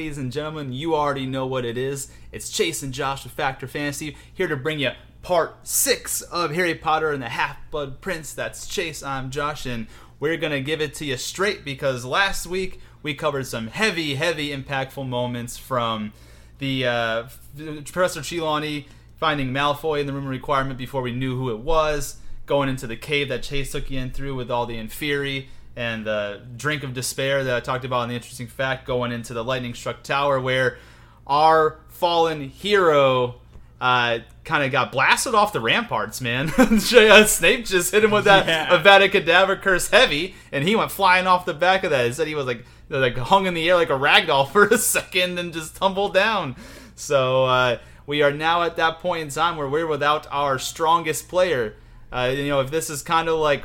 Ladies and gentlemen. You already know what it is. It's Chase and Josh of Factor Fantasy here to bring you part six of Harry Potter and the Half Blood Prince. That's Chase, I'm Josh, and we're going to give it to you straight because last week we covered some heavy, heavy, impactful moments from the uh, Professor Trelawney finding Malfoy in the room requirement before we knew who it was, going into the cave that Chase took you in through with all the Inferi and the drink of despair that I talked about in the interesting fact, going into the lightning struck tower where our fallen hero uh, kind of got blasted off the ramparts, man. Snape just hit him with that Yeah. Avada Kedavra curse heavy, and he went flying off the back of that. He said he was like like hung in the air like a rag doll for a second and just tumbled down. So uh, we are now at that point in time where we're without our strongest player. Uh, you know, if this is kind of like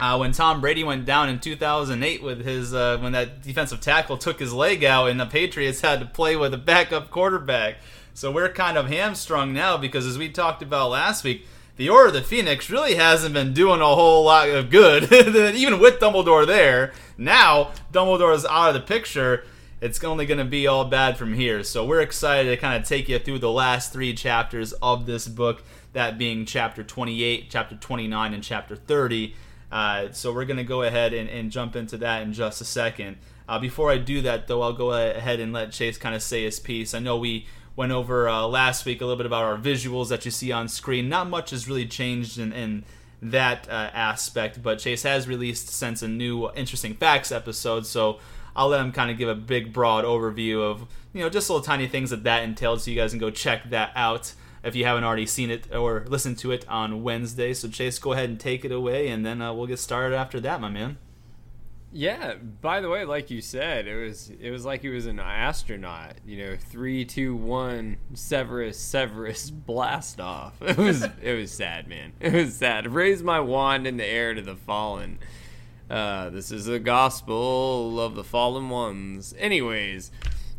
uh, when Tom Brady went down in 2008 with his uh, when that defensive tackle took his leg out and the Patriots had to play with a backup quarterback. So we're kind of hamstrung now because as we talked about last week, the Order of the Phoenix really hasn't been doing a whole lot of good. Even with Dumbledore there, now Dumbledore is out of the picture. It's only going to be all bad from here. So we're excited to kind of take you through the last three chapters of this book, that being chapter 28, chapter 29, and chapter 30. Uh, so we're going to go ahead and, and jump into that in just a second. Uh, before I do that, though, I'll go ahead and let Chase kind of say his piece. I know we went over uh, last week a little bit about our visuals that you see on screen. Not much has really changed in, in that uh, aspect, but Chase has released since a new interesting facts episode. So I'll let him kind of give a big, broad overview of you know just little tiny things that that entailed, so you guys can go check that out if you haven't already seen it or listened to it on Wednesday. So Chase, go ahead and take it away, and then uh, we'll get started after that, my man. Yeah. By the way, like you said, it was it was like he was an astronaut. You know, three, two, one, Severus, Severus, blast off. It was it was sad, man. It was sad. Raise my wand in the air to the fallen. Uh, this is the gospel of the fallen ones. Anyways.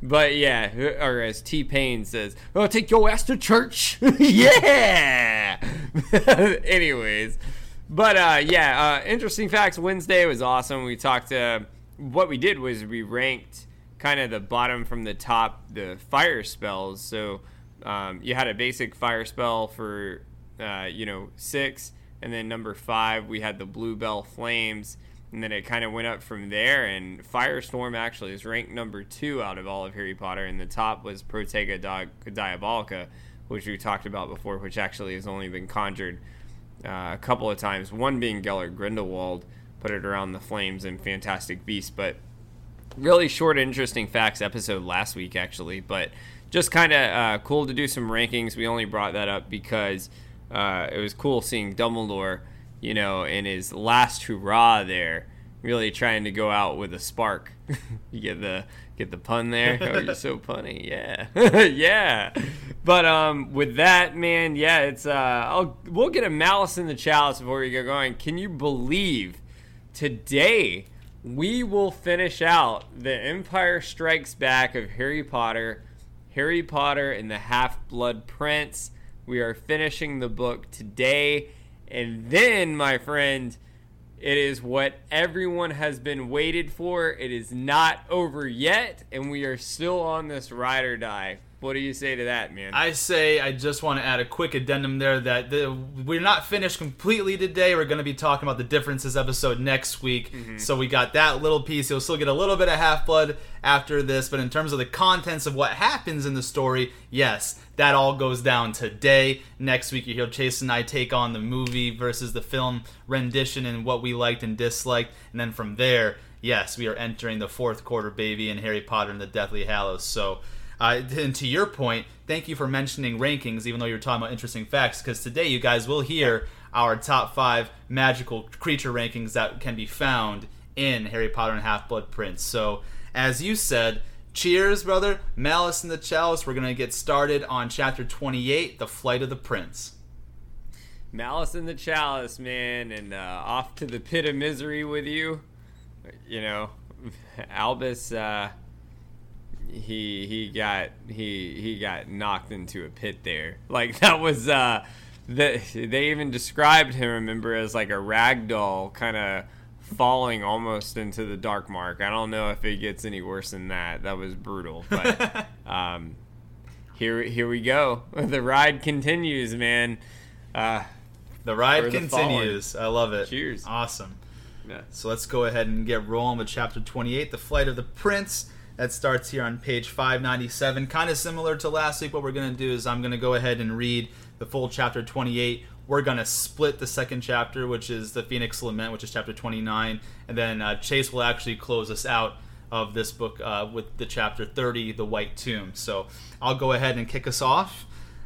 But yeah, or as T Pain says, "Oh, take your ass to church." yeah. Anyways, but uh, yeah, uh, interesting facts. Wednesday was awesome. We talked. Uh, what we did was we ranked kind of the bottom from the top, the fire spells. So um, you had a basic fire spell for uh, you know six, and then number five we had the bluebell flames, and then it kind of went up from there. And firestorm actually is ranked number two out of all of Harry Potter, and the top was Protego Di- Diabolica, which we talked about before, which actually has only been conjured uh, a couple of times. One being Gellert Grindelwald put it around the flames in Fantastic Beasts, but really short, interesting facts episode last week actually. But just kind of uh, cool to do some rankings. We only brought that up because uh, it was cool seeing Dumbledore, you know, in his last hurrah there, really trying to go out with a spark. you get the get the pun there. Oh, you're so punny. Yeah, yeah. But um, with that, man, yeah, it's uh, I'll we'll get a malice in the chalice before we get going. Can you believe today? We will finish out the Empire Strikes Back of Harry Potter, Harry Potter and the Half Blood Prince. We are finishing the book today. And then, my friend, it is what everyone has been waited for. It is not over yet, and we are still on this ride or die. What do you say to that, man? I say I just want to add a quick addendum there that the, we're not finished completely today. We're going to be talking about the differences episode next week. Mm-hmm. So we got that little piece. You'll still get a little bit of Half Blood after this, but in terms of the contents of what happens in the story, yes, that all goes down today. Next week, you hear Chase and I take on the movie versus the film rendition and what we liked and disliked, and then from there, yes, we are entering the fourth quarter, baby, in Harry Potter and the Deathly Hallows. So. Uh, and to your point, thank you for mentioning rankings, even though you're talking about interesting facts, because today you guys will hear our top five magical creature rankings that can be found in Harry Potter and Half Blood Prince. So, as you said, cheers, brother. Malice in the Chalice. We're going to get started on chapter 28, The Flight of the Prince. Malice in the Chalice, man, and uh, off to the pit of misery with you. You know, Albus, uh, he he got he he got knocked into a pit there. Like that was uh, the, they even described him, remember, as like a rag doll kind of falling almost into the dark mark. I don't know if it gets any worse than that. That was brutal. But um, here, here we go. The ride continues, man. Uh, The ride the continues. I love it. Cheers. Awesome. yeah. So let's go ahead and get rolling with chapter 28, The Flight of the Prince. That starts here on page 597. Kind of similar to last week. What we're going to do is I'm going to go ahead and read the full chapter 28. We're going to split the second chapter, which is the Phoenix Lament, which is chapter 29. And then uh, Chase will actually close us out of this book uh, with the chapter 30, The White Tomb. So I'll go ahead and kick us off.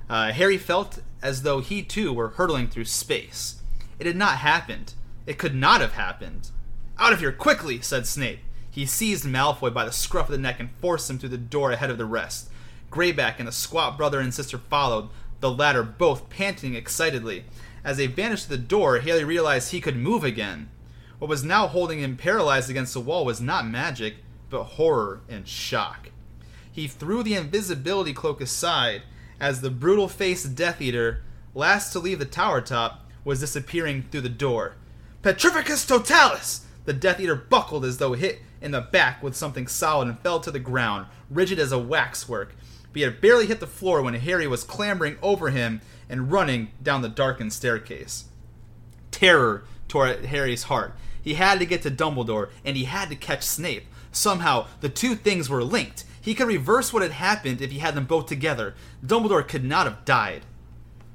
Uh, Harry felt as though he too were hurtling through space. It had not happened. It could not have happened. Out of here, quickly, said Snape. He seized Malfoy by the scruff of the neck and forced him through the door ahead of the rest. Greyback and the squat brother and sister followed, the latter both panting excitedly. As they vanished through the door, Harry realized he could move again. What was now holding him paralyzed against the wall was not magic, but horror and shock. He threw the invisibility cloak aside as the brutal faced Death Eater, last to leave the tower top, was disappearing through the door. Petrificus Totalis! The Death Eater buckled as though hit in the back with something solid and fell to the ground, rigid as a waxwork. But he had barely hit the floor when Harry was clambering over him and running down the darkened staircase. Terror tore at Harry's heart. He had to get to Dumbledore, and he had to catch Snape. Somehow, the two things were linked. He could reverse what had happened if he had them both together. Dumbledore could not have died.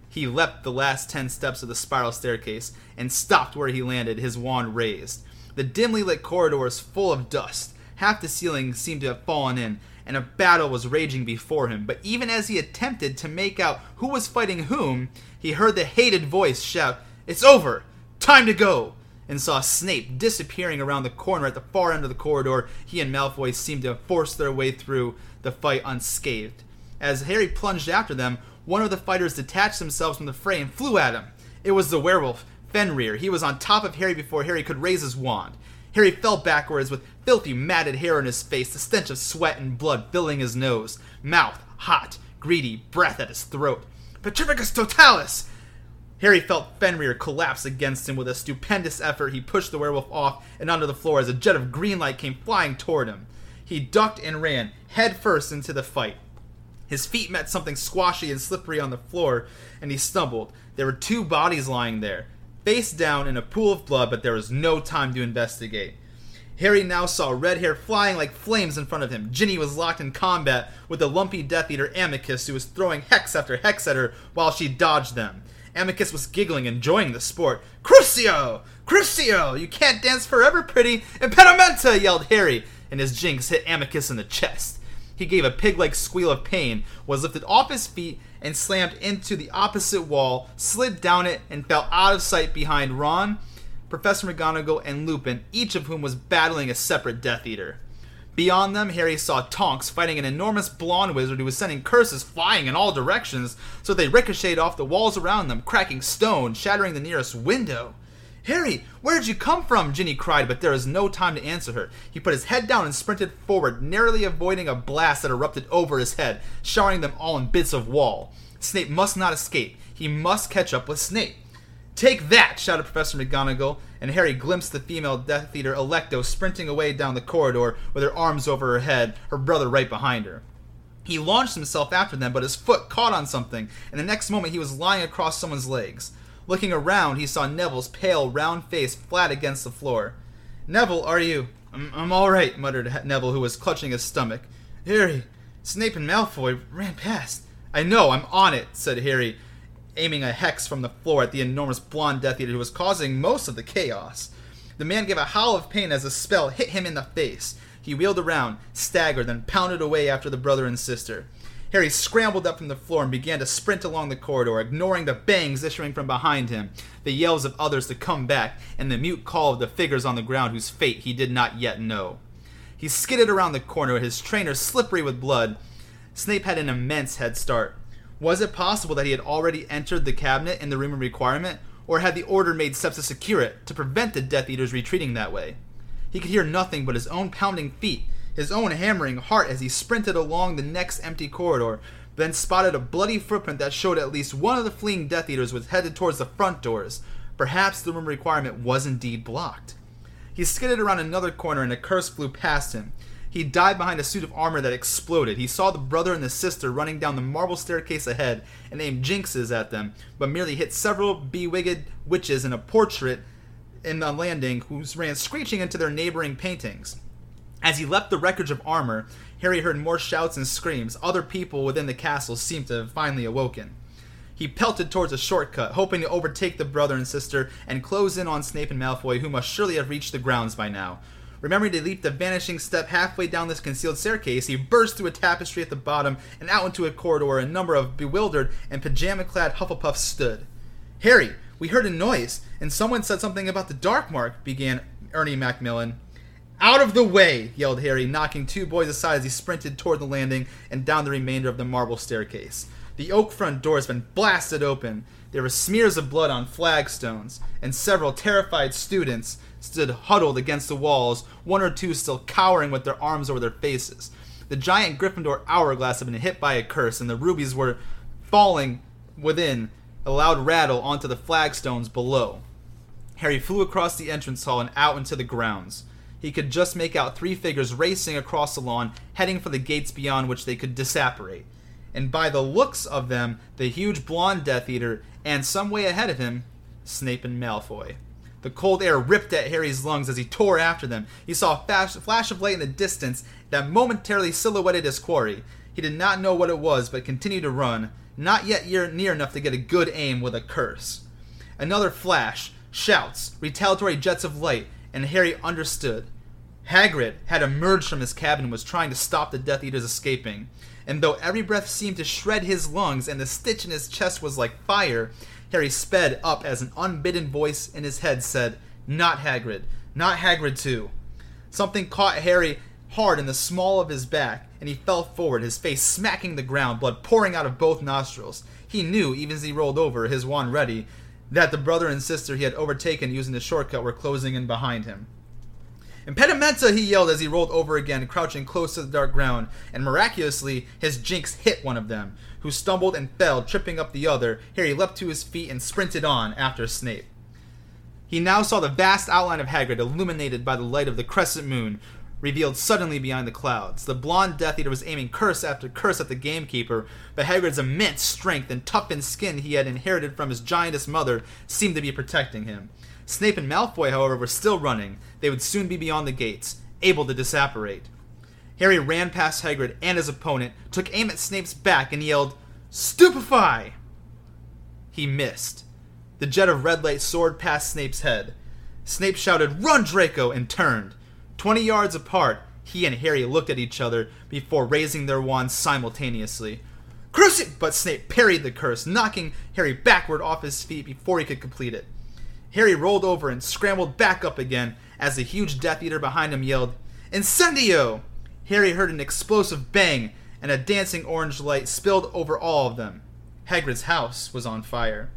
He leapt the last ten steps of the spiral staircase and stopped where he landed, his wand raised. The dimly lit corridor was full of dust. Half the ceiling seemed to have fallen in, and a battle was raging before him. But even as he attempted to make out who was fighting whom, he heard the hated voice shout, It's over! Time to go! And saw Snape disappearing around the corner at the far end of the corridor. He and Malfoy seemed to have forced their way through the fight unscathed. As Harry plunged after them, one of the fighters detached themselves from the fray and flew at him. It was the werewolf, Fenrir. He was on top of Harry before Harry could raise his wand. Harry fell backwards with filthy, matted hair on his face, the stench of sweat and blood filling his nose, mouth hot, greedy, breath at his throat. Petrificus Totalis! Harry felt Fenrir collapse against him with a stupendous effort. He pushed the werewolf off and onto the floor as a jet of green light came flying toward him. He ducked and ran, head first into the fight. His feet met something squashy and slippery on the floor, and he stumbled. There were two bodies lying there, face down in a pool of blood, but there was no time to investigate. Harry now saw red hair flying like flames in front of him. Ginny was locked in combat with the lumpy Death Eater Amycus, who was throwing hex after hex at her while she dodged them. Amycus was giggling, enjoying the sport. Crucio! Crucio! You can't dance forever, pretty! Impedimenta! yelled Harry, and his jinx hit Amycus in the chest. He gave a pig like squeal of pain, was lifted off his feet, and slammed into the opposite wall, slid down it, and fell out of sight behind Ron, Professor McGonagall, and Lupin, each of whom was battling a separate Death Eater. Beyond them, Harry saw Tonks fighting an enormous blonde wizard who was sending curses flying in all directions, so they ricocheted off the walls around them, cracking stone, shattering the nearest window. Harry, where did you come from? Ginny cried, but there was no time to answer her. He put his head down and sprinted forward, narrowly avoiding a blast that erupted over his head, showering them all in bits of wall. Snape must not escape. He must catch up with Snape. Take that! shouted Professor McGonagall, and Harry glimpsed the female Death Eater Alecto sprinting away down the corridor with her arms over her head, her brother right behind her. He launched himself after them, but his foot caught on something, and the next moment he was lying across someone's legs. Looking around, he saw Neville's pale, round face flat against the floor. Neville, are you? I'm, I'm all right, muttered Neville, who was clutching his stomach. Harry, Snape and Malfoy ran past. I know, I'm on it, said Harry, aiming a hex from the floor at the enormous blonde Death Eater who was causing most of the chaos. The man gave a howl of pain as a spell hit him in the face. He wheeled around, staggered, then pounded away after the brother and sister. Harry scrambled up from the floor and began to sprint along the corridor, ignoring the bangs issuing from behind him, the yells of others to come back, and the mute call of the figures on the ground whose fate he did not yet know. He skidded around the corner, his trainer slippery with blood. Snape had an immense head start. Was it possible that he had already entered the cabinet in the room of requirement, or had the order made steps to secure it to prevent the Death Eaters retreating that way? He could hear nothing but his own pounding feet, his own hammering heart as he sprinted along the next empty corridor, then spotted a bloody footprint that showed at least one of the fleeing Death Eaters was headed towards the front doors. Perhaps the room requirement was indeed blocked. He skidded around another corner and a curse flew past him. He dived behind a suit of armor that exploded. He saw the brother and the sister running down the marble staircase ahead and aimed jinxes at them, but merely hit several bewigged witches in a portrait in the landing who ran screeching into their neighboring paintings. As he left the wreckage of armor, Harry heard more shouts and screams. Other people within the castle seemed to have finally awoken. He pelted towards a shortcut, hoping to overtake the brother and sister and close in on Snape and Malfoy, who must surely have reached the grounds by now. Remembering to leap the vanishing step halfway down this concealed staircase, he burst through a tapestry at the bottom and out into a corridor where a number of bewildered and pajama clad Hufflepuffs stood. Harry, we heard a noise, and someone said something about the Dark Mark, began Ernie Macmillan. Out of the way! yelled Harry, knocking two boys aside as he sprinted toward the landing and down the remainder of the marble staircase. The oak front door has been blasted open. There were smears of blood on flagstones, and several terrified students stood huddled against the walls, one or two still cowering with their arms over their faces. The giant Gryffindor hourglass had been hit by a curse, and the rubies were falling within a loud rattle onto the flagstones below. Harry flew across the entrance hall and out into the grounds. He could just make out three figures racing across the lawn, heading for the gates beyond which they could disapparate. And by the looks of them, the huge blonde Death Eater, and some way ahead of him, Snape and Malfoy. The cold air ripped at Harry's lungs as he tore after them. He saw a flash of light in the distance that momentarily silhouetted his quarry. He did not know what it was, but continued to run, not yet near enough to get a good aim with a curse. Another flash, shouts, retaliatory jets of light, and Harry understood. Hagrid had emerged from his cabin and was trying to stop the Death Eaters escaping. And though every breath seemed to shred his lungs and the stitch in his chest was like fire, Harry sped up as an unbidden voice in his head said, Not Hagrid. Not Hagrid, too. Something caught Harry hard in the small of his back, and he fell forward, his face smacking the ground, blood pouring out of both nostrils. He knew, even as he rolled over, his wand ready, that the brother and sister he had overtaken using the shortcut were closing in behind him. Impedimenta! he yelled as he rolled over again, crouching close to the dark ground, and miraculously his jinx hit one of them, who stumbled and fell, tripping up the other. Harry leapt to his feet and sprinted on after Snape. He now saw the vast outline of Hagrid illuminated by the light of the crescent moon, revealed suddenly behind the clouds. The blonde Death Eater was aiming curse after curse at the gamekeeper, but Hagrid's immense strength and toughened skin he had inherited from his giantess mother seemed to be protecting him. Snape and Malfoy, however, were still running. They would soon be beyond the gates, able to disapparate. Harry ran past Hagrid and his opponent, took aim at Snape's back, and yelled, Stupefy! He missed. The jet of red light soared past Snape's head. Snape shouted, Run, Draco! and turned. Twenty yards apart, he and Harry looked at each other before raising their wands simultaneously. Curse it! But Snape parried the curse, knocking Harry backward off his feet before he could complete it. Harry rolled over and scrambled back up again as the huge Death Eater behind him yelled, Incendio! Harry heard an explosive bang, and a dancing orange light spilled over all of them. Hagrid's house was on fire.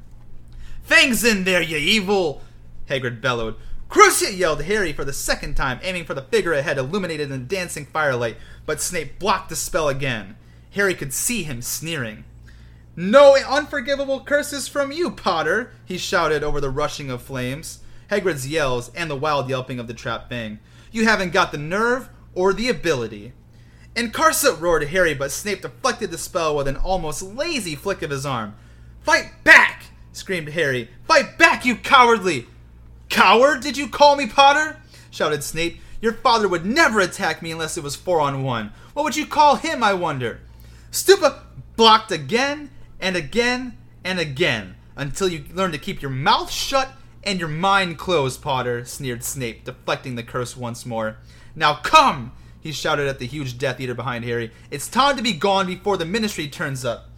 Fangs in there, you evil! Hagrid bellowed. Cruciate! yelled Harry for the second time, aiming for the figure ahead illuminated in the dancing firelight, but Snape blocked the spell again. Harry could see him sneering. No unforgivable curses from you, Potter! he shouted over the rushing of flames. Hagrid's yells and the wild yelping of the trapped Fang. You haven't got the nerve or the ability. And Incarcerate roared Harry, but Snape deflected the spell with an almost lazy flick of his arm. Fight back! screamed Harry. Fight back, you cowardly! Coward, did you call me, Potter? shouted Snape. Your father would never attack me unless it was four on one. What would you call him, I wonder? Stupa blocked again and again and again until you learn to keep your mouth shut and your mind closed, Potter, sneered Snape, deflecting the curse once more. Now come! he shouted at the huge Death Eater behind Harry. It's time to be gone before the ministry turns up.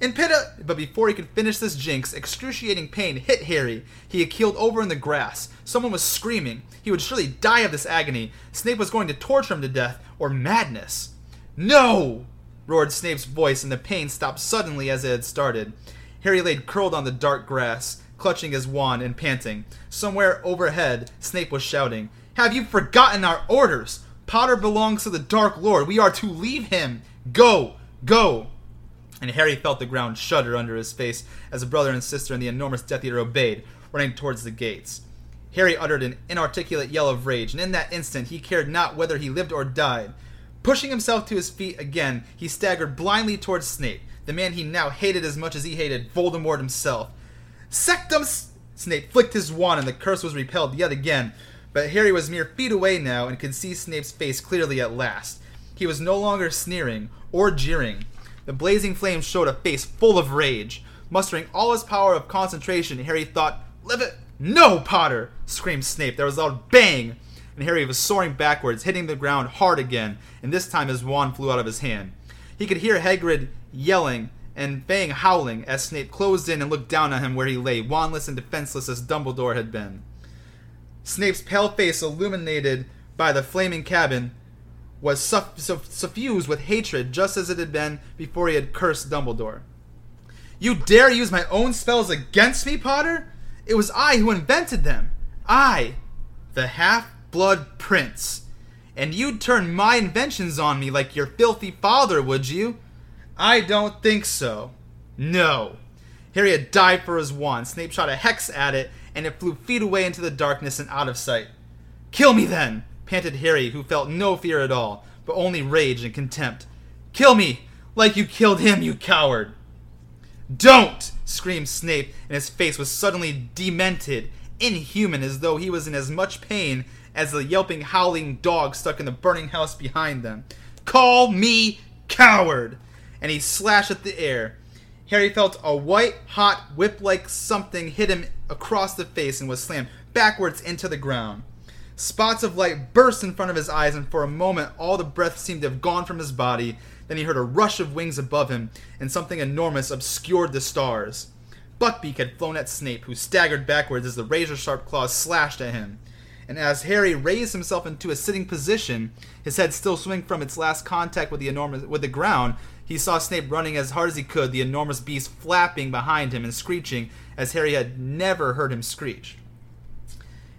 In Pitta, but before he could finish this jinx, excruciating pain hit Harry. He had keeled over in the grass. Someone was screaming. He would surely die of this agony. Snape was going to torture him to death, or madness. No! Roared Snape's voice, and the pain stopped suddenly as it had started. Harry lay curled on the dark grass, clutching his wand and panting. Somewhere overhead, Snape was shouting, Have you forgotten our orders? Potter belongs to the Dark Lord. We are to leave him. Go! Go! And Harry felt the ground shudder under his face as the brother and sister and the enormous Death Eater obeyed, running towards the gates. Harry uttered an inarticulate yell of rage, and in that instant he cared not whether he lived or died. Pushing himself to his feet again, he staggered blindly towards Snape, the man he now hated as much as he hated Voldemort himself. Sectum! Snape flicked his wand, and the curse was repelled yet again. But Harry was mere feet away now and could see Snape's face clearly at last. He was no longer sneering or jeering. The blazing flames showed a face full of rage. Mustering all his power of concentration, Harry thought, Live it! No, Potter! screamed Snape. There was a loud bang, and Harry was soaring backwards, hitting the ground hard again, and this time his wand flew out of his hand. He could hear Hagrid yelling and Fang howling as Snape closed in and looked down on him where he lay, wandless and defenseless as Dumbledore had been. Snape's pale face, illuminated by the flaming cabin, was suff- suff- suffused with hatred just as it had been before he had cursed Dumbledore. You dare use my own spells against me, Potter? It was I who invented them. I, the half blood prince. And you'd turn my inventions on me like your filthy father, would you? I don't think so. No. Harry had died for his wand. Snape shot a hex at it, and it flew feet away into the darkness and out of sight. Kill me then, panted Harry, who felt no fear at all, but only rage and contempt. Kill me, like you killed him, you coward! Don't! screamed Snape, and his face was suddenly demented, inhuman, as though he was in as much pain as the yelping, howling dog stuck in the burning house behind them. Call me coward! And he slashed at the air. Harry felt a white, hot, whip like something hit him across the face and was slammed backwards into the ground. Spots of light burst in front of his eyes, and for a moment all the breath seemed to have gone from his body. Then he heard a rush of wings above him, and something enormous obscured the stars. Buckbeak had flown at Snape, who staggered backwards as the razor sharp claws slashed at him. And as Harry raised himself into a sitting position, his head still swinging from its last contact with the enormous with the ground, he saw Snape running as hard as he could, the enormous beast flapping behind him and screeching as Harry had never heard him screech.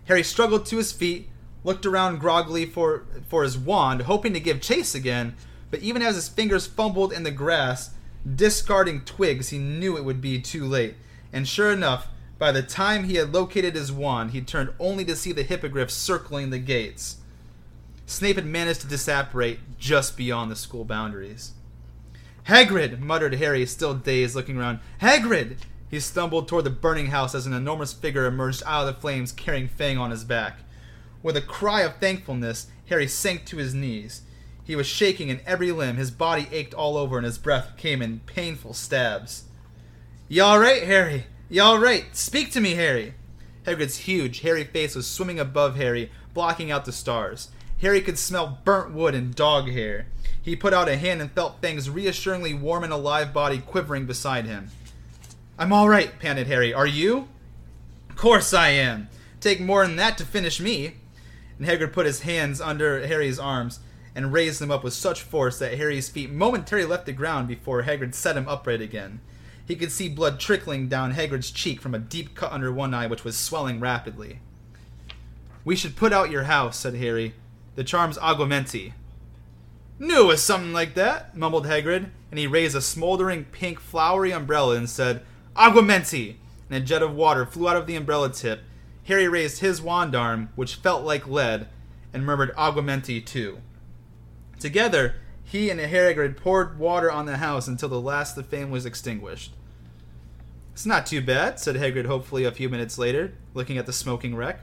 Harry struggled to his feet, looked around groggily for, for his wand, hoping to give chase again, but even as his fingers fumbled in the grass, discarding twigs, he knew it would be too late. And sure enough, by the time he had located his wand, he turned only to see the hippogriff circling the gates. Snape had managed to disapparate just beyond the school boundaries. Hagrid! muttered Harry, still dazed, looking around. Hagrid! He stumbled toward the burning house as an enormous figure emerged out of the flames carrying Fang on his back. With a cry of thankfulness, Harry sank to his knees. He was shaking in every limb, his body ached all over, and his breath came in painful stabs. You alright, Harry? You alright? Speak to me, Harry! Hagrid's huge, hairy face was swimming above Harry, blocking out the stars. Harry could smell burnt wood and dog hair. He put out a hand and felt Fang's reassuringly warm and alive body quivering beside him. I'm all right, panted Harry. Are you? Of course I am. Take more than that to finish me. And Hagrid put his hands under Harry's arms and raised them up with such force that Harry's feet momentarily left the ground before Hagrid set him upright again. He could see blood trickling down Hagrid's cheek from a deep cut under one eye, which was swelling rapidly. We should put out your house, said Harry. The charm's Aguamenti. Knew it was something like that, mumbled Hagrid, and he raised a smoldering pink flowery umbrella and said, Aguamenti! And a jet of water flew out of the umbrella tip. Harry raised his wand arm, which felt like lead, and murmured Aguamenti too. Together, he and Hagrid poured water on the house until the last of the flame was extinguished. It's not too bad, said Hagrid hopefully a few minutes later, looking at the smoking wreck.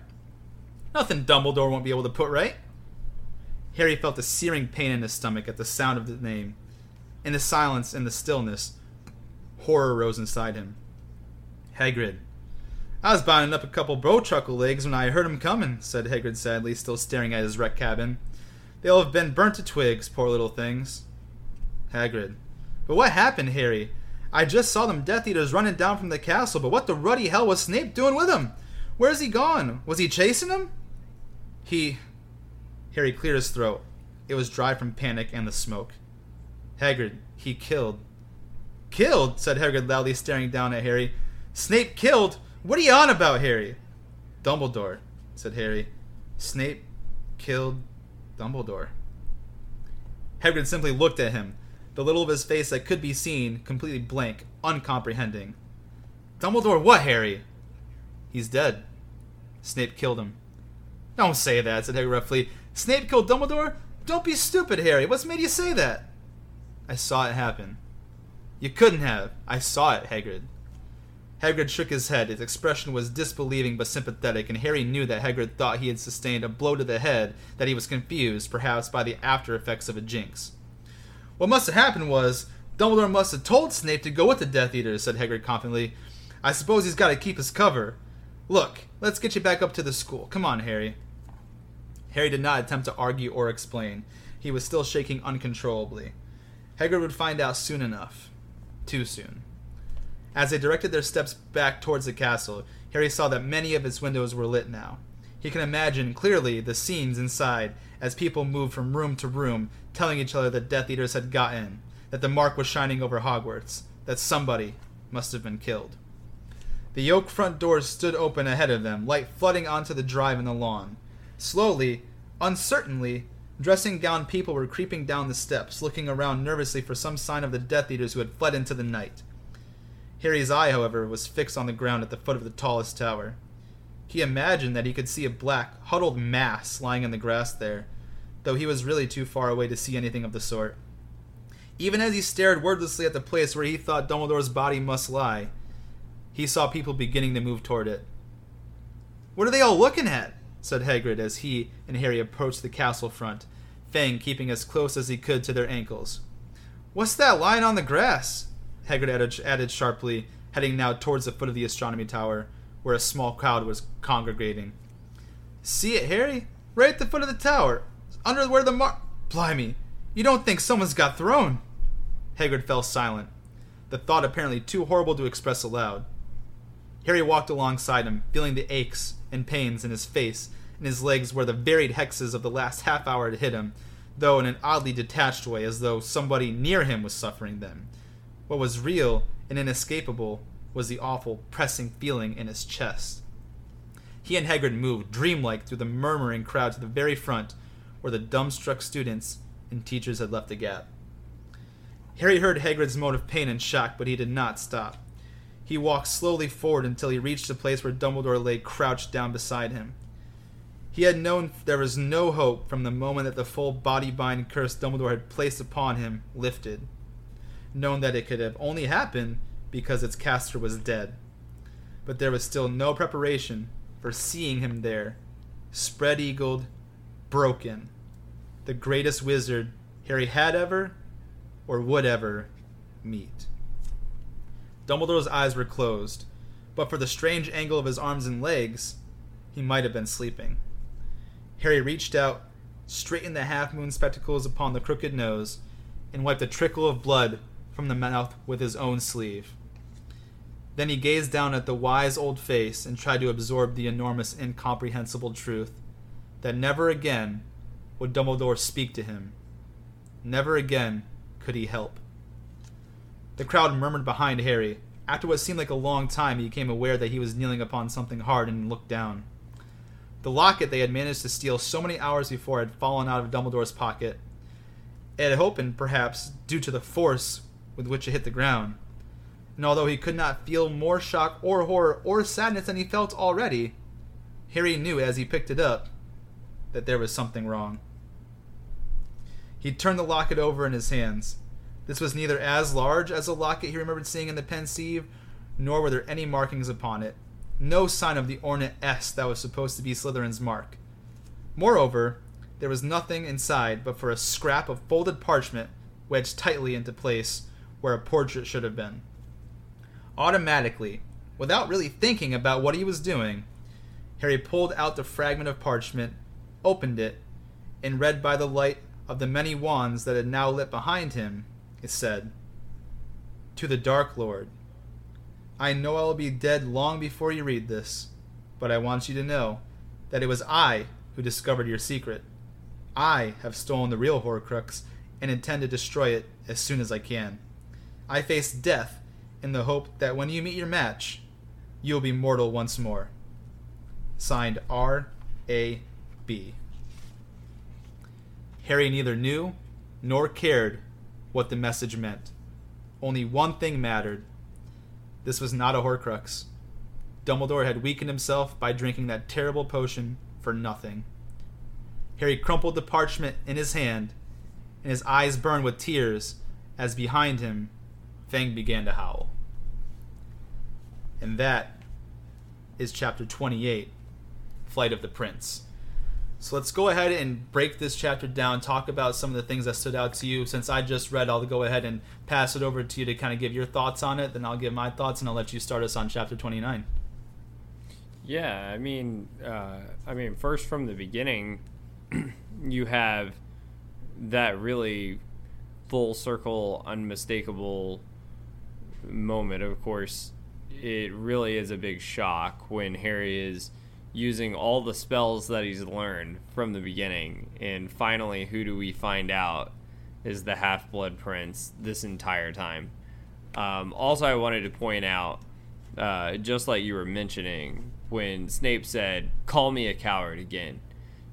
Nothing Dumbledore won't be able to put right. Harry felt a searing pain in his stomach at the sound of the name. In the silence and the stillness, horror rose inside him. Hagrid. I was binding up a couple bowtruckle legs when I heard 'em comin', said Hagrid sadly, still staring at his wrecked cabin. They'll have been burnt to twigs, poor little things. Hagrid. But what happened, Harry? I just saw them Death Eaters running down from the castle, but what the ruddy hell was Snape doing with 'em? Where's he gone? Was he chasing 'em? He. Harry cleared his throat. It was dry from panic and the smoke. Hagrid, he killed. Killed? said Hagrid loudly, staring down at Harry. Snape killed? What are you on about, Harry? Dumbledore, said Harry. Snape killed Dumbledore. Hagrid simply looked at him, the little of his face that could be seen completely blank, uncomprehending. Dumbledore what, Harry? He's dead. Snape killed him. Don't say that, said Harry roughly. Snape killed Dumbledore? Don't be stupid, Harry. What's made you say that? I saw it happen. You couldn't have. I saw it, Hagrid. Hagrid shook his head. His expression was disbelieving but sympathetic, and Harry knew that Hagrid thought he had sustained a blow to the head, that he was confused, perhaps by the after effects of a jinx. What must have happened was, Dumbledore must have told Snape to go with the Death Eaters, said Hagrid confidently. I suppose he's got to keep his cover. Look, let's get you back up to the school. Come on, Harry. Harry did not attempt to argue or explain. He was still shaking uncontrollably. Hagrid would find out soon enough. Too soon. As they directed their steps back towards the castle, Harry saw that many of its windows were lit now. He can imagine clearly the scenes inside as people moved from room to room, telling each other that Death Eaters had got in, that the mark was shining over Hogwarts, that somebody must have been killed. The oak front doors stood open ahead of them, light flooding onto the drive and the lawn. Slowly, uncertainly, dressing gown people were creeping down the steps, looking around nervously for some sign of the Death Eaters who had fled into the night. Harry's eye, however, was fixed on the ground at the foot of the tallest tower. He imagined that he could see a black, huddled mass lying in the grass there, though he was really too far away to see anything of the sort. Even as he stared wordlessly at the place where he thought Dumbledore's body must lie, he saw people beginning to move toward it. What are they all looking at? said Hagrid as he and Harry approached the castle front, Fang keeping as close as he could to their ankles. What's that lying on the grass? Hagrid added, added sharply, heading now towards the foot of the astronomy tower, where a small crowd was congregating. See it, Harry? Right at the foot of the tower, under where the mark. Blimey, you don't think someone's got thrown? Hagrid fell silent, the thought apparently too horrible to express aloud. Harry walked alongside him, feeling the aches and pains in his face and his legs where the varied hexes of the last half hour had hit him, though in an oddly detached way, as though somebody near him was suffering them. What was real and inescapable was the awful, pressing feeling in his chest. He and Hagrid moved, dreamlike, through the murmuring crowd to the very front, where the dumbstruck students and teachers had left a gap. Harry heard Hagrid's moan of pain and shock, but he did not stop. He walked slowly forward until he reached the place where Dumbledore lay crouched down beside him. He had known there was no hope from the moment that the full body bind curse Dumbledore had placed upon him lifted, known that it could have only happened because its caster was dead. But there was still no preparation for seeing him there, spread eagled, broken, the greatest wizard Harry had ever or would ever meet. Dumbledore's eyes were closed, but for the strange angle of his arms and legs, he might have been sleeping. Harry reached out, straightened the half moon spectacles upon the crooked nose, and wiped a trickle of blood from the mouth with his own sleeve. Then he gazed down at the wise old face and tried to absorb the enormous, incomprehensible truth that never again would Dumbledore speak to him. Never again could he help. The crowd murmured behind Harry. After what seemed like a long time, he became aware that he was kneeling upon something hard and looked down. The locket they had managed to steal so many hours before had fallen out of Dumbledore's pocket. It had opened, perhaps, due to the force with which it hit the ground. And although he could not feel more shock or horror or sadness than he felt already, Harry knew as he picked it up that there was something wrong. He turned the locket over in his hands. This was neither as large as the locket he remembered seeing in the Pensieve, nor were there any markings upon it. No sign of the ornate S that was supposed to be Slytherin's mark. Moreover, there was nothing inside but for a scrap of folded parchment wedged tightly into place where a portrait should have been. Automatically, without really thinking about what he was doing, Harry pulled out the fragment of parchment, opened it, and read by the light of the many wands that had now lit behind him it said, To the Dark Lord, I know I will be dead long before you read this, but I want you to know that it was I who discovered your secret. I have stolen the real Horcrux and intend to destroy it as soon as I can. I face death in the hope that when you meet your match, you will be mortal once more. Signed R. A. B. Harry neither knew nor cared what the message meant. Only one thing mattered. This was not a Horcrux. Dumbledore had weakened himself by drinking that terrible potion for nothing. Harry crumpled the parchment in his hand, and his eyes burned with tears as behind him, Fang began to howl. And that is chapter 28 Flight of the Prince. So let's go ahead and break this chapter down, talk about some of the things that stood out to you. Since I just read, I'll go ahead and pass it over to you to kind of give your thoughts on it. Then I'll give my thoughts and I'll let you start us on chapter 29. Yeah, I mean, uh, I mean, first from the beginning, you have that really full circle, unmistakable moment. Of course, it really is a big shock when Harry is using all the spells that he's learned from the beginning, and finally, who do we find out is the Half Blood Prince this entire time? Um, also, I wanted to point out, uh, just like you were mentioning, when Snape said, "Call me a coward again."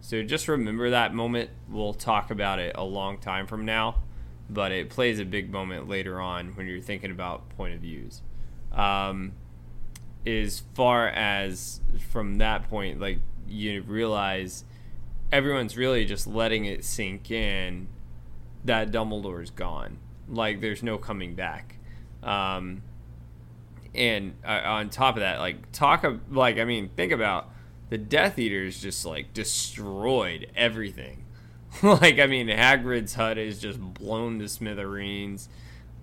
So just remember that moment. We'll talk about it a long time from now, but it plays a big moment later on when you're thinking about point of views. Um, as far as from that point, like you realize everyone's really just letting it sink in that Dumbledore's gone. Like there's no coming back. Um, and uh, on top of that, like talk of like I mean, think about the Death Eaters just like destroyed everything. like I mean, Hagrid's hut is just blown to smithereens.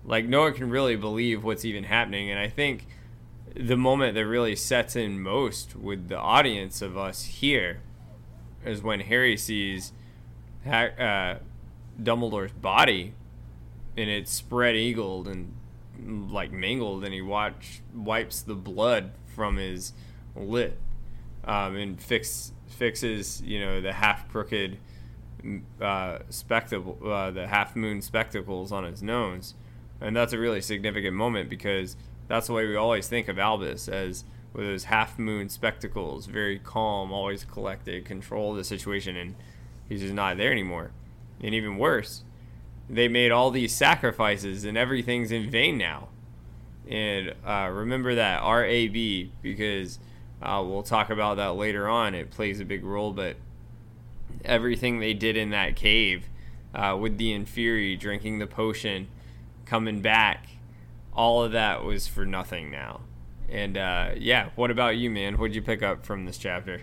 Like no one can really believe what's even happening, and I think the moment that really sets in most with the audience of us here is when Harry sees uh, Dumbledore's body and it's spread eagled and like mangled, and he watch wipes the blood from his lip um, and fix fixes you know the half crooked uh, spectacle, uh, the half moon spectacles on his nose, and that's a really significant moment because that's the way we always think of Albus as with those half moon spectacles, very calm, always collected, control the situation, and he's just not there anymore. And even worse, they made all these sacrifices and everything's in vain now. And uh, remember that RAB because uh, we'll talk about that later on. It plays a big role, but everything they did in that cave uh, with the Inferi drinking the potion, coming back, all of that was for nothing now. And uh, yeah, what about you, man? What'd you pick up from this chapter?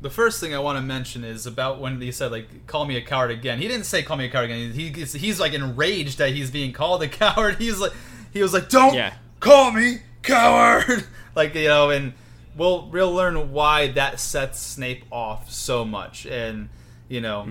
the first thing I want to mention is about when he said like "call me a coward again." He didn't say "call me a coward again." He, he's, he's like enraged that he's being called a coward. He's like he was like, "Don't Yeah. call me coward!" like you know, and we'll we'll learn why that sets Snape off so much, and you know,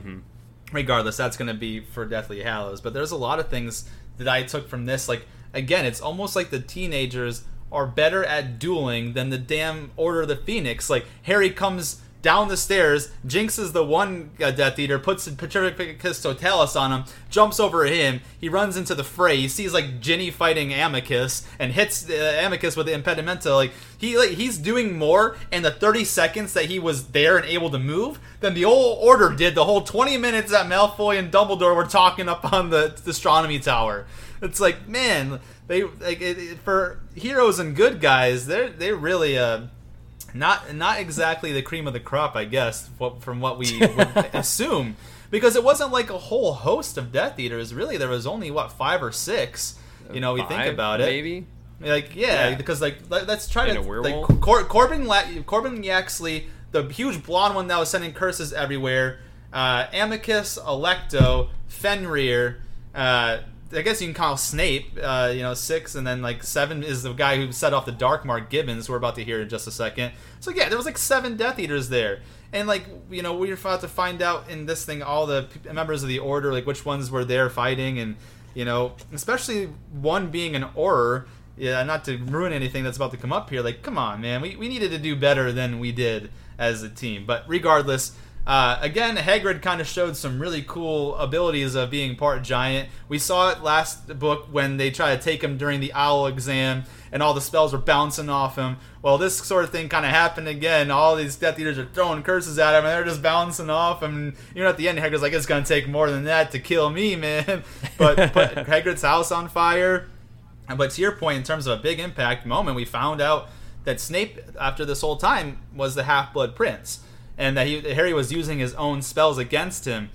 regardless, that's going to be for Deathly Hallows. But there's a lot of things that I took from this. Like again, it's almost like the teenagers are better at dueling than the damn Order of the Phoenix. Like Harry comes down the stairs, jinxes the one uh, Death Eater, puts Petrificus Totalis on him, jumps over him. He runs into the fray. He sees like Ginny fighting Amycus and hits uh, Amycus with the impedimenta. Like he like he's doing more in the 30 seconds that he was there and able to move than the old Order did the whole 20 minutes that Malfoy and Dumbledore were talking up on the, the astronomy tower. It's like man, they like it, it- for heroes and good guys, they're they really uh not not exactly the cream of the crop, I guess, from what we would assume, because it wasn't like a whole host of Death Eaters. Really, there was only what five or six. You know, we think about it. Maybe. Like yeah, Yeah. because like let, us try And to like? Cor- Corban La- Corban Yaxley, the huge blonde one that was sending curses everywhere. Uh, Amycus, Alecto, Fenrir. Uh, I guess you can call Snape. Uh, you know, six, and then like seven is the guy who set off the Dark Mark Gibbons. We're about to hear in just a second. So yeah, there was like seven Death Eaters there. And like you know, we're about to find out in this thing all the p- members of the Order, like which ones were there fighting, and you know, especially one being an Auror. Yeah, not to ruin anything that's about to come up here. Like, come on, man, we, we needed to do better than we did as a team. But regardless, uh, again, Hagrid kind of showed some really cool abilities of being part giant. We saw it last book when they try to take him during the owl exam, and all the spells were bouncing off him. Well, this sort of thing kind of happened again. All these Death Eaters are throwing curses at him, and they're just bouncing off him. You know, at the end, Hagrid's like, "It's gonna take more than that to kill me, man." But put Hagrid's house on fire. But to your point, in terms of a big impact moment, we found out that Snape, after this whole time, was the Half Blood Prince, and that he, Harry was using his own spells against him.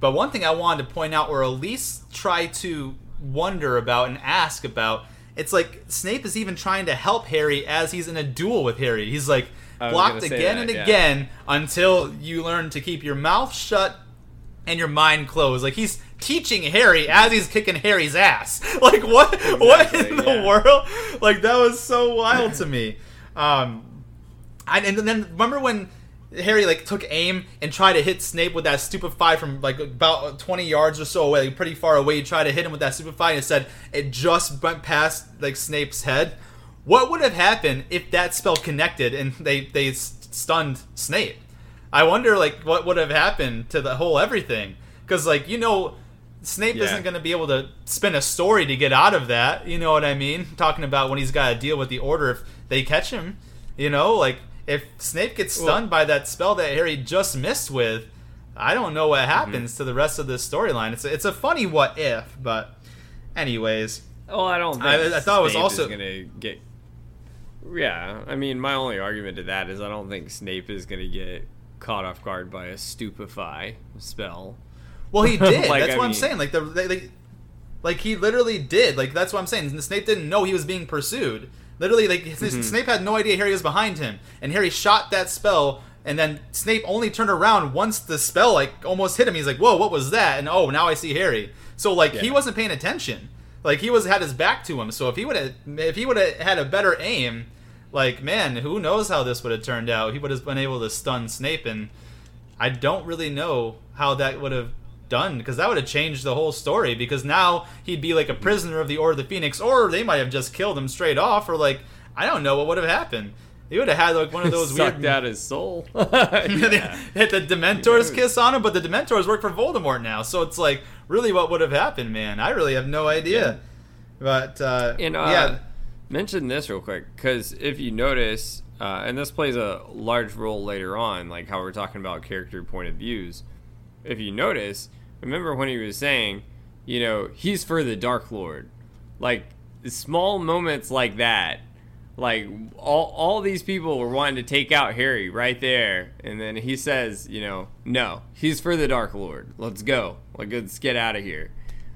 But one thing I wanted to point out, or at least try to wonder about and ask about, it's like Snape is even trying to help Harry as he's in a duel with Harry. He's like blocked again that, and yeah. again until you learn to keep your mouth shut and your mind closed. Like he's teaching Harry as he's kicking Harry's ass. Like what? what in the yeah. world? Like that was so wild to me. Um, I, and then remember when Harry like took aim and tried to hit Snape with that stupefy from like about 20 yards or so away, like, pretty far away. He tried to hit him with that stupefy and it said it just went past like Snape's head. What would have happened if that spell connected and they they stunned Snape? I wonder like what would have happened to the whole everything because like you know Snape Yeah. isn't going to be able to spin a story to get out of that. You know what I mean? Talking about when he's got to deal with the Order if they catch him. You know, like if Snape gets Well- stunned by that spell that Harry just missed with, I don't know what mhm. happens to the rest of this storyline. It's a, it's a funny what if, but anyways, Well, I don't think I- I thought it was also- gonna get. Yeah, I mean, my only argument to that is I don't think Snape is gonna get caught off guard by a stupefy spell. well he did. Like, that's I what I'm saying. Like the they, they, like he literally did. Like that's what I'm saying. Snape didn't know he was being pursued. Literally, like Mm-hmm. Snape had no idea Harry was behind him, and Harry shot that spell. And then Snape only turned around once the spell like almost hit him. He's like, "Whoa, what was that?" And oh, now I see Harry. So like he wasn't paying attention. Like he was had his back to him. So if he would have if he would have had a better aim, like man, who knows how this would have turned out? He would have been able to stun Snape, and I don't really know how that would have done because that would have changed the whole story. Because now he'd be like a prisoner of the Order of the Phoenix, or they might have just killed him straight off, or like I don't know what would have happened. He would have had like one of those Sucked weird. out his soul. Hit the Dementor's kiss on him, but the Dementors work for Voldemort now, so it's like really what would have happened, man. I really have no idea. But uh, And uh, yeah, mention this real quick because if you notice, uh, and this plays a large role later on, like how we're talking about character point of views. If you notice, remember when he was saying, you know, he's for the Dark Lord, like small moments like that. Like all, all these people were wanting to take out Harry right there, and then he says, you know, no, he's for the Dark Lord. Let's go. Like, let's get out of here.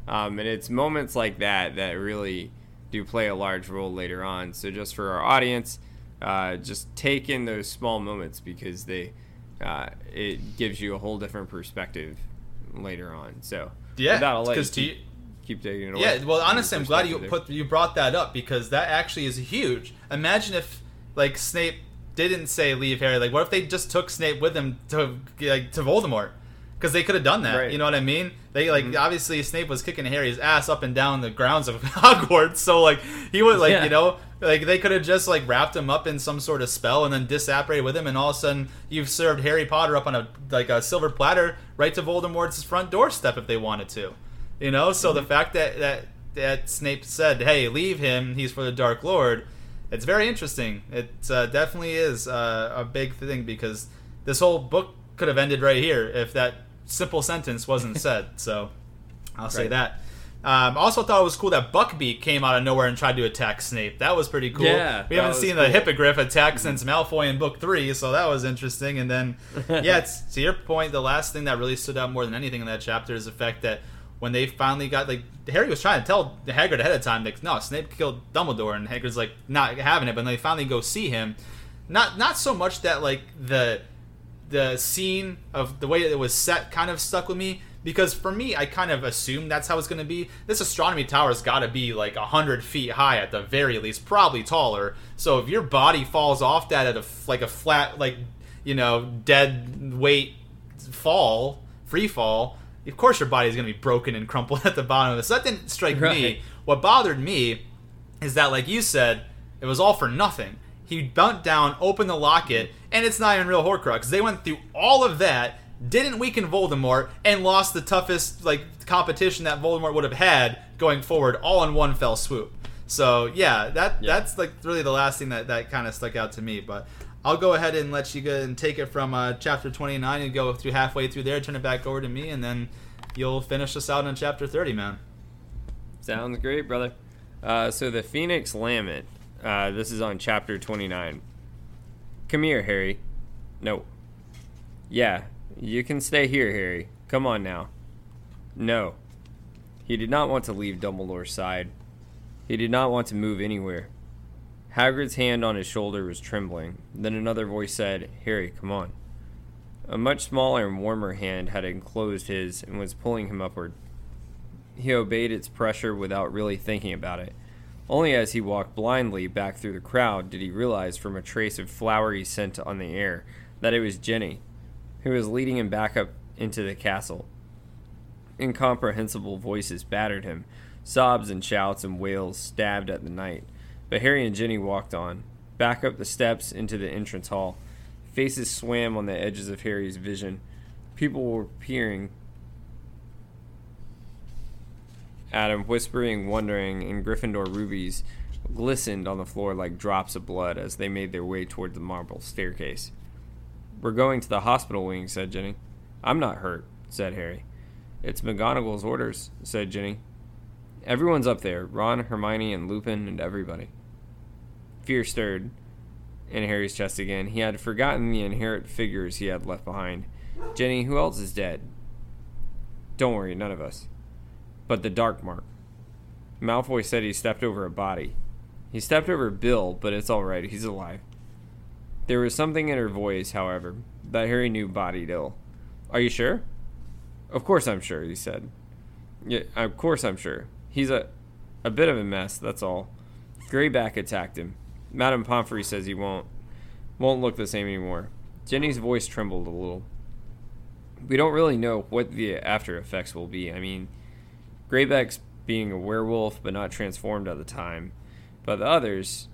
Um, and it's moments like that that really do play a large role later on. So just for our audience, uh, just take in those small moments because they uh, it gives you a whole different perspective later on. So yeah, that, I'll let you keep, you, keep taking it away. Yeah, well, honestly, I'm glad you put you brought that up because that actually is huge. Imagine if like Snape didn't say leave Harry. Like, what if they just took Snape with them to like to Voldemort? Because they could have done that. Right. You know what I mean? They like Mhm. obviously Snape was kicking Harry's ass up and down the grounds of Hogwarts, so like he would like Yeah. you know like they could have just like wrapped him up in some sort of spell and then disapparated with him, and all of a sudden you've served Harry Potter up on a like a silver platter right to Voldemort's front doorstep if they wanted to. You know, so the fact that that that Snape said, "Hey, leave him. He's for the Dark Lord." It's very interesting. It uh, definitely is uh, a big thing because this whole book could have ended right here if that simple sentence wasn't said. So I'll say that. Um, also thought it was cool that Buckbeak came out of nowhere and tried to attack Snape. That was pretty cool. Yeah, we haven't seen the hippogriff attack since Malfoy in book three, so that was interesting. And then, yeah, it's, to your point, the last thing that really stood out more than anything in that chapter is the fact that when they finally got like Harry was trying to tell Hagrid ahead of time, like, no, Snape killed Dumbledore, and Hagrid's like not having it. But then they finally go see him. Not not so much that like the the scene of the way it was set kind of stuck with me because for me I kind of assumed that's how it's going to be. This astronomy tower's got to be like a hundred feet high at the very least, probably taller. So if your body falls off that at a like a flat like you know dead weight fall, free fall, of course your body's going to be broken and crumpled at the bottom of it. So that didn't strike me. What bothered me is that, like you said, it was all for nothing. He bent down, opened the locket, and it's not even real Horcrux. They went through all of that, didn't weaken Voldemort, and lost the toughest like competition that Voldemort would have had going forward, all in one fell swoop. So yeah, that Yeah. that's like really the last thing that that kind of stuck out to me. But I'll go ahead and let you go and take it from uh, chapter 29 and go through halfway through there, turn it back over to me, and then you'll finish us out on chapter 30, man. Sounds great, brother. Uh, so the Phoenix Lament. Uh, this is on chapter 29. Come here, Harry. No. Yeah, you can stay here, Harry. Come on now. No. He did not want to leave Dumbledore's side. He did not want to move anywhere. Hagrid's hand on his shoulder was trembling. Then another voice said, Harry, come on. A much smaller and warmer hand had enclosed his and was pulling him upward. He obeyed its pressure without really thinking about it. Only as he walked blindly back through the crowd did he realize from a trace of flowery scent on the air that it was Ginny, who was leading him back up into the castle. Incomprehensible voices battered him, sobs and shouts and wails stabbed at the night. But Harry and Ginny walked on, back up the steps into the entrance hall. Faces swam on the edges of Harry's vision. People were peering him, whispering, wondering, and Gryffindor rubies glistened on the floor like drops of blood as they made their way toward the marble staircase. We're going to the hospital wing, said Ginny. I'm not hurt, said Harry. It's McGonagall's orders, said Ginny. Everyone's up there Ron, Hermione, and Lupin, and everybody. Fear stirred in Harry's chest again. He had forgotten the inherent figures he had left behind. Ginny, who else is dead? Don't worry, none of us. But the dark mark. Malfoy said he stepped over a body. He stepped over Bill, but it's all right. He's alive. There was something in her voice, however, that Harry knew bodied ill. Are you sure? Of course I'm sure, he said. Yeah, of course I'm sure. He's a a bit of a mess, that's all. Greyback attacked him. Madame Pomfrey says he won't won't look the same anymore. Ginny's voice trembled a little. We don't really know what the after effects will be. I mean, Greyback's being a werewolf but not transformed at the time. But the others,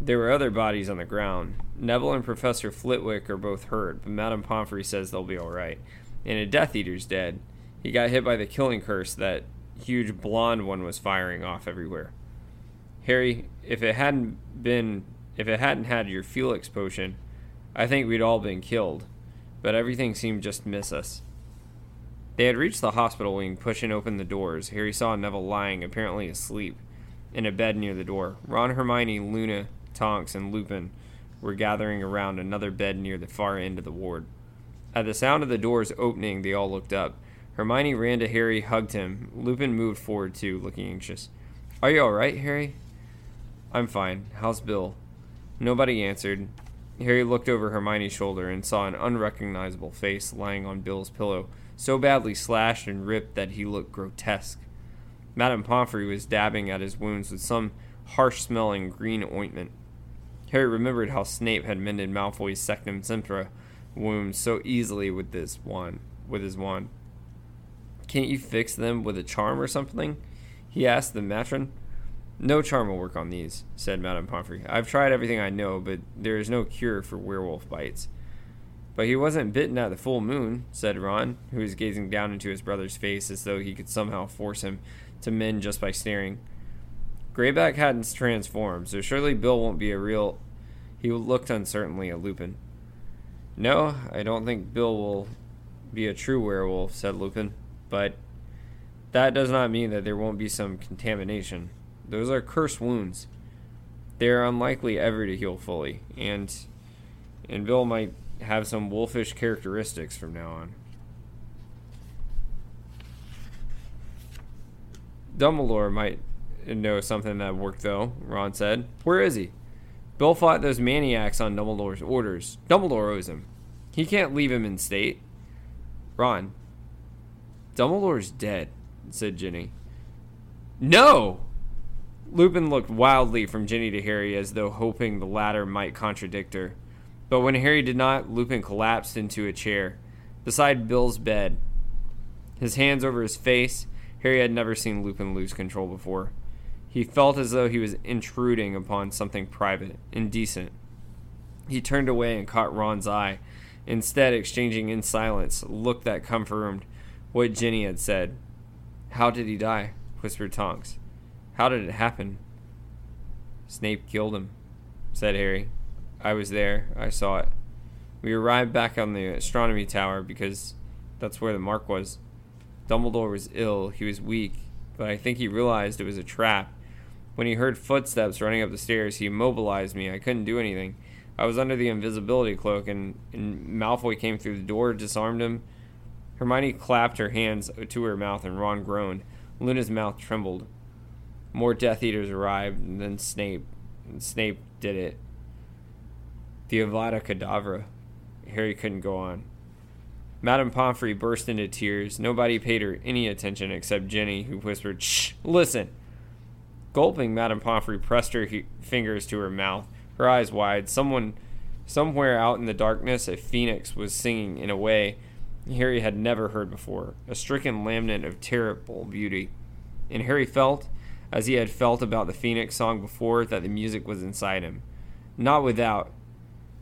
there were other bodies on the ground. Neville and Professor Flitwick are both hurt, but Madame Pomfrey says they'll be alright. And a Death Eater's dead. He got hit by the killing curse that huge blonde one was firing off everywhere. Harry, if it hadn't been if it hadn't had your Felix potion, I think we'd all been killed. But everything seemed just miss us. They had reached the hospital wing, pushing open the doors. Harry saw Neville lying, apparently asleep, in a bed near the door. Ron, Hermione, Luna, Tonks, and Lupin were gathering around another bed near the far end of the ward. At the sound of the doors opening, they all looked up. Hermione ran to Harry, hugged him. Lupin moved forward too, looking anxious. Are you all right, Harry? I'm fine. How's Bill? Nobody answered. Harry looked over Hermione's shoulder and saw an unrecognizable face lying on Bill's pillow, so badly slashed and ripped that he looked grotesque. Madame Pomfrey was dabbing at his wounds with some harsh smelling green ointment. Harry remembered how Snape had mended Malfoy's Sectumsempra wounds so easily with this with his wand. Can't you fix them with a charm or something? he asked the matron. No charm will work on these, said Madame Pomfrey. I've tried everything I know, but there is no cure for werewolf bites. But he wasn't bitten at the full moon, said Ron, who was gazing down into his brother's face as though he could somehow force him to mend just by staring. Greyback hadn't transformed, so surely Bill won't be a real. He looked uncertainly at Lupin. No, I don't think Bill will be a true werewolf, said Lupin. But that does not mean that there won't be some contamination. Those are cursed wounds. They are unlikely ever to heal fully, and and Bill might have some wolfish characteristics from now on. Dumbledore might know something that worked though, Ron said. Where is he? Bill fought those maniacs on Dumbledore's orders. Dumbledore owes him. He can't leave him in state. Ron. Dumbledore's dead, said Ginny. No! Lupin looked wildly from Ginny to Harry as though hoping the latter might contradict her. But when Harry did not, Lupin collapsed into a chair beside Bill's bed. His hands over his face, Harry had never seen Lupin lose control before. He felt as though he was intruding upon something private, indecent. He turned away and caught Ron's eye, instead exchanging in silence a look that confirmed what Ginny had said. How did he die? whispered Tonks. How did it happen? Snape killed him, said Harry. I was there. I saw it. We arrived back on the astronomy tower because that's where the mark was. Dumbledore was ill. He was weak, but I think he realized it was a trap. When he heard footsteps running up the stairs, he immobilized me. I couldn't do anything. I was under the invisibility cloak, and, and Malfoy came through the door, disarmed him. Hermione clapped her hands to her mouth, and Ron groaned. Luna's mouth trembled. More Death Eaters arrived, and then Snape. And Snape did it. The Avada Kedavra. Harry couldn't go on. Madame Pomfrey burst into tears. Nobody paid her any attention except Ginny, who whispered, Shh, listen. Gulping, Madame Pomfrey pressed her he- fingers to her mouth, her eyes wide. Someone, somewhere out in the darkness, a phoenix was singing in a way Harry had never heard before, a stricken lament of terrible beauty. And Harry felt, as he had felt about the phoenix song before, that the music was inside him. Not without,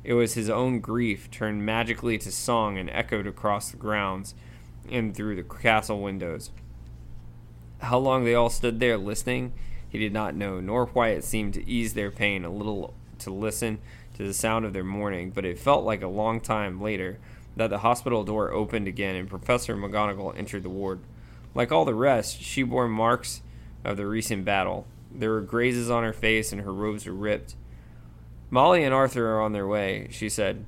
it was his own grief turned magically to song and echoed across the grounds and through the castle windows. How long they all stood there listening, he did not know, nor why it seemed to ease their pain a little to listen to the sound of their mourning, but it felt like a long time later that the hospital door opened again and Professor McGonagall entered the ward. Like all the rest, she bore marks of the recent battle. There were grazes on her face and her robes were ripped. Molly and Arthur are on their way, she said,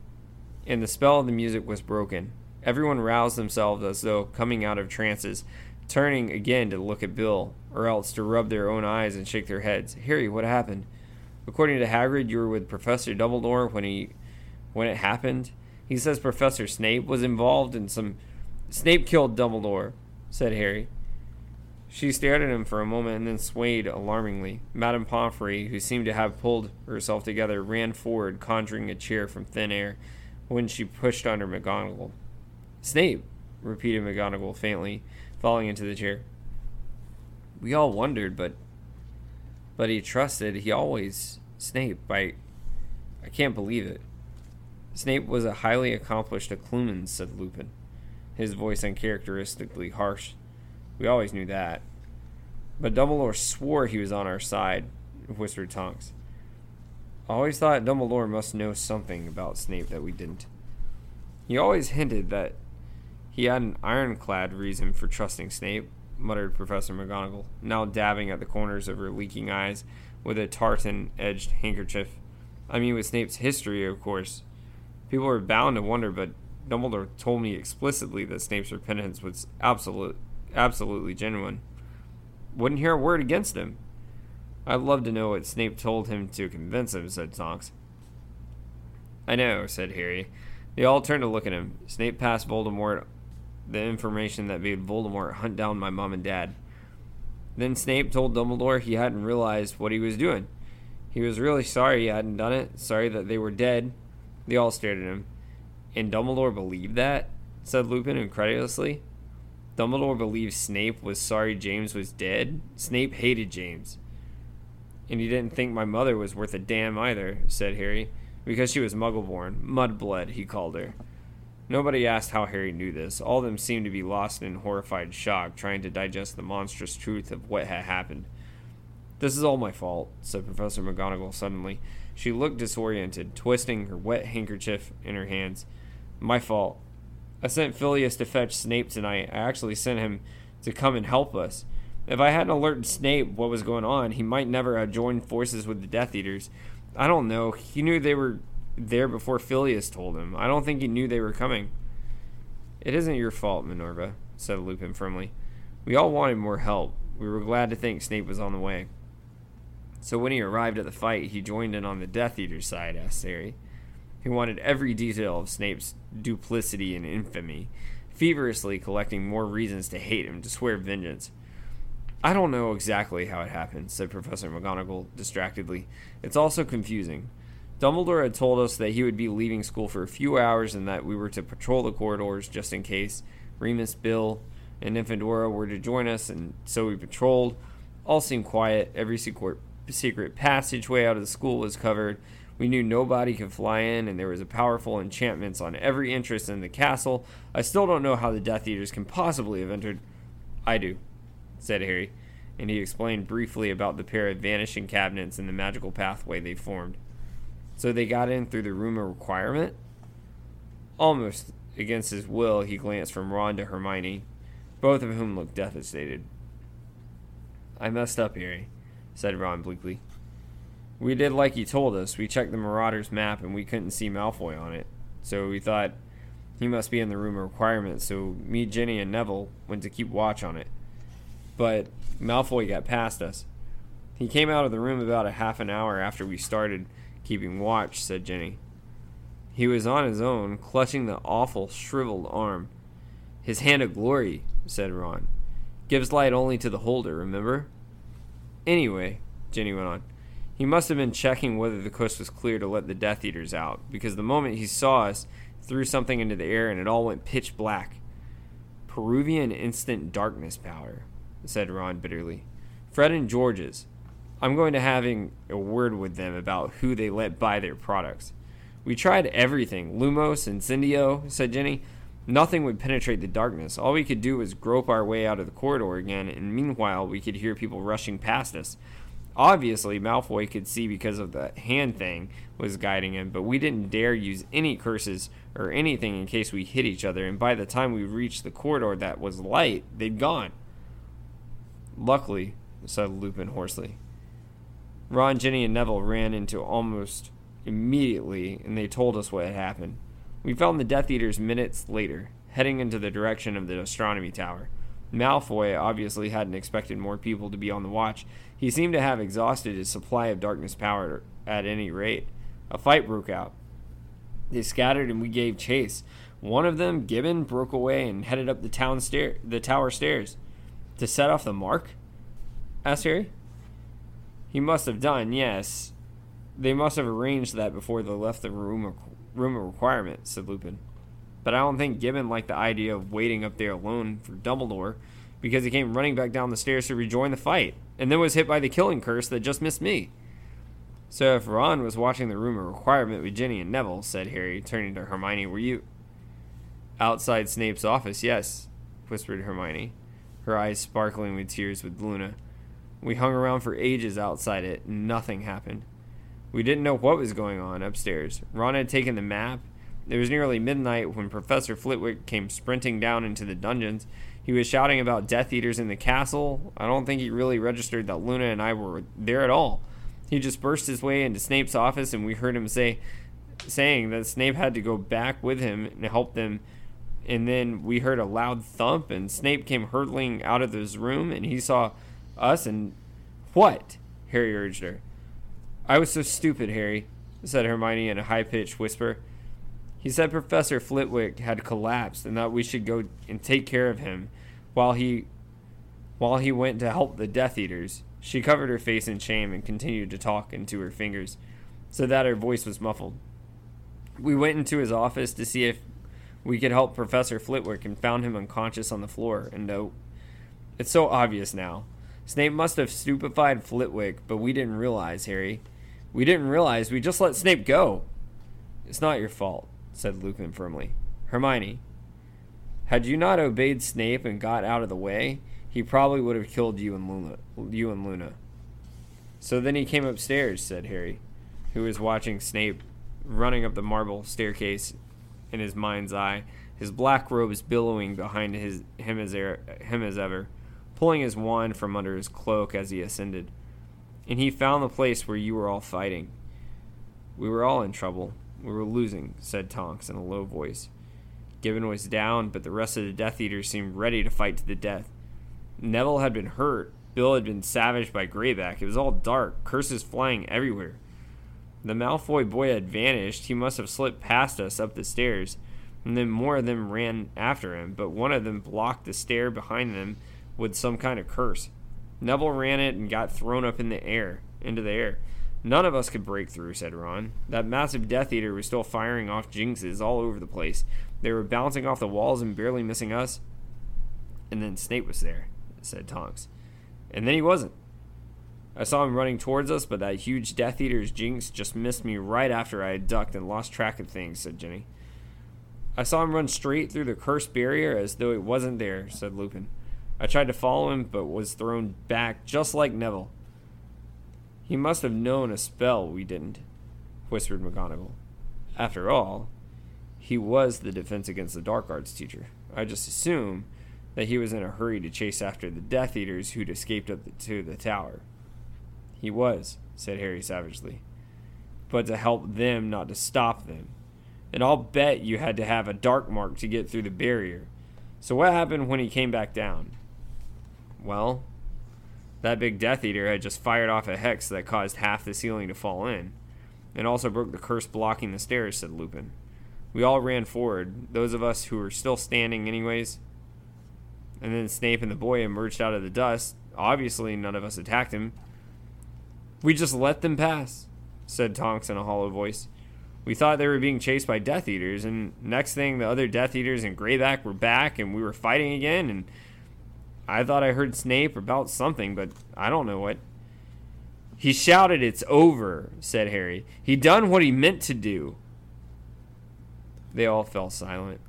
and the spell of the music was broken. Everyone roused themselves as though coming out of trances, turning again to look at Bill, or else to rub their own eyes and shake their heads. Harry, what happened? According to Hagrid, you were with Professor Dumbledore when he when it happened. He says Professor Snape was involved in some Snape killed Dumbledore, said Harry. She stared at him for a moment and then swayed alarmingly. Madame Pomfrey, who seemed to have pulled herself together, ran forward, conjuring a chair from thin air when she pushed under McGonagall. Snape, repeated McGonagall faintly, falling into the chair. We all wondered, but but he trusted. He always Snape. I I can't believe it. Snape was a highly accomplished Occlumen, said Lupin, his voice uncharacteristically harsh. We always knew that. But Dumbledore swore he was on our side, whispered Tonks. I always thought Dumbledore must know something about Snape that we didn't. He always hinted that he had an ironclad reason for trusting Snape, muttered Professor McGonagall, now dabbing at the corners of her leaking eyes with a tartan edged handkerchief. I mean, with Snape's history, of course. People were bound to wonder, but Dumbledore told me explicitly that Snape's repentance was absolute, absolutely genuine. Wouldn't hear a word against him. I'd love to know what Snape told him to convince him, said Tonks. I know, said Harry. They all turned to look at him. Snape passed Voldemort the information that made Voldemort hunt down my mom and dad. Then Snape told Dumbledore he hadn't realized what he was doing. He was really sorry he hadn't done it, sorry that they were dead. They all stared at him. And Dumbledore believed that? said Lupin incredulously. Dumbledore believed Snape was sorry James was dead? Snape hated James. And he didn't think my mother was worth a damn either, said Harry, because she was muggle born. Mudblood, he called her. Nobody asked how Harry knew this. All of them seemed to be lost in horrified shock, trying to digest the monstrous truth of what had happened. This is all my fault, said Professor McGonagall suddenly. She looked disoriented, twisting her wet handkerchief in her hands. My fault. I sent Filius to fetch Snape tonight. I actually sent him to come and help us. If I hadn't alerted Snape what was going on, he might never have joined forces with the Death Eaters. I don't know. He knew they were there before Filius told him. I don't think he knew they were coming. It isn't your fault, Minerva, said Lupin firmly. We all wanted more help. We were glad to think Snape was on the way. So when he arrived at the fight, he joined in on the Death Eater's side, asked Harry. He wanted every detail of Snape's duplicity and infamy, feverishly collecting more reasons to hate him, to swear vengeance. I don't know exactly how it happened, said Professor McGonagall distractedly. It's also confusing. Dumbledore had told us that he would be leaving school for a few hours and that we were to patrol the corridors just in case. Remus, Bill, and Nymphadora were to join us, and so we patrolled. All seemed quiet. Every secret, secret passageway out of the school was covered. We knew nobody could fly in, and there was a powerful enchantments on every entrance in the castle. I still don't know how the Death Eaters can possibly have entered. I do, said Harry, and he explained briefly about the pair of vanishing cabinets and the magical pathway they formed. So they got in through the room of requirement? Almost against his will, he glanced from Ron to Hermione, both of whom looked devastated. I messed up, Harry. said Ron bleakly. We did like he told us. We checked the Marauders map and we couldn't see Malfoy on it. So we thought he must be in the room of requirements. So me, Ginny, and Neville went to keep watch on it. But Malfoy got past us. He came out of the room about a half an hour after we started keeping watch, said Ginny. He was on his own, clutching the awful, shriveled arm. His hand of glory, said Ron. Gives light only to the holder, remember? Anyway, Ginny went on, he must have been checking whether the coast was clear to let the Death Eaters out, because the moment he saw us, threw something into the air and it all went pitch black. Peruvian instant darkness power, said Ron bitterly. Fred and George's. I'm going to having a word with them about who they let buy their products. We tried everything, Lumos, Incendio, said Ginny. Nothing would penetrate the darkness. All we could do was grope our way out of the corridor again, and meanwhile we could hear people rushing past us. Obviously, Malfoy could see because of the hand thing was guiding him, but we didn't dare use any curses or anything in case we hit each other, and by the time we reached the corridor that was light, they'd gone. Luckily, said Lupin hoarsely. Ron, Ginny, and Neville ran into almost immediately, and they told us what had happened. We found the Death Eaters minutes later, heading into the direction of the astronomy tower. Malfoy obviously hadn't expected more people to be on the watch. He seemed to have exhausted his supply of darkness power at any rate. A fight broke out. They scattered and we gave chase. One of them, Gibbon, broke away and headed up the town stair the tower stairs. To set off the mark? asked Harry. He must have done, yes. They must have arranged that before they left the room room of requirement, said Lupin. But I don't think Gibbon liked the idea of waiting up there alone for Dumbledore, because he came running back down the stairs to rejoin the fight, and then was hit by the killing curse that just missed me. So if Ron was watching the room of requirement with Ginny and Neville, said Harry, turning to Hermione, were you outside Snape's office? Yes, whispered Hermione, her eyes sparkling with tears with Luna. We hung around for ages outside it, and nothing happened. We didn't know what was going on upstairs. Ron had taken the map. It was nearly midnight when Professor Flitwick came sprinting down into the dungeons. He was shouting about Death Eaters in the castle. I don't think he really registered that Luna and I were there at all. He just burst his way into Snape's office, and we heard him say, saying that Snape had to go back with him and help them. And then we heard a loud thump, and Snape came hurtling out of his room, and he saw us and what? Harry urged her. I was so stupid, Harry, said Hermione in a high pitched whisper. He said Professor Flitwick had collapsed and that we should go and take care of him while he while he went to help the Death Eaters. She covered her face in shame and continued to talk into her fingers, so that her voice was muffled. We went into his office to see if we could help Professor Flitwick and found him unconscious on the floor, and no. It's so obvious now. Snape must have stupefied Flitwick, but we didn't realize, Harry. We didn't realize. We just let Snape go. It's not your fault, said Lupin firmly. Hermione, had you not obeyed Snape and got out of the way, he probably would have killed you and Luna. You and Luna. So then he came upstairs, said Harry, who was watching Snape running up the marble staircase in his mind's eye, his black robes billowing behind his him as, er, him as ever pulling his wand from under his cloak as he ascended. And he found the place where you were all fighting. We were all in trouble. We were losing, said Tonks in a low voice. Gibbon was down, but the rest of the Death Eaters seemed ready to fight to the death. Neville had been hurt. Bill had been savaged by Greyback. It was all dark, curses flying everywhere. The Malfoy boy had vanished. He must have slipped past us up the stairs, and then more of them ran after him, but one of them blocked the stair behind them with some kind of curse. Neville ran it and got thrown up in the air, into the air. None of us could break through, said Ron. That massive Death Eater was still firing off jinxes all over the place. They were bouncing off the walls and barely missing us. And then Snape was there, said Tonks. And then he wasn't. I saw him running towards us, but that huge Death Eater's jinx just missed me right after I had ducked and lost track of things, said Ginny. I saw him run straight through the cursed barrier as though it wasn't there, said Lupin. I tried to follow him, but was thrown back just like Neville. He must have known a spell we didn't, whispered McGonagall. After all, he was the Defense Against the Dark Arts teacher. I just assume that he was in a hurry to chase after the Death Eaters who'd escaped up the, to the tower. He was, said Harry savagely. But to help them, not to stop them. And I'll bet you had to have a dark mark to get through the barrier. So what happened when he came back down? Well, that big Death Eater had just fired off a hex that caused half the ceiling to fall in, and also broke the curse blocking the stairs, said Lupin. We all ran forward, those of us who were still standing, anyways. And then Snape and the boy emerged out of the dust. Obviously, none of us attacked him. We just let them pass, said Tonks in a hollow voice. We thought they were being chased by Death Eaters, and next thing, the other Death Eaters and Greyback were back, and we were fighting again, and I thought I heard Snape about something, but I don't know what. He shouted, It's over, said Harry. He done what he meant to do. They all fell silent.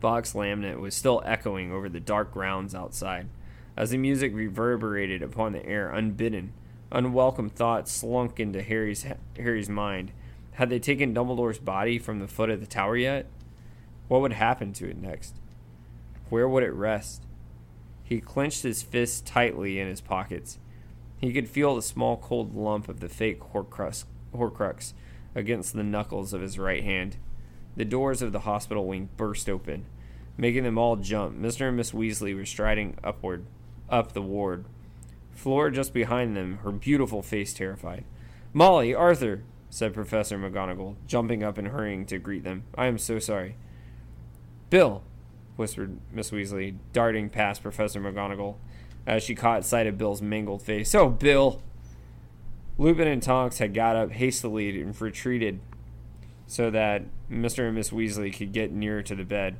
Fawkes Laminate was still echoing over the dark grounds outside. As the music reverberated upon the air unbidden, unwelcome thoughts slunk into Harry's Harry's mind. Had they taken Dumbledore's body from the foot of the tower yet? What would happen to it next? Where would it rest? He clenched his fists tightly in his pockets. He could feel the small cold lump of the fake Horcrux, against the knuckles of his right hand. The doors of the hospital wing burst open, making them all jump. Mr. and Miss Weasley were striding upward, up the ward. Fleur just behind them, her beautiful face terrified. Molly, Arthur, said Professor McGonagall, jumping up and hurrying to greet them. I am so sorry. Bill, whispered Miss Weasley, darting past Professor McGonagall as she caught sight of Bill's mangled face. Oh, Bill! Lupin and Tonks had got up hastily and retreated so that Mr. and Miss Weasley could get nearer to the bed.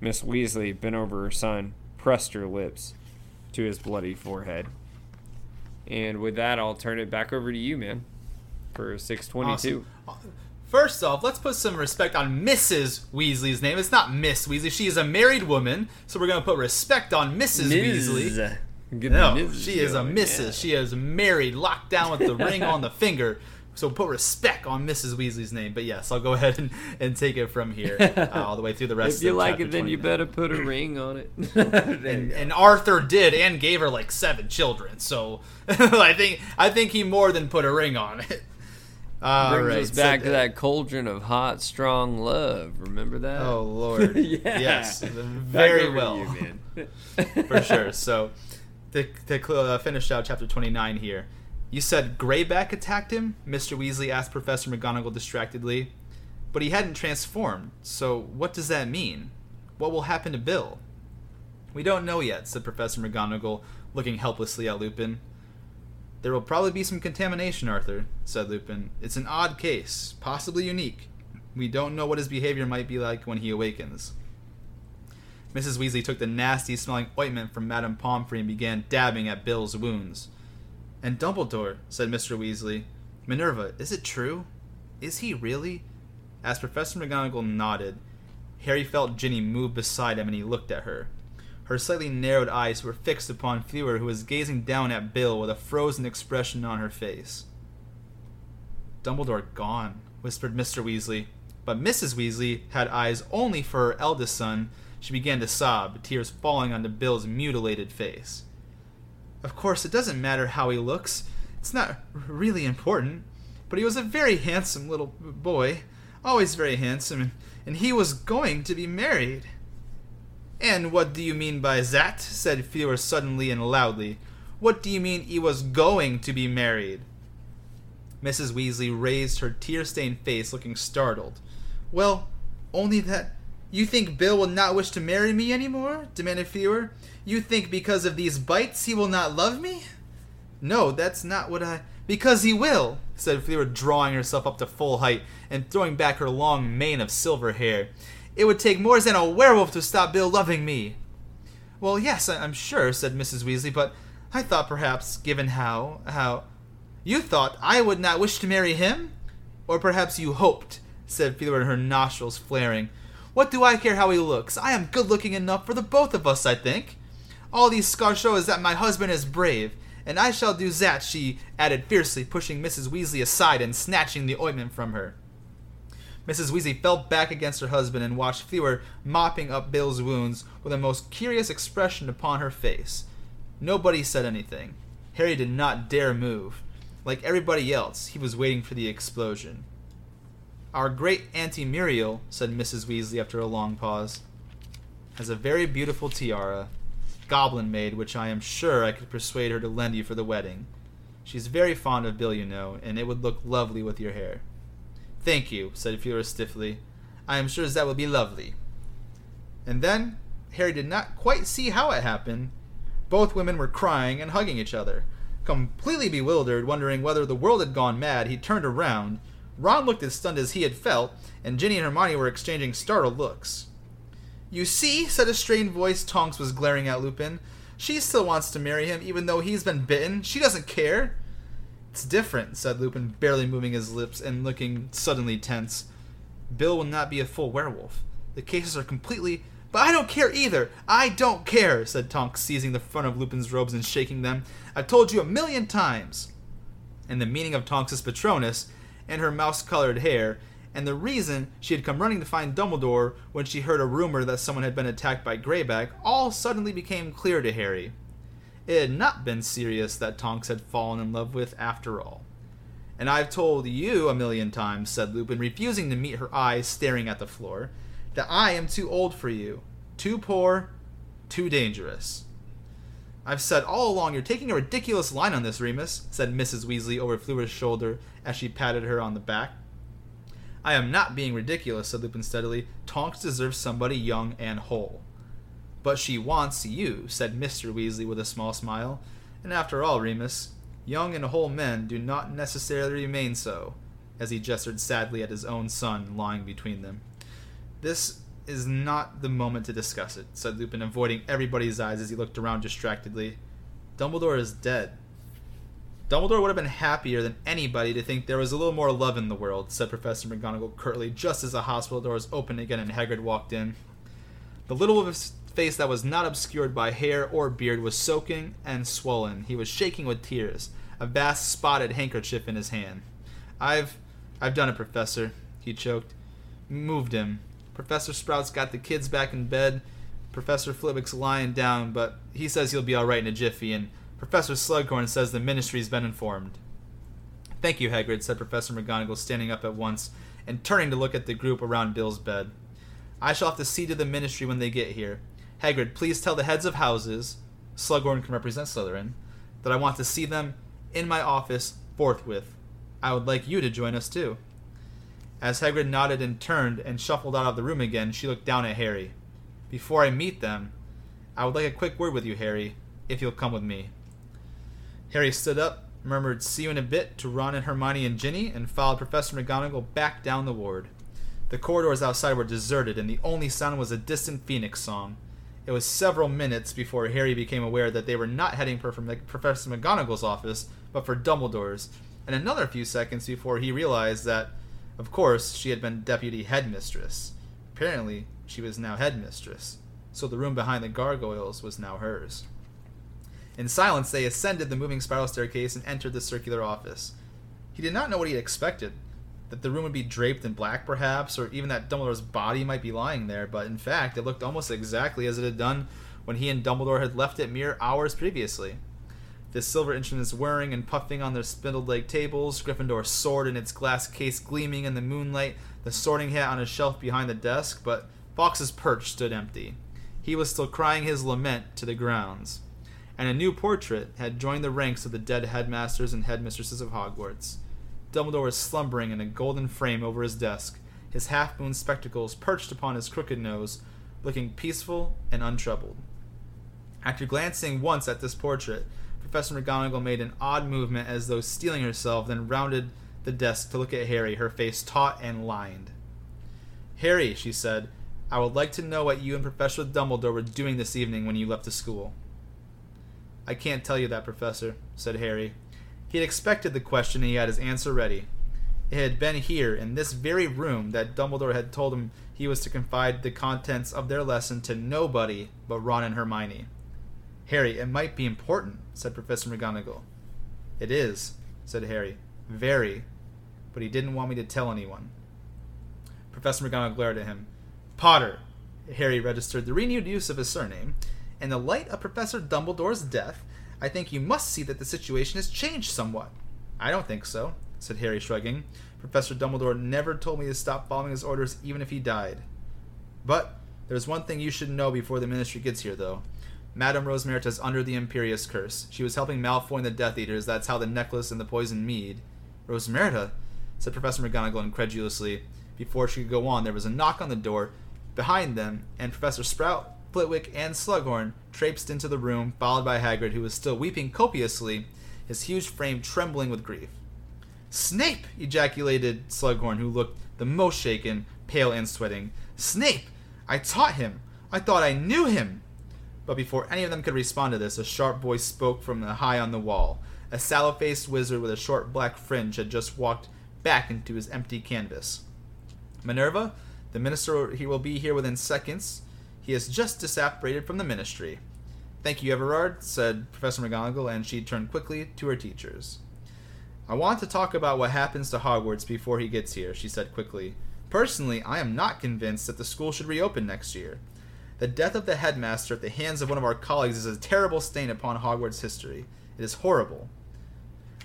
Miss Weasley, bent over her son, pressed her lips to his bloody forehead. And with that, I'll turn it back over to you, man, for 622. Awesome. First off, let's put some respect on Mrs. Weasley's name. It's not Miss Weasley. She is a married woman, so we're going to put respect on Mrs. Ms. Weasley. Get No, Ms. she is a Mrs. yeah. She is married, locked down with the ring on the finger. So put respect on Mrs. Weasley's name. But yes, I'll go ahead and, and take it from here uh, all the way through the rest of the. If you like it, then you better put a ring on it. and, and Arthur did and gave her like seven children. So I think I think he more than put a ring on it. All Brings right, us so back to that cauldron of hot, strong love. Remember that? Oh Lord, yeah. yes, very well, you, man. for sure. So to, to uh, finish out chapter twenty nine here, you said Greyback attacked him. Mister Weasley asked Professor McGonagall distractedly, but he hadn't transformed. So what does that mean? What will happen to Bill? We don't know yet," said Professor McGonagall, looking helplessly at Lupin. There will probably be some contamination, Arthur, said Lupin. It's an odd case, possibly unique. We don't know what his behavior might be like when he awakens. Mrs. Weasley took the nasty smelling ointment from Madame Pomfrey and began dabbing at Bill's wounds. And Dumbledore, said Mr. Weasley. Minerva, is it true? Is he really? As Professor McGonagall nodded, Harry felt Ginny move beside him and he looked at her. Her slightly narrowed eyes were fixed upon Fleur, who was gazing down at Bill with a frozen expression on her face. Dumbledore gone, whispered Mr. Weasley. But Mrs. Weasley had eyes only for her eldest son. She began to sob, tears falling onto Bill's mutilated face. Of course, it doesn't matter how he looks. It's not really important. But he was a very handsome little boy, always very handsome, and, and he was going to be married. And what do you mean by that? said Fleur suddenly and loudly. What do you mean he was going to be married? Mrs. Weasley raised her tear stained face, looking startled. Well, only that. You think Bill will not wish to marry me anymore? demanded Fleur. You think because of these bites he will not love me? No, that's not what I. Because he will, said Fleur, drawing herself up to full height and throwing back her long mane of silver hair. It would take more than a werewolf to stop Bill loving me. Well, yes, I- I'm sure, said Mrs. Weasley, but I thought perhaps, given how. how. You thought I would not wish to marry him? Or perhaps you hoped, said Fleur, her nostrils flaring. What do I care how he looks? I am good looking enough for the both of us, I think. All these scars show is that my husband is brave, and I shall do that, she added fiercely, pushing Mrs. Weasley aside and snatching the ointment from her. Mrs. Weasley fell back against her husband and watched Fleur mopping up Bill's wounds with a most curious expression upon her face. Nobody said anything. Harry did not dare move. Like everybody else, he was waiting for the explosion. Our great Auntie Muriel, said Mrs. Weasley after a long pause, has a very beautiful tiara, goblin made, which I am sure I could persuade her to lend you for the wedding. She's very fond of Bill, you know, and it would look lovely with your hair. Thank you, said Fleur stiffly. I am sure that will be lovely. And then, Harry did not quite see how it happened. Both women were crying and hugging each other. Completely bewildered, wondering whether the world had gone mad, he turned around. Ron looked as stunned as he had felt, and Ginny and Hermione were exchanging startled looks. You see, said a strained voice Tonks was glaring at Lupin. She still wants to marry him, even though he's been bitten. She doesn't care. It's different, said Lupin, barely moving his lips and looking suddenly tense. Bill will not be a full werewolf. The cases are completely but I don't care either. I don't care, said Tonks, seizing the front of Lupin's robes and shaking them. I've told you a million times. And the meaning of Tonks's Patronus, and her mouse colored hair, and the reason she had come running to find Dumbledore when she heard a rumor that someone had been attacked by Greyback all suddenly became clear to Harry. It had not been Sirius that Tonks had fallen in love with after all. And I've told you a million times, said Lupin, refusing to meet her eyes staring at the floor that I am too old for you, too poor, too dangerous. I've said all along you're taking a ridiculous line on this, Remus, said Mrs. Weasley over Fleur's shoulder as she patted her on the back. I am not being ridiculous, said Lupin steadily. Tonks deserves somebody young and whole. But she wants you, said Mr. Weasley with a small smile. And after all, Remus, young and whole men do not necessarily remain so, as he gestured sadly at his own son lying between them. This is not the moment to discuss it, said Lupin, avoiding everybody's eyes as he looked around distractedly. Dumbledore is dead. Dumbledore would have been happier than anybody to think there was a little more love in the world, said Professor McGonagall curtly, just as the hospital doors opened again and Hagrid walked in. The little face that was not obscured by hair or beard was soaking and swollen. He was shaking with tears, a vast spotted handkerchief in his hand. I've I've done it, Professor, he choked. Moved him. Professor Sprout's got the kids back in bed. Professor Flitwick's lying down, but he says he'll be all right in a jiffy, and Professor Slughorn says the ministry's been informed. Thank you, Hagrid, said Professor McGonagall, standing up at once and turning to look at the group around Bill's bed. I shall have to see to the ministry when they get here. Hagrid, please tell the heads of houses, Slughorn can represent Slytherin, that I want to see them in my office forthwith. I would like you to join us too. As Hagrid nodded and turned and shuffled out of the room again, she looked down at Harry. Before I meet them, I would like a quick word with you, Harry, if you'll come with me. Harry stood up, murmured see you in a bit to Ron and Hermione and Ginny, and followed Professor McGonagall back down the ward. The corridors outside were deserted, and the only sound was a distant phoenix song. It was several minutes before Harry became aware that they were not heading for Professor McGonagall's office, but for Dumbledore's, and another few seconds before he realized that of course, she had been deputy headmistress. Apparently, she was now headmistress, so the room behind the gargoyles was now hers. In silence, they ascended the moving spiral staircase and entered the circular office. He did not know what he had expected that the room would be draped in black, perhaps, or even that Dumbledore's body might be lying there, but in fact, it looked almost exactly as it had done when he and Dumbledore had left it mere hours previously the silver instruments whirring and puffing on their spindle legged tables, Gryffindor's sword in its glass case gleaming in the moonlight, the sorting hat on a shelf behind the desk, but Fawkes's perch stood empty. He was still crying his lament to the grounds. And a new portrait had joined the ranks of the dead headmasters and headmistresses of Hogwarts. Dumbledore was slumbering in a golden frame over his desk, his half moon spectacles perched upon his crooked nose, looking peaceful and untroubled. After glancing once at this portrait, Professor McGonagall made an odd movement as though steeling herself, then rounded the desk to look at Harry, her face taut and lined. Harry, she said, I would like to know what you and Professor Dumbledore were doing this evening when you left the school. I can't tell you that, Professor, said Harry. He had expected the question and he had his answer ready. It had been here, in this very room, that Dumbledore had told him he was to confide the contents of their lesson to nobody but Ron and Hermione. Harry, it might be important, said Professor McGonagall. It is, said Harry. Very. But he didn't want me to tell anyone. Professor McGonagall glared at him. Potter! Harry registered the renewed use of his surname. In the light of Professor Dumbledore's death, I think you must see that the situation has changed somewhat. I don't think so, said Harry, shrugging. Professor Dumbledore never told me to stop following his orders even if he died. But there's one thing you should know before the Ministry gets here, though. Madame Rosmerta is under the Imperius Curse. She was helping Malfoy and the Death Eaters. That's how the necklace and the poison mead. Rosmerta? said Professor McGonagall incredulously. Before she could go on, there was a knock on the door behind them, and Professor Sprout, Flitwick, and Slughorn traipsed into the room, followed by Hagrid, who was still weeping copiously, his huge frame trembling with grief. Snape! ejaculated Slughorn, who looked the most shaken, pale, and sweating. Snape! I taught him! I thought I knew him! But before any of them could respond to this, a sharp voice spoke from high on the wall. A sallow faced wizard with a short black fringe had just walked back into his empty canvas. Minerva, the minister he will be here within seconds. He has just disapparated from the ministry. Thank you, Everard, said Professor McGonagall, and she turned quickly to her teachers. I want to talk about what happens to Hogwarts before he gets here, she said quickly. Personally, I am not convinced that the school should reopen next year. The death of the headmaster at the hands of one of our colleagues is a terrible stain upon Hogwarts history. It is horrible.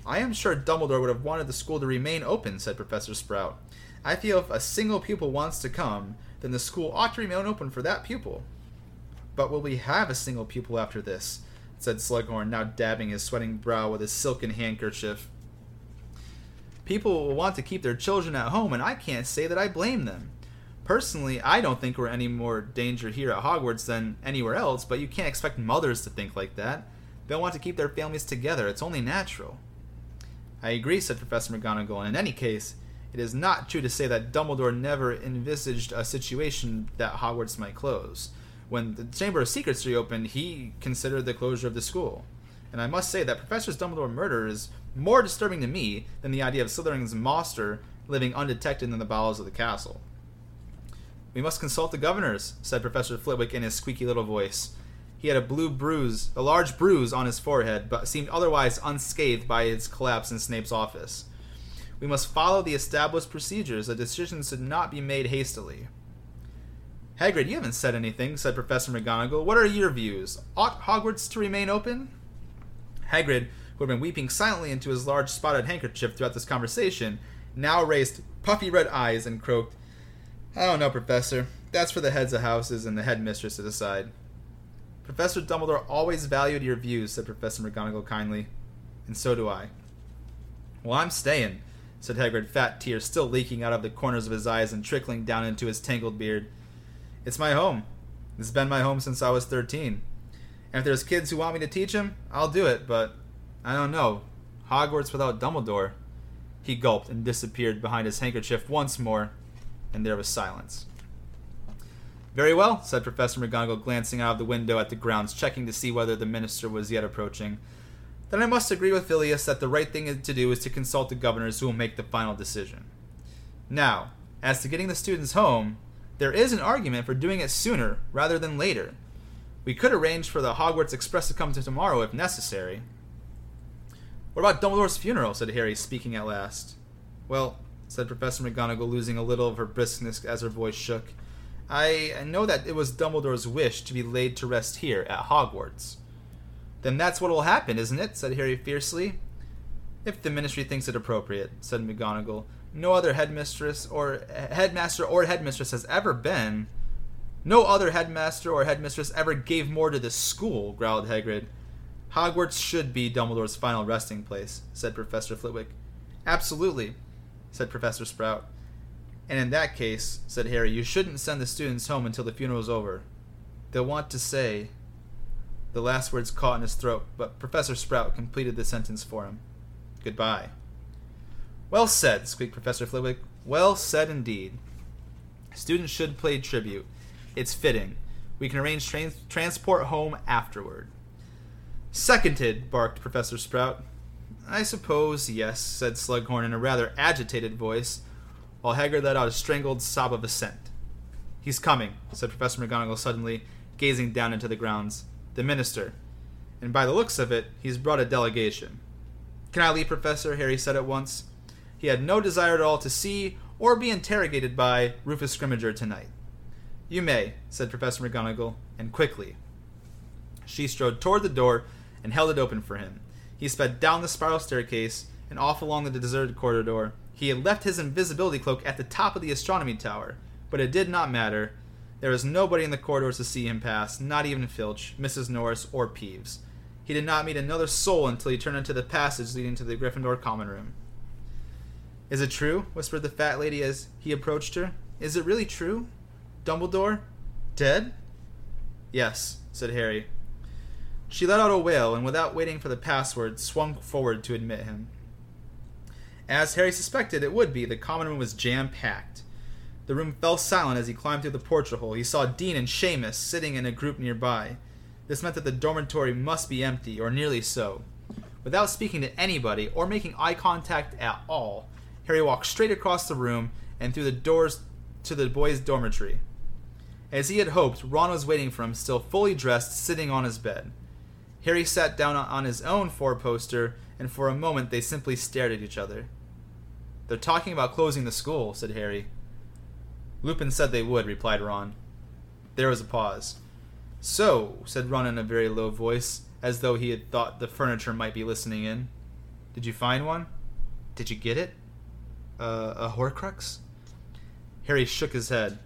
I am sure Dumbledore would have wanted the school to remain open, said Professor Sprout. I feel if a single pupil wants to come, then the school ought to remain open for that pupil. But will we have a single pupil after this? said Slughorn, now dabbing his sweating brow with his silken handkerchief. People will want to keep their children at home, and I can't say that I blame them. Personally, I don't think we're any more danger here at Hogwarts than anywhere else, but you can't expect mothers to think like that. They'll want to keep their families together. It's only natural. I agree, said Professor McGonagall, and in any case, it is not true to say that Dumbledore never envisaged a situation that Hogwarts might close. When the Chamber of Secrets reopened, he considered the closure of the school. And I must say that Professor Dumbledore's murder is more disturbing to me than the idea of Slytherin's monster living undetected in the bowels of the castle. We must consult the governors, said Professor Flitwick in his squeaky little voice. He had a blue bruise, a large bruise on his forehead, but seemed otherwise unscathed by its collapse in Snape's office. We must follow the established procedures. A decision should not be made hastily. Hagrid, you haven't said anything, said Professor McGonagall. What are your views? Ought Hogwarts to remain open? Hagrid, who had been weeping silently into his large spotted handkerchief throughout this conversation, now raised puffy red eyes and croaked, I don't know, Professor. That's for the heads of houses and the headmistress to decide. Professor Dumbledore always valued your views, said Professor McGonagall kindly. And so do I. Well, I'm staying, said Hagrid, fat tears still leaking out of the corners of his eyes and trickling down into his tangled beard. It's my home. It's been my home since I was 13. And if there's kids who want me to teach them, I'll do it, but I don't know. Hogwarts without Dumbledore. He gulped and disappeared behind his handkerchief once more, and there was silence. Very well, said Professor McGonagall, glancing out of the window at the grounds, checking to see whether the minister was yet approaching. Then I must agree with Filius that the right thing to do is to consult the governors who will make the final decision. Now, as to getting the students home, there is an argument for doing it sooner rather than later. We could arrange for the Hogwarts Express to come to tomorrow if necessary. What about Dumbledore's funeral? said Harry, speaking at last. Well, said Professor McGonagall, losing a little of her briskness as her voice shook. I know that it was Dumbledore's wish to be laid to rest here at Hogwarts. Then that's what will happen, isn't it? said Harry fiercely. If the ministry thinks it appropriate, said McGonagall. No other headmistress or headmaster or headmistress has ever been. No other headmaster or headmistress ever gave more to this school, growled Hagrid. Hogwarts should be Dumbledore's final resting place, said Professor Flitwick. Absolutely, said Professor Sprout. And in that case, said Harry, you shouldn't send the students home until the funeral's over. They'll want to say. The last words caught in his throat, but Professor Sprout completed the sentence for him. Goodbye. Well said, squeaked Professor Flitwick. Well said indeed. Students should pay tribute. It's fitting. We can arrange trans- transport home afterward. Seconded, barked Professor Sprout. I suppose, yes, said Slughorn in a rather agitated voice, while Hagrid let out a strangled sob of assent. He's coming, said Professor McGonagall suddenly, gazing down into the grounds. The minister. And by the looks of it, he's brought a delegation. Can I leave, Professor? Harry said at once. He had no desire at all to see or be interrogated by Rufus Scrimgeour tonight. You may, said Professor McGonagall, and quickly. She strode toward the door and held it open for him. He sped down the spiral staircase and off along the deserted corridor. He had left his invisibility cloak at the top of the astronomy tower, but it did not matter. There was nobody in the corridors to see him pass, not even Filch, Mrs. Norris, or Peeves. He did not meet another soul until he turned into the passage leading to the Gryffindor common room. Is it true? whispered the fat lady as he approached her. Is it really true? Dumbledore? Dead? Yes, said Harry. She let out a wail and, without waiting for the password, swung forward to admit him. As Harry suspected it would be, the common room was jam packed. The room fell silent as he climbed through the portrait hole. He saw Dean and Seamus sitting in a group nearby. This meant that the dormitory must be empty, or nearly so. Without speaking to anybody or making eye contact at all, Harry walked straight across the room and through the doors to the boys' dormitory. As he had hoped, Ron was waiting for him, still fully dressed, sitting on his bed. Harry sat down on his own four poster, and for a moment they simply stared at each other. They're talking about closing the school, said Harry. Lupin said they would, replied Ron. There was a pause. So, said Ron in a very low voice, as though he had thought the furniture might be listening in. Did you find one? Did you get it? Uh, a Horcrux? Harry shook his head.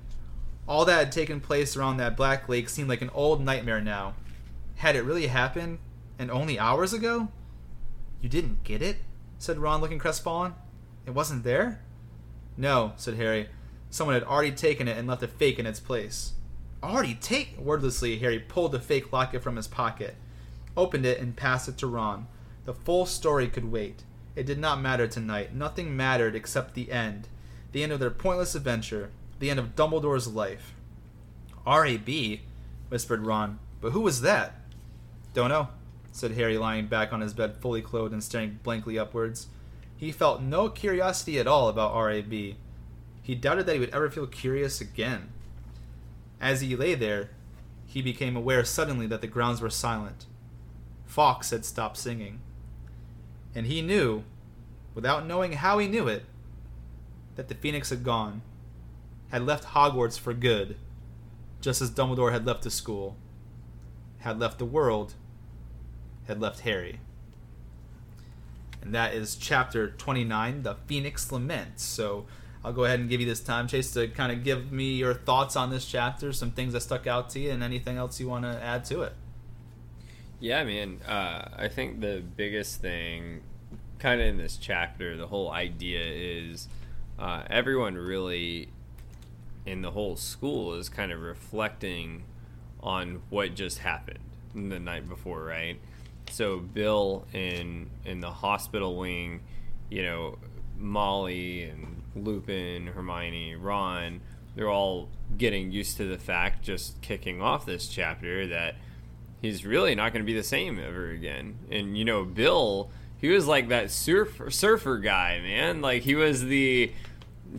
All that had taken place around that black lake seemed like an old nightmare now. Had it really happened? And only hours ago? You didn't get it? said Ron, looking crestfallen. It wasn't there? No, said Harry. Someone had already taken it and left a fake in its place. Already take? Wordlessly, Harry pulled the fake locket from his pocket, opened it, and passed it to Ron. The full story could wait. It did not matter tonight. Nothing mattered except the end. The end of their pointless adventure. The end of Dumbledore's life. R.A.B., whispered Ron. But who was that? Don't know, said Harry, lying back on his bed, fully clothed and staring blankly upwards. He felt no curiosity at all about R.A.B. He doubted that he would ever feel curious again. As he lay there, he became aware suddenly that the grounds were silent. Fawkes had stopped singing. And he knew, without knowing how he knew it, that the Phoenix had gone, had left Hogwarts for good, just as Dumbledore had left the school, had left the world, had left Harry. And that is chapter 29, The Phoenix Lament. So I'll go ahead and give you this time, Chase, to kind of give me your thoughts on this chapter, some things that stuck out to you, and anything else you want to add to it. Yeah, man. Uh, I think the biggest thing, kind of in this chapter, the whole idea is uh, everyone really in the whole school is kind of reflecting on what just happened the night before, right? So Bill in in the hospital wing, you know, Molly and Lupin, Hermione, Ron, they're all getting used to the fact just kicking off this chapter that he's really not going to be the same ever again. And you know, Bill, he was like that surfer surfer guy, man. Like he was the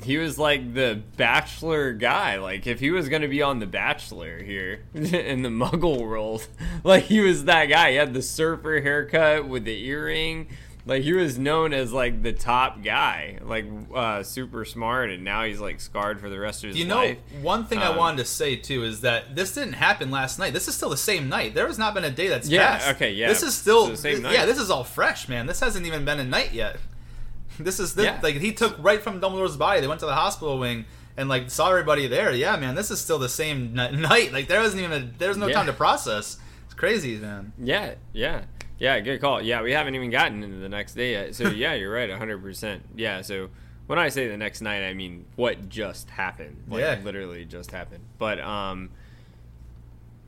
he was like the bachelor guy. Like if he was gonna be on the Bachelor here in the Muggle world, like he was that guy. He had the surfer haircut with the earring. Like he was known as like the top guy, like uh, super smart, and now he's like scarred for the rest of his life. You know, life. one thing I Um, wanted to say too is that this didn't happen last night. This is still the same night. There has not been a day that's Yeah, passed. okay, yeah. This is still the same night. Yeah, this is all fresh, man. This hasn't even been a night yet. This is this, Yeah. like he took right from Dumbledore's body. They went to the hospital wing and like saw everybody there. Yeah, man, this is still the same n- night. Like there wasn't even a, there was no Yeah. time to process. It's crazy, man. Yeah, yeah, yeah. Good call. Yeah, we haven't even gotten into the next day yet. So yeah, you're right, 100. percent Yeah. So when I say the next night, I mean what just happened. Like, Yeah. literally just happened. But um,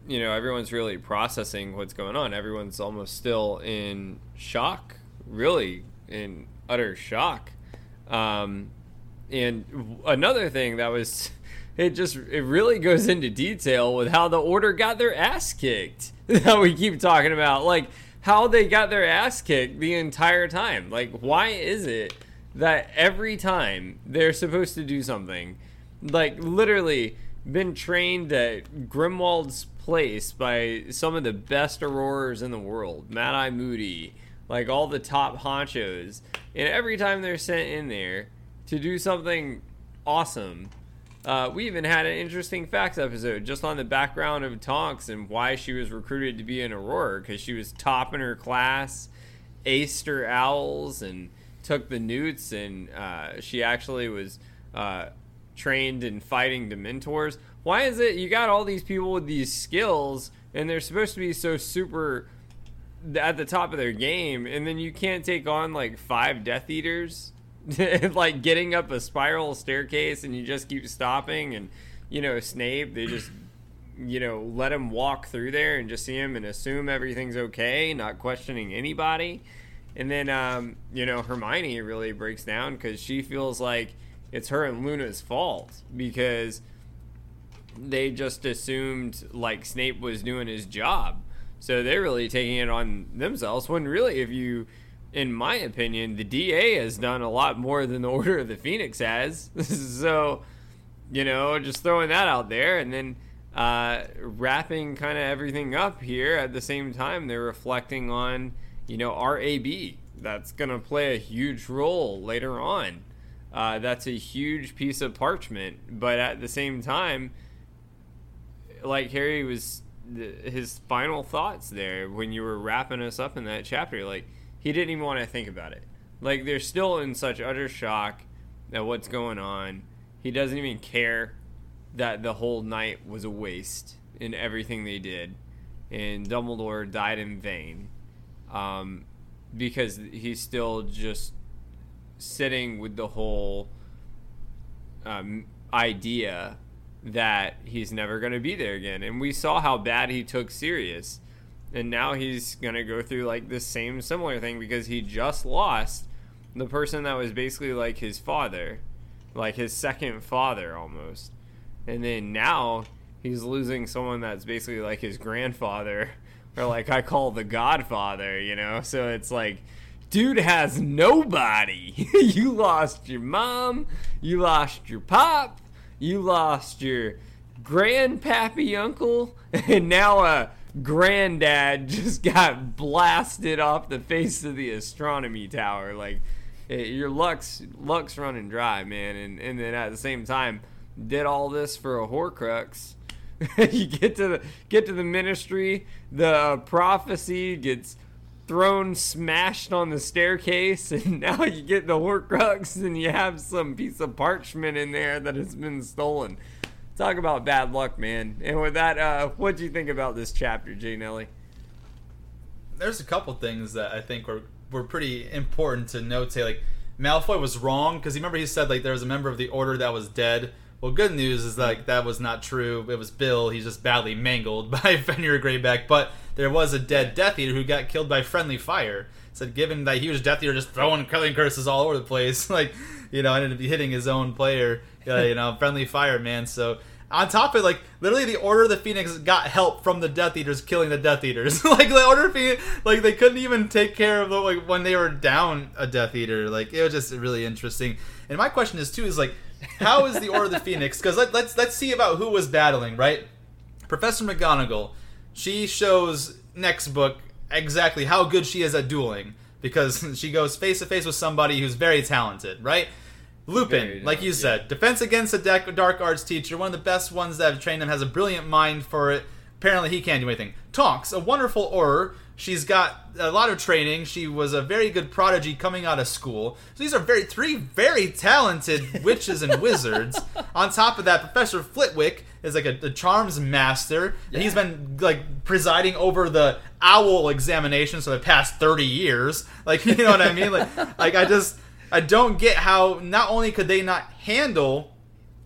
you know, everyone's really processing what's going on. Everyone's almost still in shock, really in utter shock. Um, and another thing that was it just it really goes into detail with how the order got their ass kicked that we keep talking about like how they got their ass kicked the entire time. Like why is it that every time they're supposed to do something like literally been trained at Grimmauld's place by some of the best aurorers in the world Mad Eye Moody like all the top honchos and every time they're sent in there to do something awesome Uh, we even had an interesting facts episode just on the background of Tonks and why she was recruited to be an Aurora because she was top in her class, aced her owls, and took the newts, and uh, she actually was uh, trained in fighting Dementors. Why is it you got all these people with these skills and they're supposed to be so super at the top of their game, and then you can't take on like five Death Eaters? like getting up a spiral staircase and you just keep stopping and you know snape they just you know let him walk through there and just see him and assume everything's okay not questioning anybody. And then um, you know hermione really breaks down because she feels like it's her and luna's fault because they just assumed like snape was doing his job. So they're really taking it on themselves when really if you in my opinion, the DA has done a lot more than the Order of the Phoenix has. so, you know, just throwing that out there and then uh, wrapping kind of everything up here at the same time, they're reflecting on, you know, RAB. That's going to play a huge role later on. Uh, that's a huge piece of parchment, but at the same time, like Harry was, his final thoughts there when you were wrapping us up in that chapter, like he didn't even want to think about it. Like they're still in such utter shock at what's going on. He doesn't even care that the whole night was a waste in everything they did, and Dumbledore died in vain, um, because he's still just sitting with the whole um, idea that he's never going to be there again. And we saw how bad he took Sirius and now he's gonna go through like the same similar thing because he just lost the person that was basically like his father, like his second father almost, and then now he's losing someone that's basically like his grandfather, or like I call the Godfather, you know. So it's like. Dude has nobody. you lost your mom, you lost your pop, you lost your grandpappy uncle, and now uh granddad just got blasted off the face of the astronomy tower. Like it, your luck's luck's running dry, man. And and then at the same time, did all this for a Horcrux. you get to the get to the ministry, the uh, prophecy gets thrown smashed on the staircase and now you get the horcrux and you have some piece of parchment in there that has been stolen talk about bad luck, man. And with that, uh, what do you think about this chapter, Jay Nelly? There's a couple things that I think were were pretty important to note. Say like Malfoy was wrong because remember he said like there was a member of the Order that was dead. Well, good news is like that was not true. It was Bill. He's just badly mangled by Fenrir Greyback. But there was a dead Death Eater who got killed by friendly fire. Said given that he was Death Eater, just throwing killing curses all over the place, like you know, ended up hitting his own player. Uh, you know, friendly fire, man. So on top of like literally the Order of the Phoenix got help from the Death Eaters killing the Death Eaters. like the Order of Phoenix, like they couldn't even take care of the like when they were down a Death Eater. Like it was just really interesting. And my question is too is like, how is the Order of the Phoenix? Because let, let's let's see about who was battling. Right, Professor McGonagall. She shows next book exactly how good she is at dueling because she goes face to face with somebody who's very talented. Right Lupin, like you said, yeah. defense against a dark arts teacher, one of the best ones that have trained him, has a brilliant mind for it. Apparently, he can't do anything. Tonks, a wonderful Auror. She's got a lot of training. She was a very good prodigy coming out of school. So these are very three very talented witches and wizards. On top of that, Professor Flitwick is like a, a charms master, yeah. and he's been like presiding over the owl examination for the past thirty years. Like you know what I mean? Like, like I just I don't get how not only could they not handle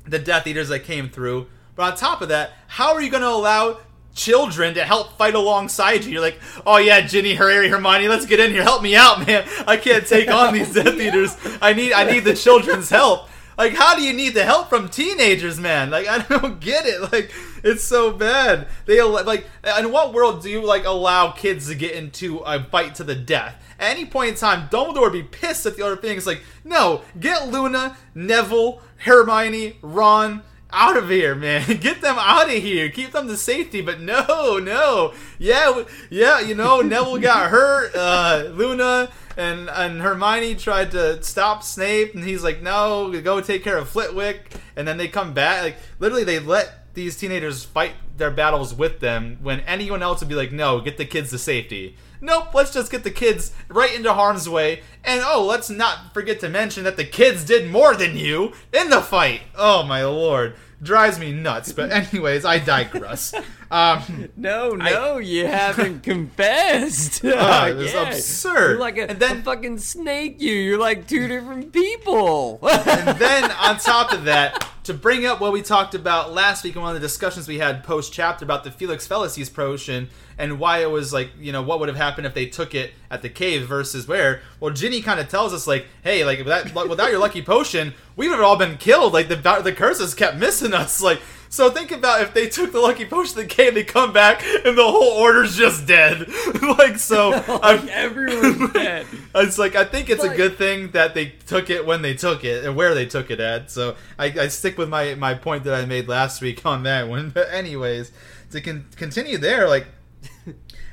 the Death Eaters that came through, but on top of that, how are you going to allow children to help fight alongside you? You're like, oh yeah, Ginny, Harry, Hermione, let's get in here, help me out, man. I can't take on these Death Eaters. I need, I need the children's help. Like, how do you need the help from teenagers, man? Like, I don't get it. Like, it's so bad. They like, in what world do you like allow kids to get into a fight to the death? At any point in time, Dumbledore would be pissed at the other things. Like, no, get Luna, Neville, Hermione, Ron, out of here, man. Get them out of here. Keep them to safety. But no, no. Yeah, yeah. You know, Neville got hurt. Uh, Luna and and Hermione tried to stop Snape, and he's like, "No, go take care of Flitwick." And then they come back. Like literally, they let these teenagers fight their battles with them when anyone else would be like, "No, get the kids to safety." Nope, let's just get the kids right into harm's way. And oh, let's not forget to mention that the kids did more than you in the fight. Oh my lord. Drives me nuts. But anyways, I digress. Um, No, no, you haven't confessed. Ah, it was absurd. You're like a, And then- a fucking snake. You, you're like two different people. and then on top of that, to bring up what we talked about last week in one of the discussions we had post chapter about the Felix Felicis potion and why it was like, you know, what would have happened if they took it at the cave versus where. Well, Ginny kind of tells us like, hey, like that, without your lucky potion, we would have all been killed. Like the the curses kept missing us. Like. So think about if they took the lucky potion to the cave, they come back and the whole order's just dead. like so, like everyone's dead. it's like I think it's a good thing that they took it when they took it and where they took it at. So I, I stick with my, my point that I made last week on that one. But anyways, to con- continue there, like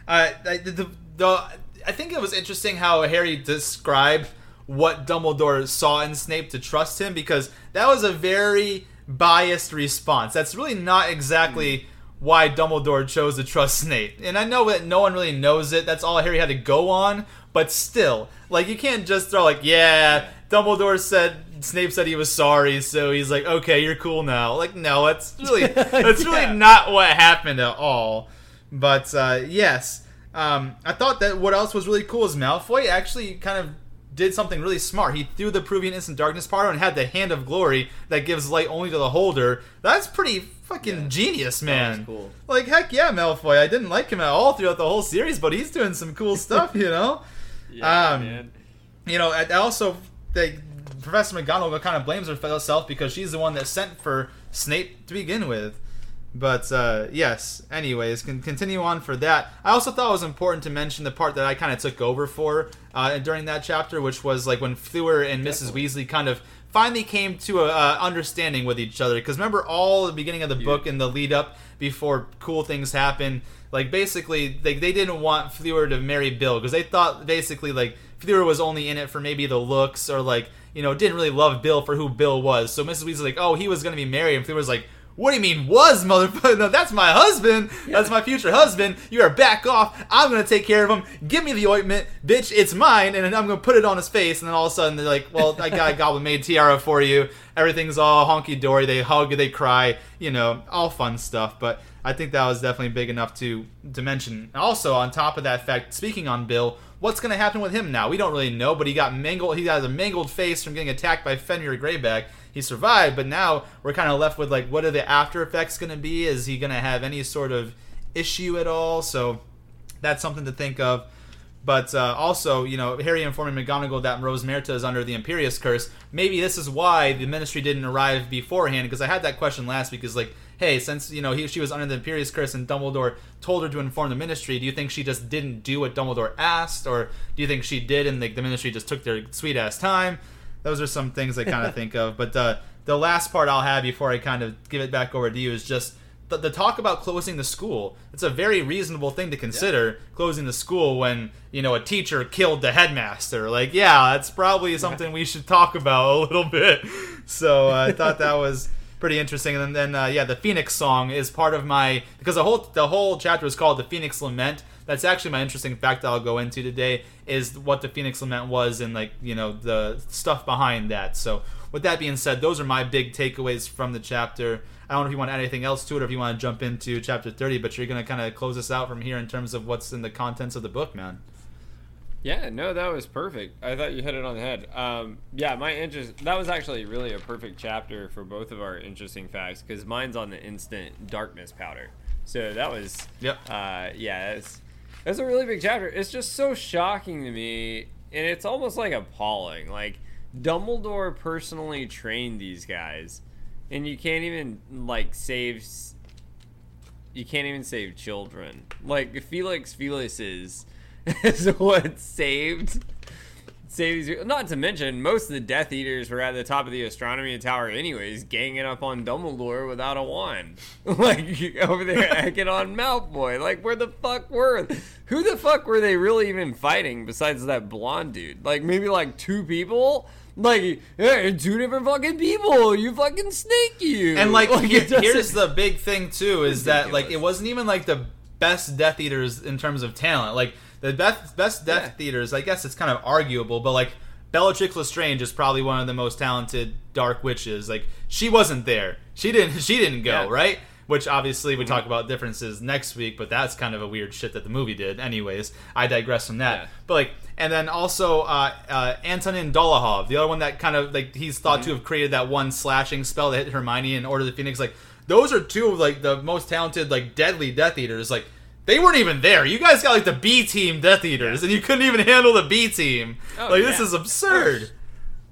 I uh, I, the, the, the I think it was interesting how Harry described what Dumbledore saw in Snape to trust him because that was a very biased response. That's really not exactly hmm. why Dumbledore chose to trust Snape. And I know that no one really knows it. That's all Harry had to go on. But still, like you can't just throw like, yeah, Dumbledore said Snape said he was sorry, so he's like, okay, you're cool now. Like, no, that's really that's Yeah. really not what happened at all. But uh, yes, um, I thought that what else was really cool is Malfoy actually kind of did something really smart. He threw the Peruvian Instant Darkness part and had the Hand of Glory that gives light only to the holder. That's pretty fucking Yeah. genius, man. cool. Like heck yeah, Malfoy. I didn't like him at all throughout the whole series, but he's doing some cool stuff, you know. Yeah, Um, man. You know, and also they Professor McGonagall kind of blames herself because she's the one that sent for Snape to begin with. But uh, yes, anyways, can continue on for that. I also thought it was important to mention the part that I kind of took over for uh, during that chapter, which was like when Fleur and Mrs. Weasley kind of finally came to a uh, understanding with each other. Because remember, all the beginning of the book and the lead up before cool things happen, like basically they, they didn't want Fleur to marry Bill because they thought basically like Fleur was only in it for maybe the looks or like you know didn't really love Bill for who Bill was. So Mrs. Weasley like, oh, he was gonna be married, and Fleur was like. What do you mean was, motherfucker? No, that's my husband. That's my future husband. You are back off. I'm gonna take care of him. Give me the ointment, bitch. It's mine, and I'm gonna put it on his face. And then all of a sudden they're like, "Well, that guy goblin made tiara for you. Everything's all honky dory." They hug, they cry, you know, all fun stuff. But I think that was definitely big enough to to mention. Also, on top of that fact, speaking on Bill, what's to happen with him now? We don't really know, but he got mangled. He has a mangled face from getting attacked by Fenrir Greyback. He survived, but now we're kind of left with like, what are the after effects going to be? Is he going to have any sort of issue at all? So that's something to think of. But uh, also, you know, Harry informing McGonagall that Rosmerta is under the Imperius curse. Maybe this is why the Ministry didn't arrive beforehand. Because I had that question last week. Is like, hey, since you know he, she was under the Imperius curse and Dumbledore told her to inform the Ministry, do you think she just didn't do what Dumbledore asked, or do you think she did and the, the Ministry just took their sweet ass time? Those are some things I kind of think of. But uh, the last part I'll have before I kind of give it back over to you is just the, the talk about closing the school. It's a very reasonable thing to consider closing the school when you know a teacher killed the headmaster. Like, yeah, that's probably something we should talk about a little bit. So uh, I thought that was pretty interesting. And then, uh, yeah, the Phoenix song is part of my because the whole the whole chapter is called the Phoenix Lament. That's actually my interesting fact that I'll go into today is what the Phoenix Lament was and like you know the stuff behind that. So with that being said, those are my big takeaways from the chapter. I don't know if you want to add anything else to it or if you want to jump into chapter 30, but you're going to kind of close us out from here in terms of what's in the contents of the book, man. Yeah, no, that was perfect. I thought you hit it on the head. Um, yeah, my interest. That was actually really a perfect chapter for both of our interesting facts because mine's on the instant darkness powder. So that was. Yep. Uh, yeah, it's it's a really big chapter. It's just so shocking to me, and it's almost like appalling. Like Dumbledore personally trained these guys, and you can't even like save. You can't even save children. Like Felix Felicis is what saved save these. Not to mention, most of the Death Eaters were at the top of the astronomy tower, anyways, ganging up on Dumbledore without a wand, like over there acting on Malfoy. Like, where the fuck were? Who the fuck were they really even fighting besides that blonde dude? Like, maybe like two people. Like, hey, two different fucking people. You fucking snake, you. And like, here- here's the big thing too is that like it wasn't even like the best Death Eaters in terms of talent. Like the best best Death Yeah. Eaters, I guess it's kind of arguable, but like Bellatrix Lestrange is probably one of the most talented Dark Witches. Like she wasn't there. She didn't. She didn't go Yeah. right. Which obviously we talk about differences next week, but that's kind of a weird shit that the movie did. Anyways, I digress from that. Yeah. But like, and then also uh, uh, Antonin Dolohov, the other one that kind of like he's thought to have created that one slashing spell that hit Hermione in Order of the Phoenix. Like, those are two of like the most talented, like deadly Death Eaters. Like, they weren't even there. You guys got like the B team Death Eaters, and you couldn't even handle the B team. Oh, like, this is absurd.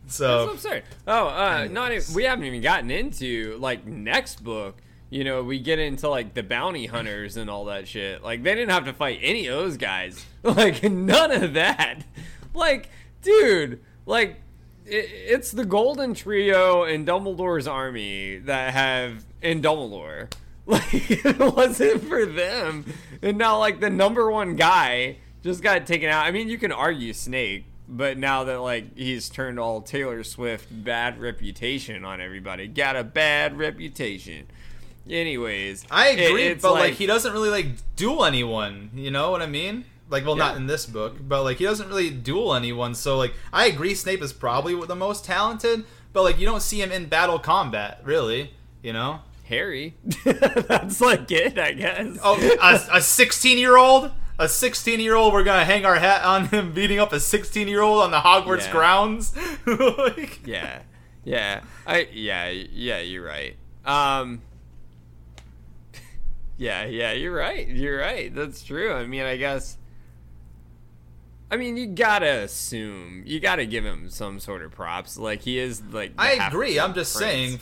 That's So absurd. Oh, uh, not even, we haven't even gotten into like next book. You know, we get into like the bounty hunters and all that shit. Like they didn't have to fight any of those guys. Like none of that. Like, dude, like it, it's the Golden Trio and Dumbledore's army that have in Dumbledore. Like it wasn't for them, and now like the number one guy just got taken out. I mean, you can argue Snape, but now that like he's turned all Taylor Swift bad reputation on everybody, got a bad reputation. Anyways, I agree, it's but like, he doesn't really like duel anyone. You know what I mean? Like, well, not in this book, but like he doesn't really duel anyone. So like, I agree, Snape is probably the most talented, but like you don't see him in battle combat, really. You know? Harry. That's like it, I guess. Oh, a 16 year old. A 16 year old, we're gonna hang our hat on him beating up a 16 year old on the Hogwarts Yeah. grounds. like, yeah yeah i yeah yeah you're right um yeah yeah you're right you're right that's true i mean i guess i mean you gotta assume you gotta give him some sort of props like he is like I agree. I'm just prince. saying.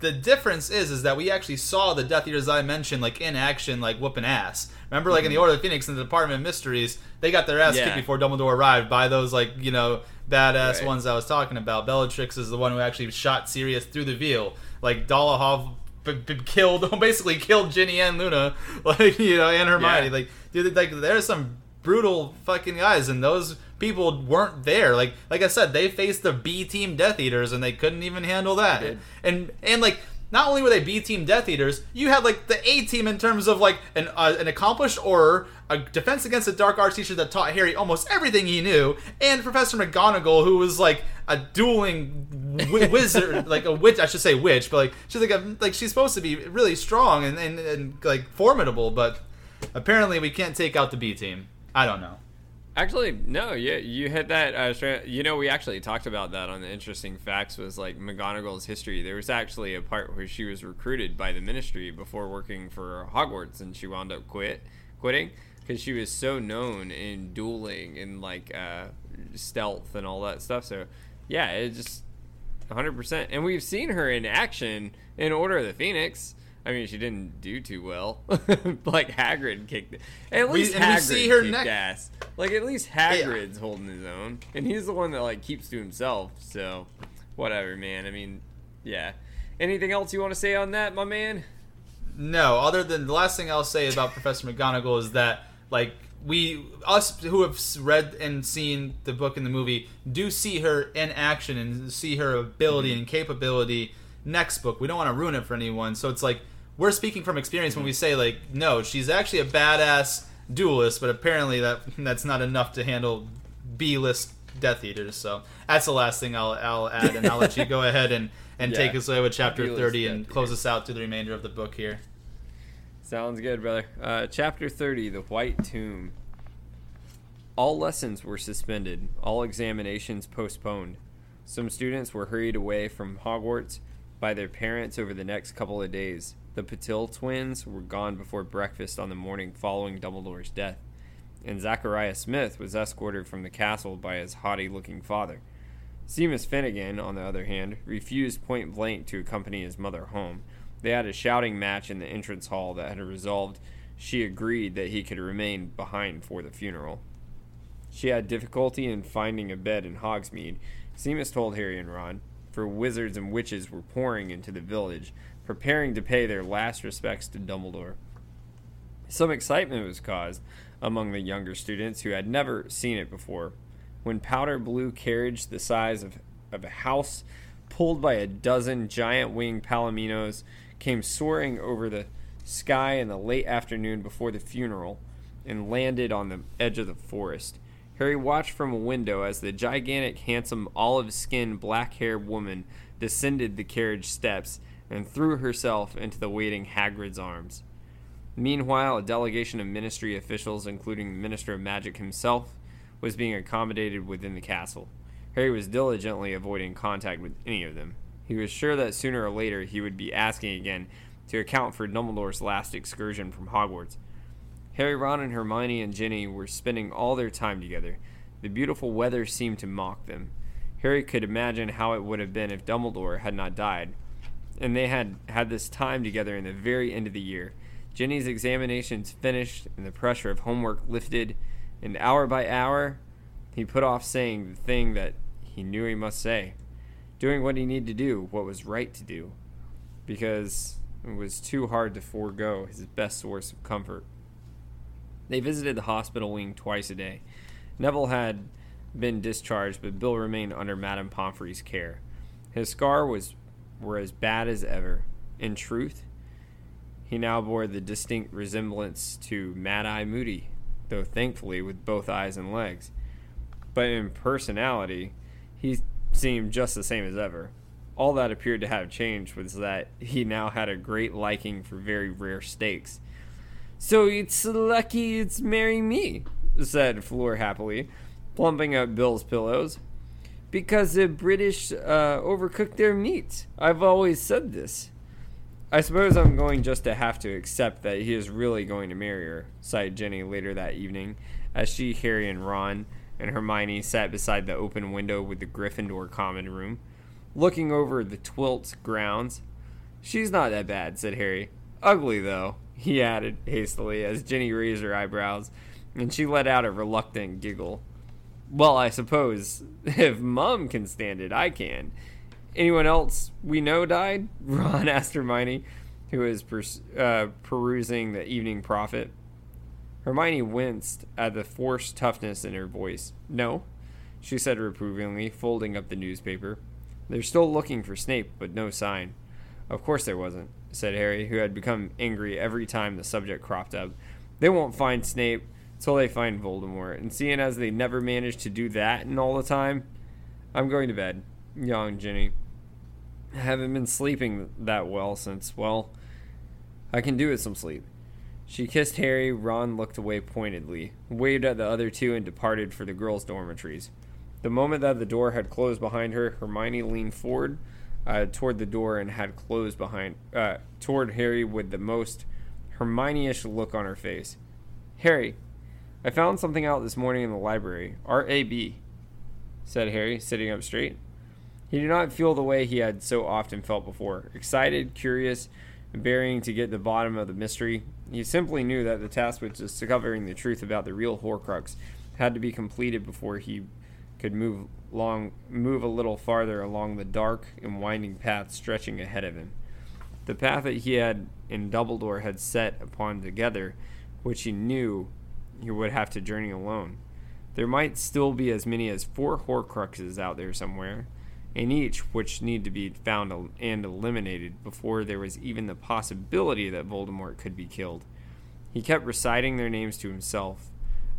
The difference is, is that we actually saw the Death Eaters I mentioned, like in action, like whooping ass. Remember, like in the mm-hmm. Order of the Phoenix and the Department of Mysteries, they got their ass Yeah. kicked before Dumbledore arrived by those like you know badass Right. ones I was talking about. Bellatrix is the one who actually shot Sirius through the veil. Like Dolohov b- b- killed, basically killed Ginny and Luna, like you know, and Hermione. Yeah. Like, dude, like there's some brutal fucking guys, and those people weren't there. Like, like I said, they faced the B team Death Eaters, and they couldn't even handle that. And and like. Not only were they B team Death Eaters, you had like the A team in terms of like an uh, an accomplished Auror, a defense against the dark arts teacher that taught Harry almost everything he knew, and Professor McGonagall, who was like a dueling wi- wizard, like a witch. I should say witch, but like she's like a like she's supposed to be really strong and, and, and like formidable, but apparently we can't take out the B team. I don't know. Actually, no. You you hit that. Uh, you know, we actually talked about that on the interesting facts. Was like McGonagall's history. There was actually a part where she was recruited by the Ministry before working for Hogwarts, and she wound up quit quitting because she was so known in dueling and like uh, stealth and all that stuff. So yeah, it just 100. percent And we've seen her in action in Order of the Phoenix. I mean, she didn't do too well. like Hagrid kicked. It. At least we Hagrid see her kicked ass. Like at least Hagrid's holding his own, and he's the one that like keeps to himself. So, whatever, man. I mean, yeah. Anything else you want to say on that, my man? No, other than the last thing I'll say about Professor McGonagall is that like we us who have read and seen the book and the movie do see her in action and see her ability mm-hmm. and capability next book. We don't want to ruin it for anyone. So it's like we're speaking from experience when we say like no, she's actually a badass duelist, but apparently that that's not enough to handle B-list Death Eaters. So that's the last thing I'll I'll add, and I'll let you go ahead and and Yeah. take us away with chapter B-list thirty Death and close us out to the remainder of the book here. Sounds good, brother. Uh, chapter 30 The White Tomb. All lessons were suspended, all examinations postponed. Some students were hurried away from Hogwarts by their parents over the next couple of days. The Patil twins were gone before breakfast on the morning following Dumbledore's death, and Zacharias Smith was escorted from the castle by his haughty looking father. Seamus Finnigan, on the other hand, refused point blank to accompany his mother home. They had a shouting match in the entrance hall that had resolved she agreed that he could remain behind for the funeral. She had difficulty in finding a bed in Hogsmeade, Seamus told Harry and Ron, for wizards and witches were pouring into the village, preparing to pay their last respects to Dumbledore. Some excitement was caused among the younger students who had never seen it before when powder blue carriage the size of, of a house pulled by a dozen giant winged palominos came soaring over the sky in the late afternoon before the funeral and landed on the edge of the forest. Harry watched from a window as the gigantic, handsome, olive skinned, black haired woman descended the carriage steps and threw herself into the waiting Hagrid's arms. Meanwhile, a delegation of ministry officials, including the Minister of Magic himself, was being accommodated within the castle. Harry was diligently avoiding contact with any of them. He was sure that sooner or later he would be asking again to account for Dumbledore's last excursion from Hogwarts. Harry, Ron, and Hermione and Ginny were spending all their time together. The beautiful weather seemed to mock them. Harry could imagine how it would have been if Dumbledore had not died. And they had had this time together in the very end of the year. Ginny's examinations finished and the pressure of homework lifted, and hour by hour, he put off saying the thing that he knew he must say, doing what he needed to do, what was right to do, because it was too hard to forego his best source of comfort. They visited the hospital wing twice a day. Neville had been discharged, but Bill remained under Madame Pomfrey's care. His scar was were as bad as ever. In truth, he now bore the distinct resemblance to Mad Eye Moody, though thankfully with both eyes and legs. But in personality, he seemed just the same as ever. All that appeared to have changed was that he now had a great liking for very rare steaks. So it's lucky it's marrying me, said Fleur happily, plumping up Bill's pillows. Because the British uh, overcook their meat. I've always said this. I suppose I'm going just to have to accept that he is really going to marry her, sighed Ginny later that evening, as she, Harry, and Ron and Hermione sat beside the open window with the Gryffindor common room, looking over the Twilts grounds. She's not that bad, said Harry. Ugly, though, he added hastily as Ginny raised her eyebrows, and she let out a reluctant giggle. Well, I suppose if Mum can stand it, I can. Anyone else we know died? Ron asked Hermione, who was uh, perusing the Evening Prophet. Hermione winced at the forced toughness in her voice. No, she said reprovingly, folding up the newspaper. They're still looking for Snape, but no sign. Of course there wasn't, said Harry, who had become angry every time the subject cropped up. They won't find Snape till they find Voldemort, and seeing as they never managed to do that in all the time, I'm going to bed yawned Ginny. I haven't been sleeping that well since, well, I can do with some sleep. She kissed Harry. Ron looked away pointedly, waved at the other two, and departed for the girls' dormitories. The moment that the door had closed behind her, Hermione leaned forward uh, toward the door and had closed behind uh, toward Harry with the most Hermione-ish look on her face. Harry, I found something out this morning in the library. R A B, said Harry, sitting up straight. He did not feel the way he had so often felt before excited, curious, bearing to get the bottom of the mystery. He simply knew that the task of discovering the truth about the real Horcrux had to be completed before he could move long move a little farther along the dark and winding path stretching ahead of him. The path that he had and Dumbledore had set upon together, which he knew he would have to journey alone. There might still be as many as four Horcruxes out there somewhere, and each which need to be found and eliminated before there was even the possibility that Voldemort could be killed. He kept reciting their names to himself,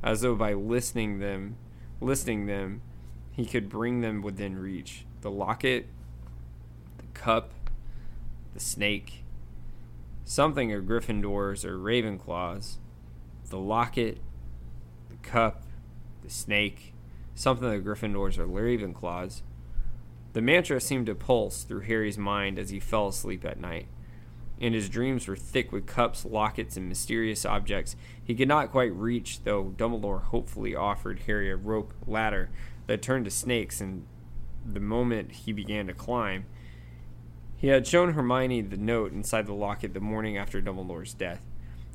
as though by listening them, listing them, he could bring them within reach. The locket, the cup, the snake, something of Gryffindors or Ravenclaws, the locket, cup, the snake, something of the Gryffindors or Ravenclaws the mantra seemed to pulse through Harry's mind as he fell asleep at night, and his dreams were thick with cups, lockets, and mysterious objects he could not quite reach, though Dumbledore hopefully offered Harry a rope ladder that turned to snakes and the moment he began to climb. He had shown Hermione the note inside the locket the morning after Dumbledore's death.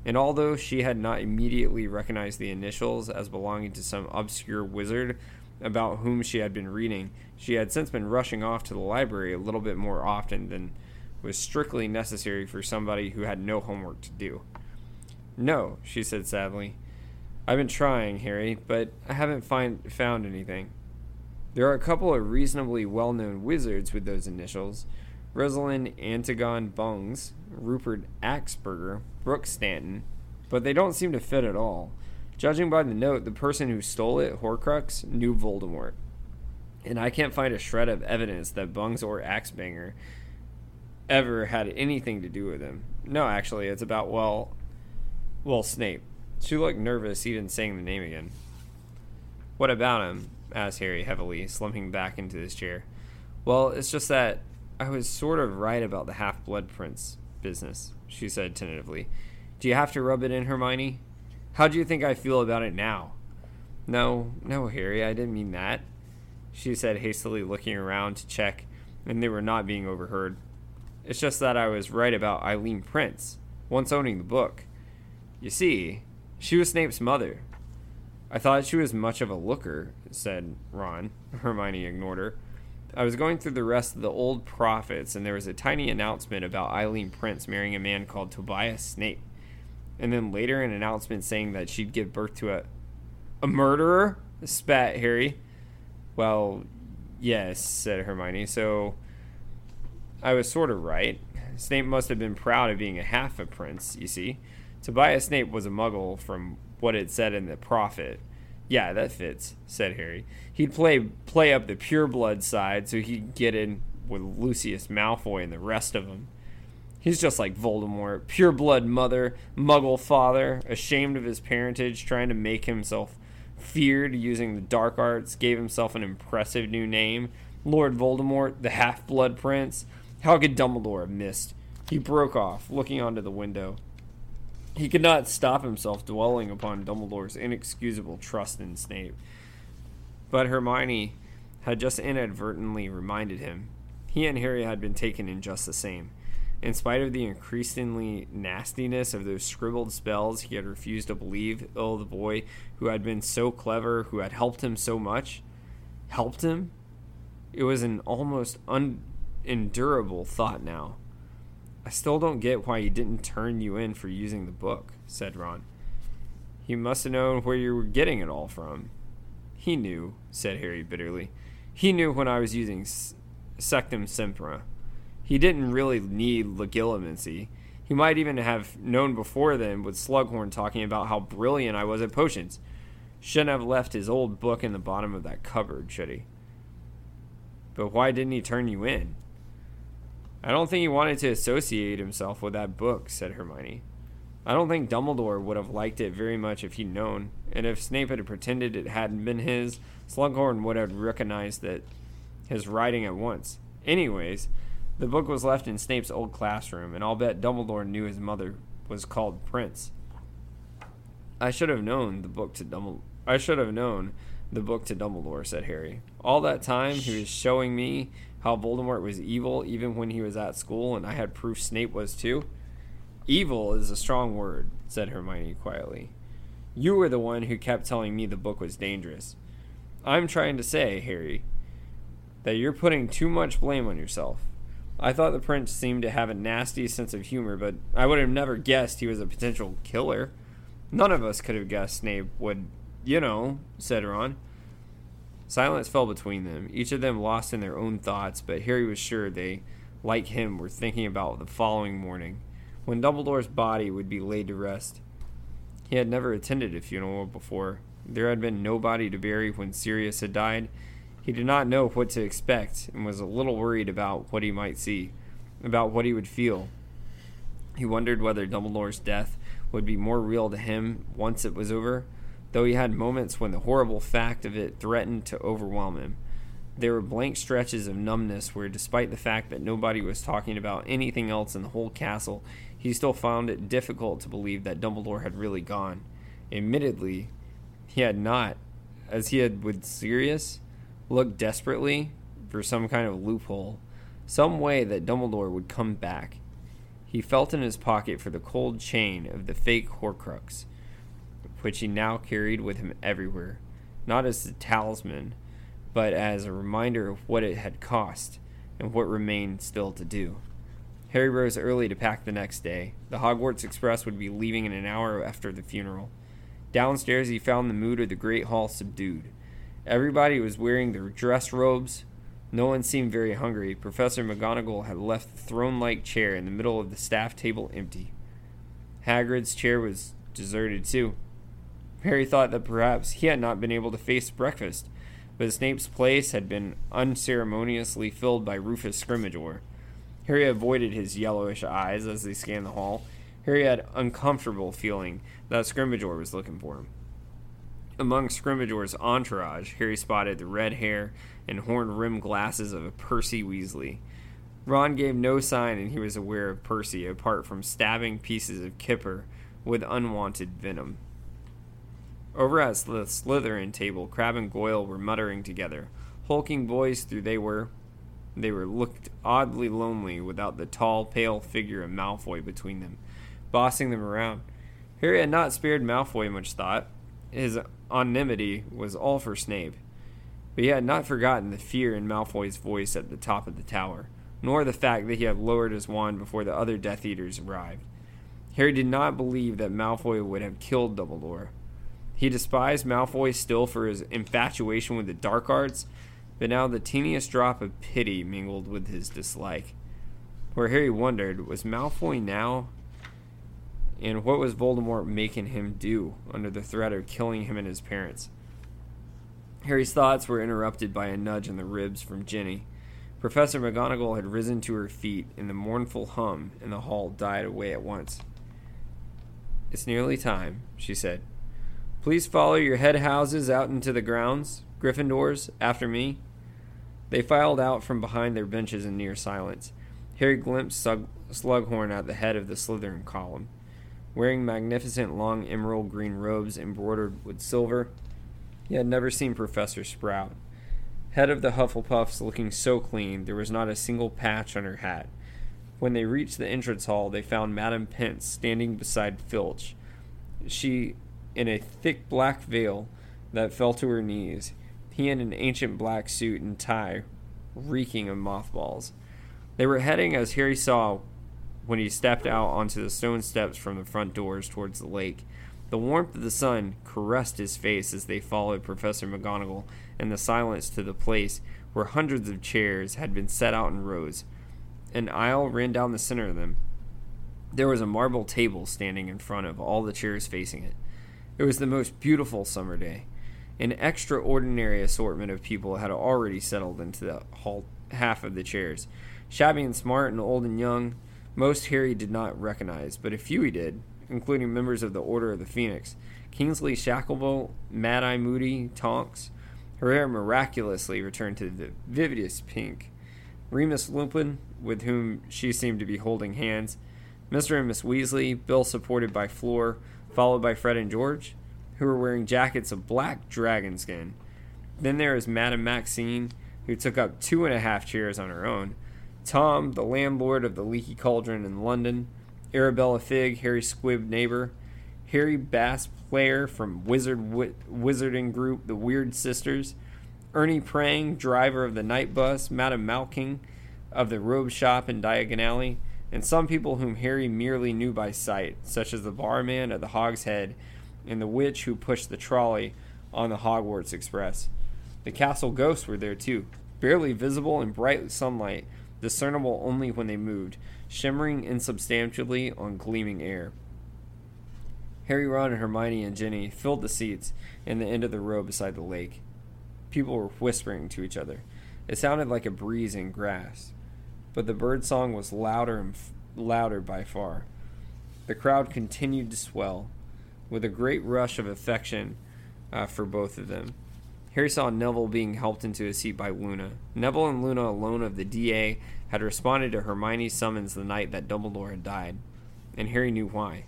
And although she had not immediately recognized the initials as belonging to some obscure wizard about whom she had been reading, she had since been rushing off to the library a little bit more often than was strictly necessary for somebody who had no homework to do. No, she said sadly. I've been trying, Harry, but I haven't find, found anything. There are a couple of reasonably well known wizards with those initials Rosalind Antigone Bungs, Rupert Axebanger, Brooke Stanton, but they don't seem to fit at all. Judging by the note, the person who stole it, Horcrux, knew Voldemort. And I can't find a shred of evidence that Bungs or Axebanger ever had anything to do with him. No, actually, it's about, well, well, Snape. She looked nervous even saying the name again. What about him? asked Harry heavily, slumping back into his chair. Well, it's just that I was sort of right about the half blood prince business, she said tentatively. Do you have to rub it in, Hermione? How do you think I feel about it now? No, no, Harry, I didn't mean that, she said hastily, looking around to check, and they were not being overheard. It's just that I was right about Eileen Prince, once owning the book. You see, she was Snape's mother. I thought she was much of a looker, said Ron. Hermione ignored her. I was going through the rest of the old prophets, and there was a tiny announcement about Eileen Prince marrying a man called Tobias Snape. And then later, an announcement saying that she'd give birth to a. A murderer? spat Harry. Well, yes, said Hermione. So. I was sort of right. Snape must have been proud of being a half a prince, you see. Tobias Snape was a muggle from what it said in the prophet. Yeah, that fits, said Harry. He'd play play up the pure blood side so he'd get in with Lucius Malfoy and the rest of them. He's just like Voldemort, pure blood mother, muggle father, ashamed of his parentage, trying to make himself feared using the dark arts, gave himself an impressive new name, Lord Voldemort, the half blood prince. How could Dumbledore have missed? He broke off, looking onto the window. He could not stop himself dwelling upon Dumbledore's inexcusable trust in Snape. But Hermione had just inadvertently reminded him. He and Harry had been taken in just the same. In spite of the increasingly nastiness of those scribbled spells, he had refused to believe, oh, the boy who had been so clever, who had helped him so much, helped him? It was an almost unendurable thought now. I still don't get why he didn't turn you in for using the book, said Ron. He must have known where you were getting it all from. He knew, said Harry bitterly. He knew when I was using Sectumsempra. He didn't really need legilimency. He might even have known before then with Slughorn talking about how brilliant I was at potions. Shouldn't have left his old book in the bottom of that cupboard, should he? But why didn't he turn you in? I don't think he wanted to associate himself with that book, said Hermione. I don't think Dumbledore would have liked it very much if he'd known, and if Snape had pretended it hadn't been his, Slughorn would have recognized that his writing at once. Anyways, the book was left in Snape's old classroom, and I'll bet Dumbledore knew his mother was called Prince. I should have known the book to Dumbledore. I should have known the book to Dumbledore, said Harry. All that time he was showing me how Voldemort was evil even when he was at school, and I had proof Snape was too. Evil is a strong word, said Hermione quietly. You were the one who kept telling me the book was dangerous. I'm trying to say, Harry, that you're putting too much blame on yourself. I thought the prince seemed to have a nasty sense of humor, but I would have never guessed he was a potential killer. None of us could have guessed Snape would, you know, said Ron. Silence fell between them, each of them lost in their own thoughts, but Harry was sure they, like him, were thinking about the following morning, when Dumbledore's body would be laid to rest. He had never attended a funeral before. There had been nobody to bury when Sirius had died. He did not know what to expect and was a little worried about what he might see, about what he would feel. He wondered whether Dumbledore's death would be more real to him once it was over though he had moments when the horrible fact of it threatened to overwhelm him. There were blank stretches of numbness where, despite the fact that nobody was talking about anything else in the whole castle, he still found it difficult to believe that Dumbledore had really gone. Admittedly, he had not, as he had with Sirius, looked desperately for some kind of loophole, some way that Dumbledore would come back. He felt in his pocket for the cold chain of the fake Horcrux, which he now carried with him everywhere, not as a talisman, but as a reminder of what it had cost and what remained still to do. Harry rose early to pack the next day. The Hogwarts Express would be leaving in an hour after the funeral. Downstairs, he found the mood of the great hall subdued. Everybody was wearing their dress robes. No one seemed very hungry. Professor McGonagall had left the throne like chair in the middle of the staff table empty. Hagrid's chair was deserted too. Harry thought that perhaps he had not been able to face breakfast, but Snape's place had been unceremoniously filled by Rufus Scrimgeour. Harry avoided his yellowish eyes as they scanned the hall. Harry had uncomfortable feeling that Scrimgeour was looking for him. Among Scrimgeour's entourage, Harry spotted the red hair and horn-rimmed glasses of a Percy Weasley. Ron gave no sign and he was aware of Percy apart from stabbing pieces of kipper with unwanted venom. Over at the Slytherin table, Crabbe and Goyle were muttering together. Hulking boys through they were. They were looked oddly lonely without the tall, pale figure of Malfoy between them, bossing them around. Harry had not spared Malfoy much thought. His anonymity was all for Snape. But he had not forgotten the fear in Malfoy's voice at the top of the tower, nor the fact that he had lowered his wand before the other Death Eaters arrived. Harry did not believe that Malfoy would have killed Dumbledore. He despised Malfoy still for his infatuation with the dark arts, but now the teeniest drop of pity mingled with his dislike. Where Harry wondered, was Malfoy now and what was Voldemort making him do under the threat of killing him and his parents? Harry's thoughts were interrupted by a nudge in the ribs from Ginny. Professor McGonagall had risen to her feet, and the mournful hum in the hall died away at once. It's nearly time, she said. Please follow your head houses out into the grounds, Gryffindors, after me. They filed out from behind their benches in near silence. Harry glimpsed Slughorn at the head of the Slytherin column wearing magnificent long emerald green robes embroidered with silver. He had never seen Professor Sprout. Head of the Hufflepuffs looking so clean, there was not a single patch on her hat. When they reached the entrance hall, they found Madame Pince standing beside Filch. She, in a thick black veil that fell to her knees, he in an ancient black suit and tie, reeking of mothballs. They were heading, as Harry saw, when he stepped out onto the stone steps from the front doors towards the lake. The warmth of the sun caressed his face as they followed Professor McGonagall in the silence to the place where hundreds of chairs had been set out in rows. An aisle ran down the center of them. There was a marble table standing in front of all the chairs facing it. It was the most beautiful summer day. An extraordinary assortment of people had already settled into the hall half of the chairs. Shabby and smart and old and young, most Harry did not recognize, but a few he did, including members of the Order of the Phoenix. Kingsley Shacklebolt, Mad Eye Moody, Tonks. Her hair miraculously returned to the vividest pink. Remus Lupin, with whom she seemed to be holding hands. Mr. and Miss Weasley, Bill supported by Fleur, followed by Fred and George, who were wearing jackets of black dragon skin. Then there is Madame Maxime, who took up two and a half chairs on her own, Tom, the landlord of the Leaky Cauldron in London, Arabella Figg, Harry Squib neighbor, Harry Bass player from Wizard Wizarding Group, the Weird Sisters, Ernie Prang, driver of the night bus, Madame Malkin of the robe shop in Diagon Alley, and some people whom Harry merely knew by sight, such as the barman at the Hog's Head and the witch who pushed the trolley on the Hogwarts Express. The castle ghosts were there too, barely visible in bright sunlight discernible only when they moved, shimmering insubstantially on gleaming air. Harry, Ron, and Hermione and Ginny filled the seats in the end of the row beside the lake. People were whispering to each other. It sounded like a breeze in grass, but the bird song was louder and f- louder by far. The crowd continued to swell, with a great rush of affection uh, for both of them. Harry saw Neville being helped into a seat by Luna. Neville and Luna alone of the DA had responded to Hermione's summons the night that Dumbledore had died, and Harry knew why.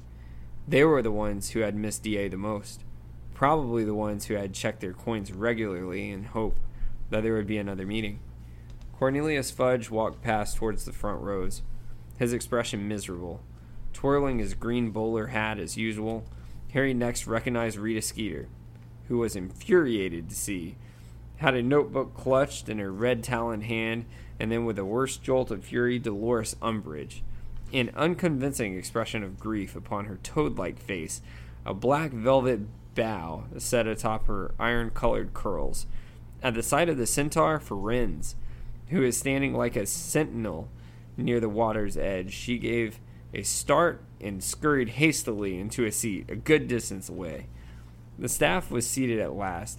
They were the ones who had missed DA the most, probably the ones who had checked their coins regularly in hope that there would be another meeting. Cornelius Fudge walked past towards the front rows. his expression miserable. Twirling his green bowler hat as usual, Harry next recognized Rita Skeeter, who was infuriated to see, had a notebook clutched in her red taloned hand, and then with a worse jolt of fury, Dolores Umbridge, an unconvincing expression of grief upon her toad like face, a black velvet bow set atop her iron colored curls. At the sight of the centaur, Firenze, who is standing like a sentinel near the water's edge, she gave a start and scurried hastily into a seat a good distance away. The staff was seated at last.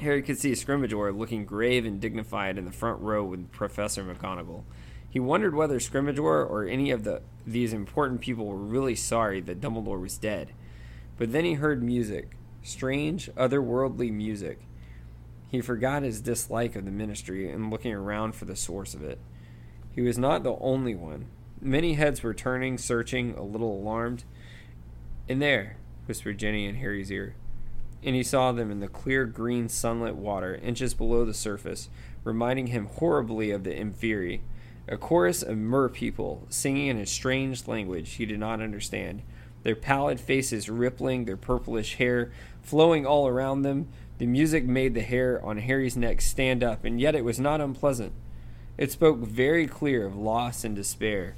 Harry could see Scrimgeour looking grave and dignified in the front row with Professor McGonagall. He wondered whether Scrimgeour or any of the these important people were really sorry that Dumbledore was dead. But then he heard music, strange, otherworldly music. He forgot his dislike of the ministry and looking around for the source of it. He was not the only one. Many heads were turning, searching, a little alarmed. In there, whispered Ginny in Harry's ear. And he saw them in the clear green sunlit water, inches below the surface, reminding him horribly of the Inferi, a chorus of mer people singing in a strange language he did not understand, their pallid faces rippling, their purplish hair flowing all around them. The music made the hair on Harry's neck stand up, and yet it was not unpleasant. It spoke very clear of loss and despair.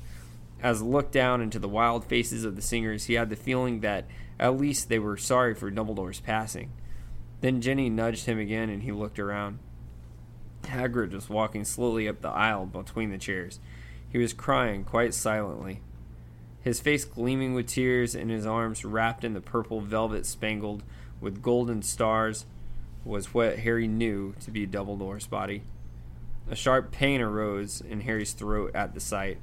As he looked down into the wild faces of the singers, he had the feeling that at least they were sorry for Dumbledore's passing. Then Ginny nudged him again, and he looked around. Hagrid was walking slowly up the aisle between the chairs. He was crying quite silently, his face gleaming with tears and his arms wrapped in the purple velvet spangled with golden stars was what Harry knew to be Dumbledore's body. A sharp pain arose in Harry's throat at the sight.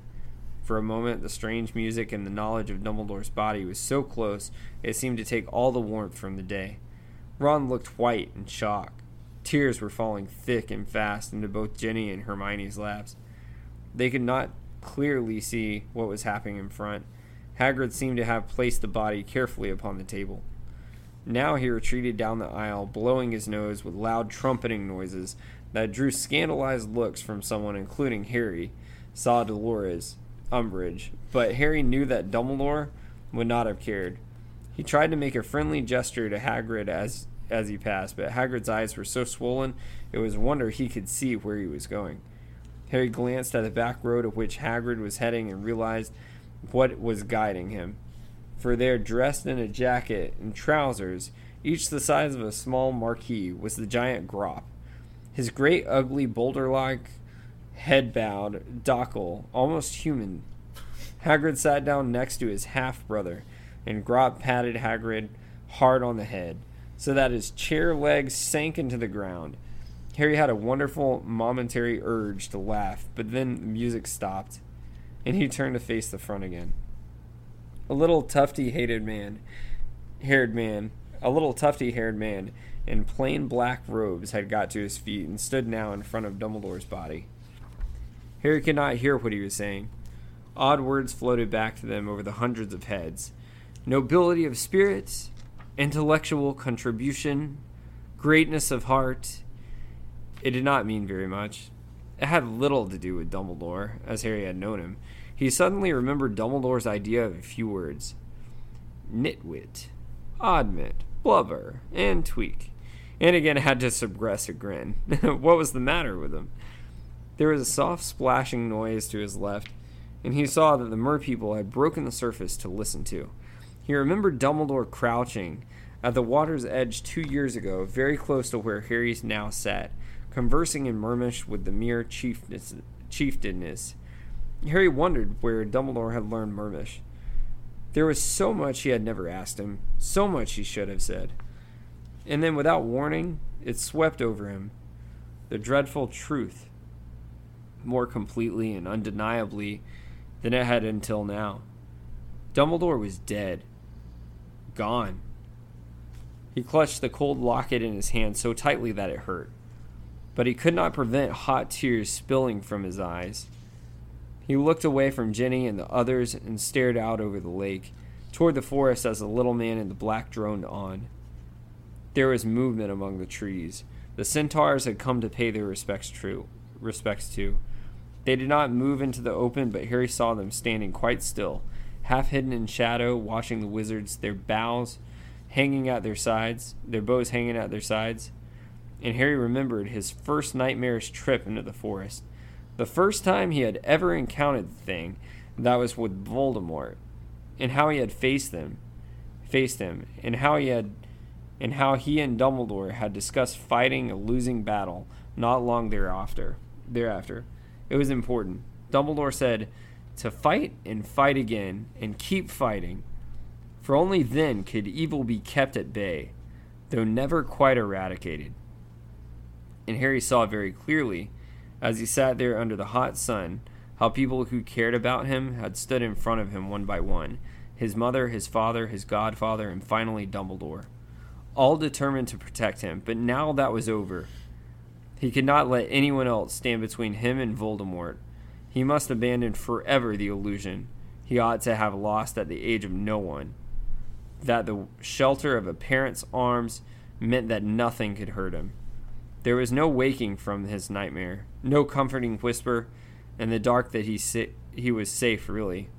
For a moment, the strange music and the knowledge of Dumbledore's body was so close it seemed to take all the warmth from the day. Ron looked white in shock. Tears were falling thick and fast into both Ginny and Hermione's laps. They could not clearly see what was happening in front. Hagrid seemed to have placed the body carefully upon the table. Now he retreated down the aisle, blowing his nose with loud trumpeting noises that drew scandalized looks from someone, including Harry, saw Dolores, Umbridge, but Harry knew that Dumbledore would not have cared. He tried to make a friendly gesture to Hagrid as as he passed, but Hagrid's eyes were so swollen it was a wonder he could see where he was going. Harry glanced at the back road of which Hagrid was heading and realized what was guiding him. For there, dressed in a jacket and trousers, each the size of a small marquee, was the giant Grawp. His great, ugly, boulder like, head bowed, docile, almost human. Hagrid sat down next to his half brother, and Grawp patted Hagrid hard on the head, so that his chair legs sank into the ground. Harry had a wonderful momentary urge to laugh, but then the music stopped, and he turned to face the front again. A little tufty hated man, haired man, a little tufty haired man in plain black robes had got to his feet and stood now in front of Dumbledore's body. Harry could not hear what he was saying. Odd words floated back to them over the hundreds of heads. Nobility of spirit, intellectual contribution, greatness of heart. It did not mean very much. It had little to do with Dumbledore, as Harry had known him. He suddenly remembered Dumbledore's idea of a few words nitwit, oddment, blubber, and tweak. And again had to suppress a grin. what was the matter with him? There was a soft splashing noise to his left, and he saw that the merpeople had broken the surface to listen to. He remembered Dumbledore crouching at the water's edge two years ago, very close to where Harry now sat, conversing in Mermish with the mere chiefness, chieftainess. Harry wondered where Dumbledore had learned Mermish. There was so much he had never asked him, so much he should have said. And then, without warning, it swept over him. The dreadful truth, more completely and undeniably than it had until now. Dumbledore was dead. Gone. He clutched the cold locket in his hand so tightly that it hurt but he could not prevent hot tears spilling from his eyes. He looked away from Ginny and the others and stared out over the lake, toward the forest as the little man in the black droned on. There was movement among the trees. The centaurs had come to pay their respects true respects to. They did not move into the open, but Harry saw them standing quite still, half hidden in shadow, watching the wizards, their bows hanging at their sides, their bows hanging at their sides. And Harry remembered his first nightmarish trip into the forest. The first time he had ever encountered the thing that was with Voldemort, and how he had faced them, faced him, and how he had and how he and Dumbledore had discussed fighting a losing battle not long thereafter. Thereafter. It was important. Dumbledore said to fight and fight again and keep fighting, for only then could evil be kept at bay, though never quite eradicated. And Harry saw very clearly, as he sat there under the hot sun, how people who cared about him had stood in front of him one by one his mother, his father, his godfather, and finally Dumbledore, all determined to protect him. But now that was over. He could not let anyone else stand between him and Voldemort. He must abandon forever the illusion he ought to have lost at the age of no one. That the shelter of a parent's arms meant that nothing could hurt him. There was no waking from his nightmare, no comforting whisper in the dark that he si- he was safe really.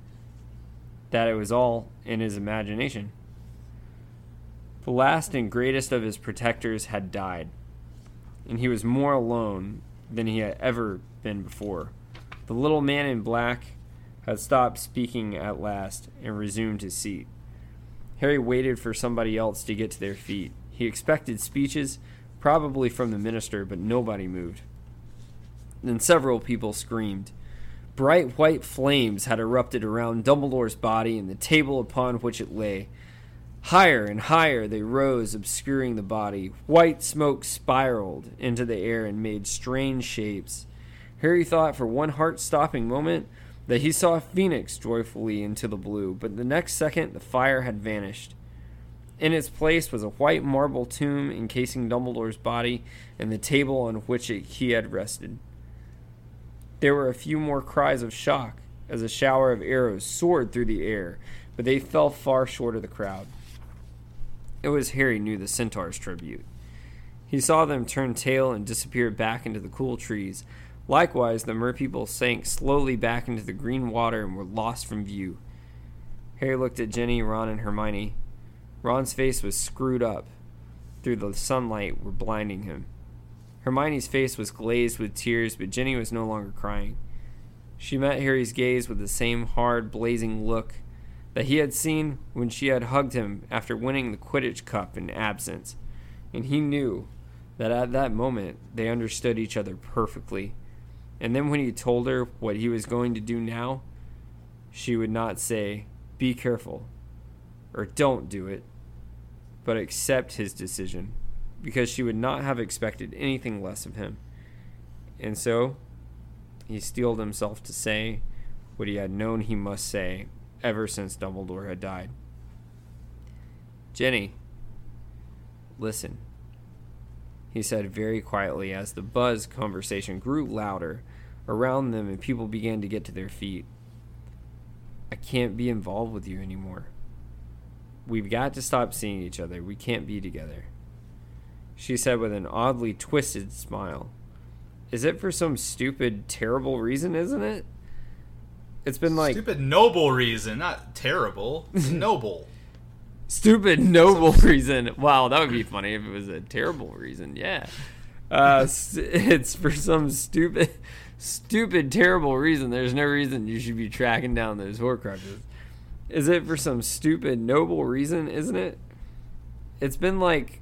That it was all in his imagination. The last and greatest of his protectors had died and he was more alone than he had ever been before. The little man in black had stopped speaking at last and resumed his seat. Harry waited for somebody else to get to their feet. He expected speeches, probably from the minister, but nobody moved. Then several people screamed. Bright white flames had erupted around Dumbledore's body and the table upon which it lay. Higher and higher they rose, obscuring the body. White smoke spiraled into the air and made strange shapes. Harry thought for one heart stopping moment that he saw a phoenix joyfully into the blue, but the next second the fire had vanished. In its place was a white marble tomb encasing Dumbledore's body and the table on which it, he had rested. There were a few more cries of shock as a shower of arrows soared through the air, but they fell far short of the crowd. It was Harry knew the centaur's tribute. He saw them turn tail and disappear back into the cool trees. Likewise, the merpeople sank slowly back into the green water and were lost from view. Harry looked at Ginny, Ron, and Hermione. Ron's face was screwed up through the sunlight were blinding him. Hermione's face was glazed with tears, but Ginny was no longer crying. She met Harry's gaze with the same hard, blazing look that he had seen when she had hugged him after winning the Quidditch Cup in absence, and he knew that at that moment they understood each other perfectly. And then when he told her what he was going to do now, she would not say, Be careful, or don't do it, but accept his decision, because she would not have expected anything less of him. And so, he steeled himself to say what he had known he must say ever since Dumbledore had died. Ginny, listen, he said very quietly as the buzz conversation grew louder around them and people began to get to their feet. I can't be involved with you anymore. We've got to stop seeing each other. We can't be together. She said with an oddly twisted smile. Is it for some stupid, terrible reason, isn't it? It's been like stupid noble reason, not terrible. noble. Stupid noble reason. Wow, that would be funny if it was a terrible reason. Yeah. Uh, it's for some stupid, stupid, terrible reason. There's no reason you should be tracking down those Horcruxes. Is it for some stupid, noble reason? Isn't it? It's been like,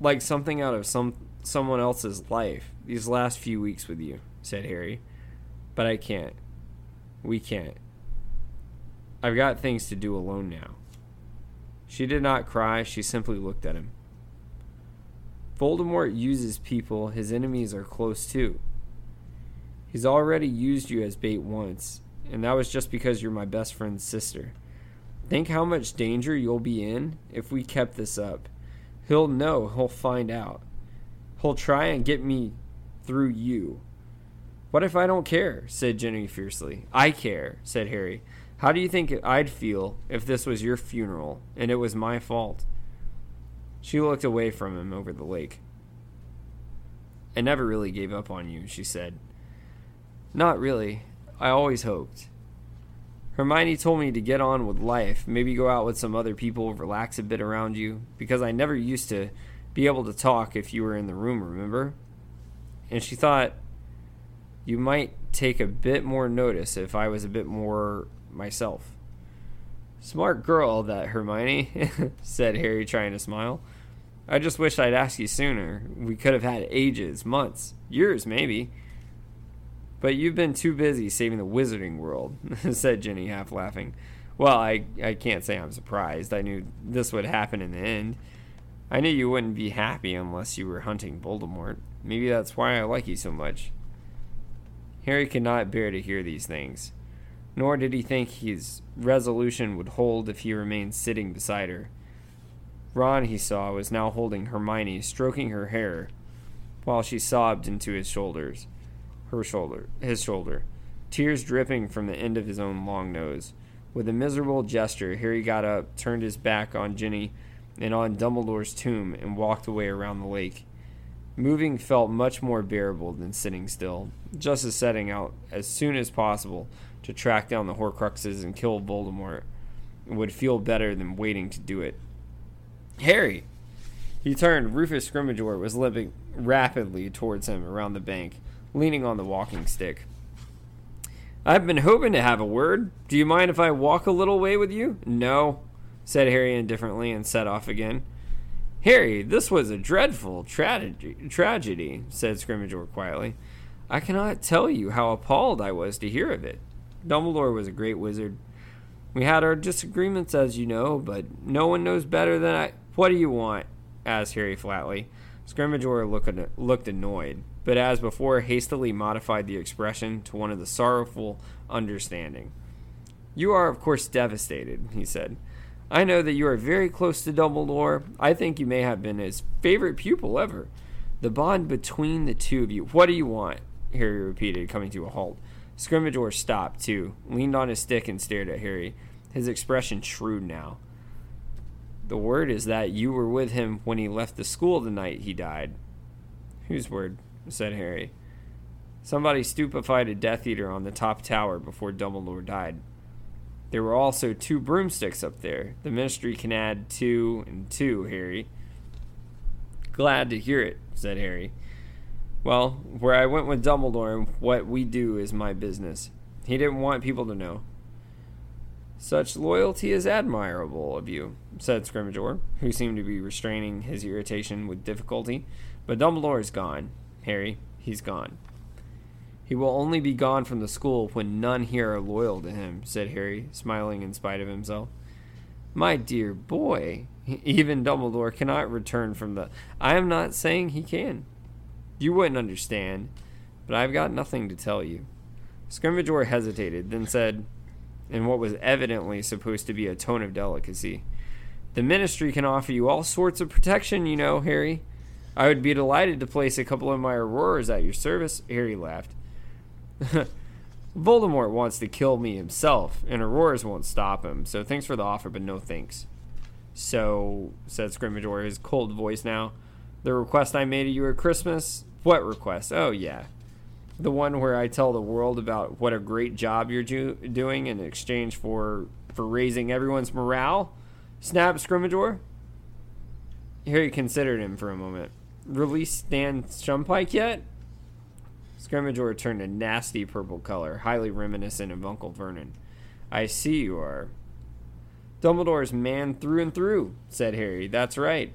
like something out of some someone else's life these last few weeks with you," said Harry. "But I can't. We can't. I've got things to do alone now. She did not cry, she simply looked at him. Voldemort uses people his enemies are close to. He's already used you as bait once, and that was just because you're my best friend's sister. Think how much danger you'll be in if we kept this up. He'll know, he'll find out. He'll try and get me through you. What if I don't care? said Ginny fiercely. I care, said Harry. How do you think I'd feel if this was your funeral and it was my fault? She looked away from him over the lake. I never really gave up on you, she said. Not really. I always hoped. Hermione told me to get on with life, maybe go out with some other people, relax a bit around you, because I never used to be able to talk if you were in the room, remember? And she thought you might take a bit more notice if I was a bit more myself. Smart girl, that Hermione, said Harry, trying to smile. I just wish I'd asked you sooner. We could have had ages, months, years, maybe. But you've been too busy saving the wizarding world, said Ginny, half laughing. Well, I, I can't say I'm surprised. I knew this would happen in the end. I knew you wouldn't be happy unless you were hunting Voldemort. Maybe that's why I like you so much. Harry could not bear to hear these things, nor did he think his resolution would hold if he remained sitting beside her. Ron, he saw, was now holding Hermione, stroking her hair, while she sobbed into his shoulders, her shoulder, his shoulder, tears dripping from the end of his own long nose. With a miserable gesture, Harry got up, turned his back on Ginny and on Dumbledore's tomb, and walked away around the lake. Moving felt much more bearable than sitting still, just as setting out as soon as possible to track down the Horcruxes and kill Voldemort would feel better than waiting to do it. Harry! He turned. Rufus Scrimgeour was limping rapidly towards him around the bank, leaning on the walking stick. I've been hoping to have a word. Do you mind if I walk a little way with you? No, said Harry indifferently and set off again. Harry, this was a dreadful tragedy, tragedy said Scrimgeour quietly. I cannot tell you how appalled I was to hear of it. Dumbledore was a great wizard. We had our disagreements, as you know, but no one knows better than I. What do you want? asked Harry flatly. Scrimgeour looked, looked annoyed, but as before, hastily modified the expression to one of the sorrowful understanding. You are, of course, devastated, he said. I know that you are very close to Dumbledore. I think you may have been his favorite pupil ever. The bond between the two of you. What do you want? Harry repeated, coming to a halt. Scrimgeour stopped, too, leaned on his stick and stared at Harry, his expression shrewd now. The word is that you were with him when he left the school the night he died. Whose word? Said Harry. Somebody stupefied a Death Eater on the top tower before Dumbledore died. There were also two broomsticks up there. The ministry can add two and two, Harry. Glad to hear it, said Harry. Well, where I went with Dumbledore, and what we do is my business. He didn't want people to know. Such loyalty is admirable of you, said Scrimgeour, who seemed to be restraining his irritation with difficulty. But Dumbledore is gone, Harry. He's gone. He will only be gone from the school when none here are loyal to him, said Harry, smiling in spite of himself. My dear boy, even Dumbledore cannot return from the. I am not saying he can. You wouldn't understand, but I've got nothing to tell you. Scrimgeour hesitated, then said, in what was evidently supposed to be a tone of delicacy, The ministry can offer you all sorts of protection, you know, Harry. I would be delighted to place a couple of my aurors at your service. Harry laughed. Voldemort wants to kill me himself, and Aurors won't stop him. So thanks for the offer, but no thanks. So, said Scrimgeour, his cold voice now, the request I made of you at Christmas? What request? Oh, yeah. The one where I tell the world about what a great job you're do- doing in exchange for for raising everyone's morale? Snap Scrimgeour? Harry considered him for a moment. Release Stan Shunpike yet? Scrimgeour turned a nasty purple color, highly reminiscent of Uncle Vernon. I see you are. Dumbledore's man through and through, said Harry. That's right.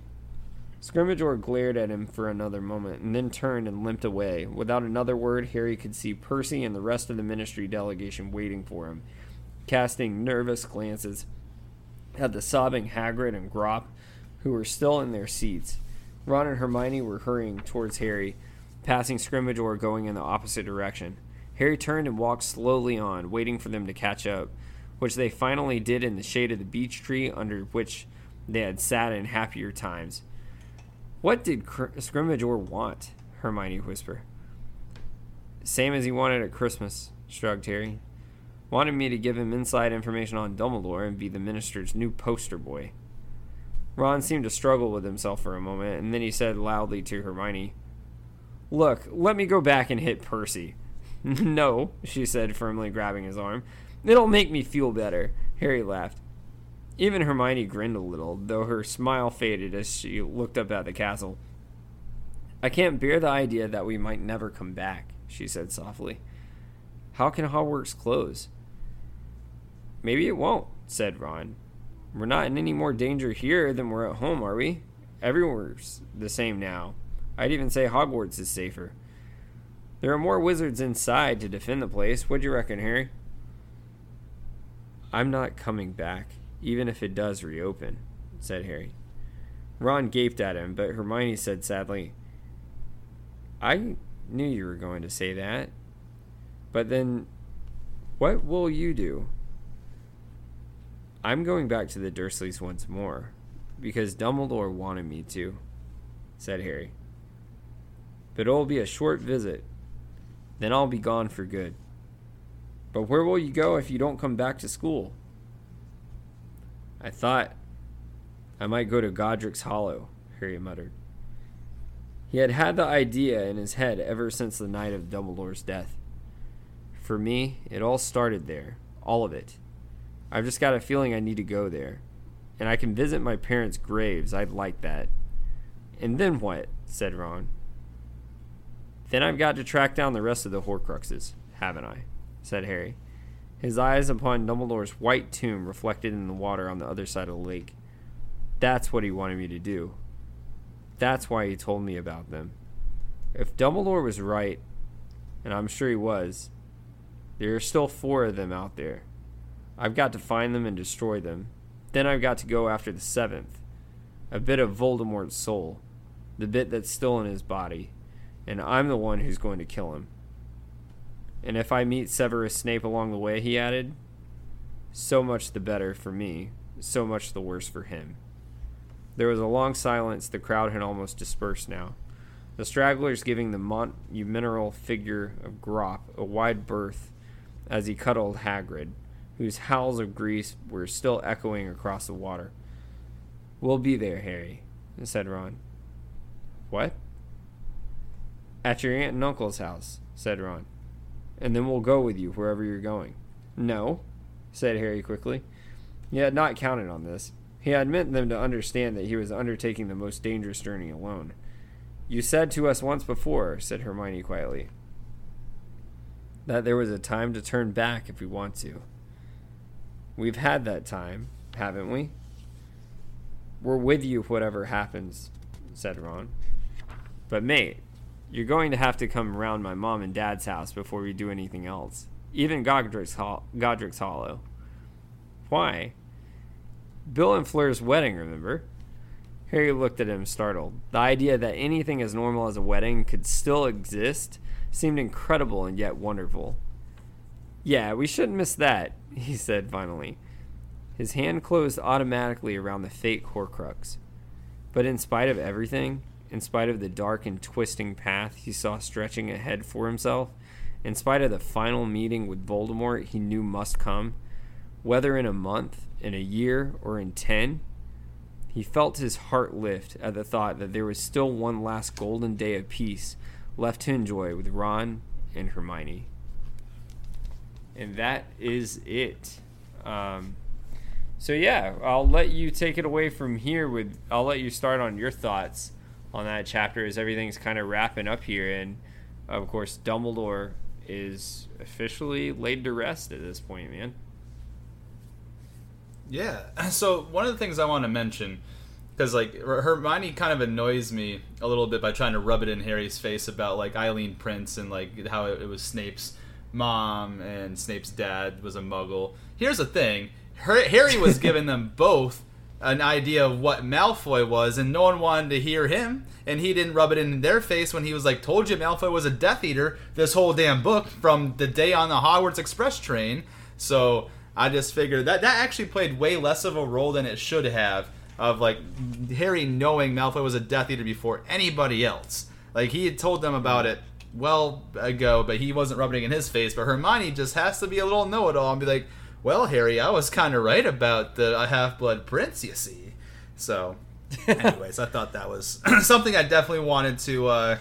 Scrimgeour glared at him for another moment, and then turned and limped away. Without another word, Harry could see Percy and the rest of the ministry delegation waiting for him, casting nervous glances at the sobbing Hagrid and Grawp, who were still in their seats. Ron and Hermione were hurrying towards Harry, passing Scrimgeour going in the opposite direction. Harry turned and walked slowly on, waiting for them to catch up, which they finally did in the shade of the beech tree under which they had sat in happier times. What did Scrimgeour want? Hermione whispered. Same as he wanted at Christmas, shrugged Harry. Wanted me to give him inside information on Dumbledore and be the minister's new poster boy. Ron seemed to struggle with himself for a moment, and then he said loudly to Hermione, Look, let me go back and hit Percy. No, she said, firmly grabbing his arm. It'll make me feel better. Harry laughed. Even Hermione grinned a little, though her smile faded as she looked up at the castle. I can't bear the idea that we might never come back, she said softly. How can Hogwarts close? Maybe it won't, said Ron. We're not in any more danger here than we're at home, are we? Everywhere's the same now. I'd even say Hogwarts is safer. There are more wizards inside to defend the place. What do you reckon, Harry? I'm not coming back, even if it does reopen, said Harry. Ron gaped at him, but Hermione said sadly, I knew you were going to say that. But then, what will you do? I'm going back to the Dursleys once more, because Dumbledore wanted me to, said Harry. But it'll be a short visit. Then I'll be gone for good. But where will you go if you don't come back to school? I thought I might go to Godric's Hollow, Harry muttered. He had had the idea in his head ever since the night of Dumbledore's death. For me, it all started there, all of it. I've just got a feeling I need to go there. And I can visit my parents' graves. I'd like that. And then what? said Ron. Then I've got to track down the rest of the Horcruxes, haven't I? said Harry, his eyes upon Dumbledore's white tomb reflected in the water on the other side of the lake. That's what he wanted me to do. That's why he told me about them. If Dumbledore was right, and I'm sure he was, there are still four of them out there. I've got to find them and destroy them. Then I've got to go after the seventh, a bit of Voldemort's soul, the bit that's still in his body, and I'm the one who's going to kill him. And if I meet Severus Snape along the way, he added, so much the better for me, so much the worse for him. There was a long silence. The crowd had almost dispersed now. The stragglers giving the monumental figure of Grawp a wide berth as he cuddled Hagrid, whose howls of grief were still echoing across the water. We'll be there, Harry, said Ron. What? At your aunt and uncle's house, said Ron. And then we'll go with you wherever you're going. No, said Harry quickly. He had not counted on this. He had meant them to understand that he was undertaking the most dangerous journey alone. You said to us once before, said Hermione quietly, that there was a time to turn back if we want to. We've had that time, haven't we? We're with you whatever happens, said Ron. But, mate, you're going to have to come around my mom and dad's house before we do anything else. Even Godric's, Godric's Hollow. Why? Bill and Fleur's wedding, remember? Harry looked at him, startled. The idea that anything as normal as a wedding could still exist seemed incredible and yet wonderful. Yeah, we shouldn't miss that, he said finally. His hand closed automatically around the fake Horcrux. But in spite of everything, in spite of the dark and twisting path he saw stretching ahead for himself, in spite of the final meeting with Voldemort he knew must come, whether in a month, in a year, or in ten, he felt his heart lift at the thought that there was still one last golden day of peace left to enjoy with Ron and Hermione. And that is it. Um, so yeah, I'll let you take it away from here. With I'll let you start on your thoughts on that chapter as everything's kind of wrapping up here, and of course Dumbledore is officially laid to rest at this point, man. Yeah. So one of the things I want to mention, because like Hermione kind of annoys me a little bit by trying to rub it in Harry's face about like Eileen Prince and like how it, was Snape's mom and Snape's dad was a Muggle. Here's the thing: Harry was giving them both an idea of what Malfoy was, and no one wanted to hear him. And he didn't rub it in their face when he was like, "Told you Malfoy was a Death Eater." This whole damn book from the day on the Hogwarts Express train. So I just figured that that actually played way less of a role than it should have. Of like Harry knowing Malfoy was a Death Eater before anybody else. Like he had told them about it well ago, but he wasn't rubbing it in his face. But Hermione just has to be a little know-it-all and be like, "Well, Harry, I was kind of right about the half-blood prince, you see." So, anyways, I thought that was something I definitely wanted to uh,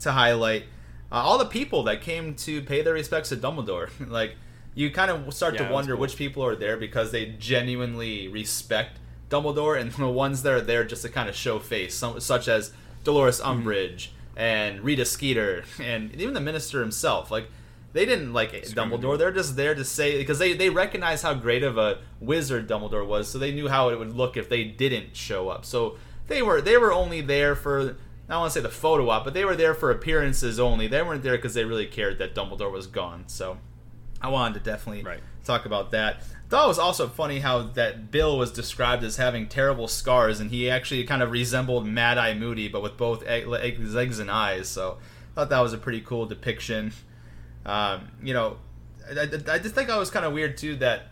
to highlight. uh, all the people that came to pay their respects to Dumbledore. like you kind of start Yeah, to wonder cool. which people are there because they genuinely respect Dumbledore, and the ones that are there just to kind of show face, some, such as Dolores Mm-hmm. Umbridge and Rita Skeeter, and even the Minister himself. Like they didn't like Dumbledore; they're just there to say because they they recognize how great of a wizard Dumbledore was, so they knew how it would look if they didn't show up. So they were they were only there for. I don't want to say the photo op, but they were there for appearances only. They weren't there because they really cared that Dumbledore was gone. So I wanted to definitely Right. talk about that. Thought it was also funny how that Bill was described as having terrible scars, and he actually kind of resembled Mad Eye Moody, but with both legs and eyes. So I thought that was a pretty cool depiction. Um, you know, I, I, I just think I was kind of weird too that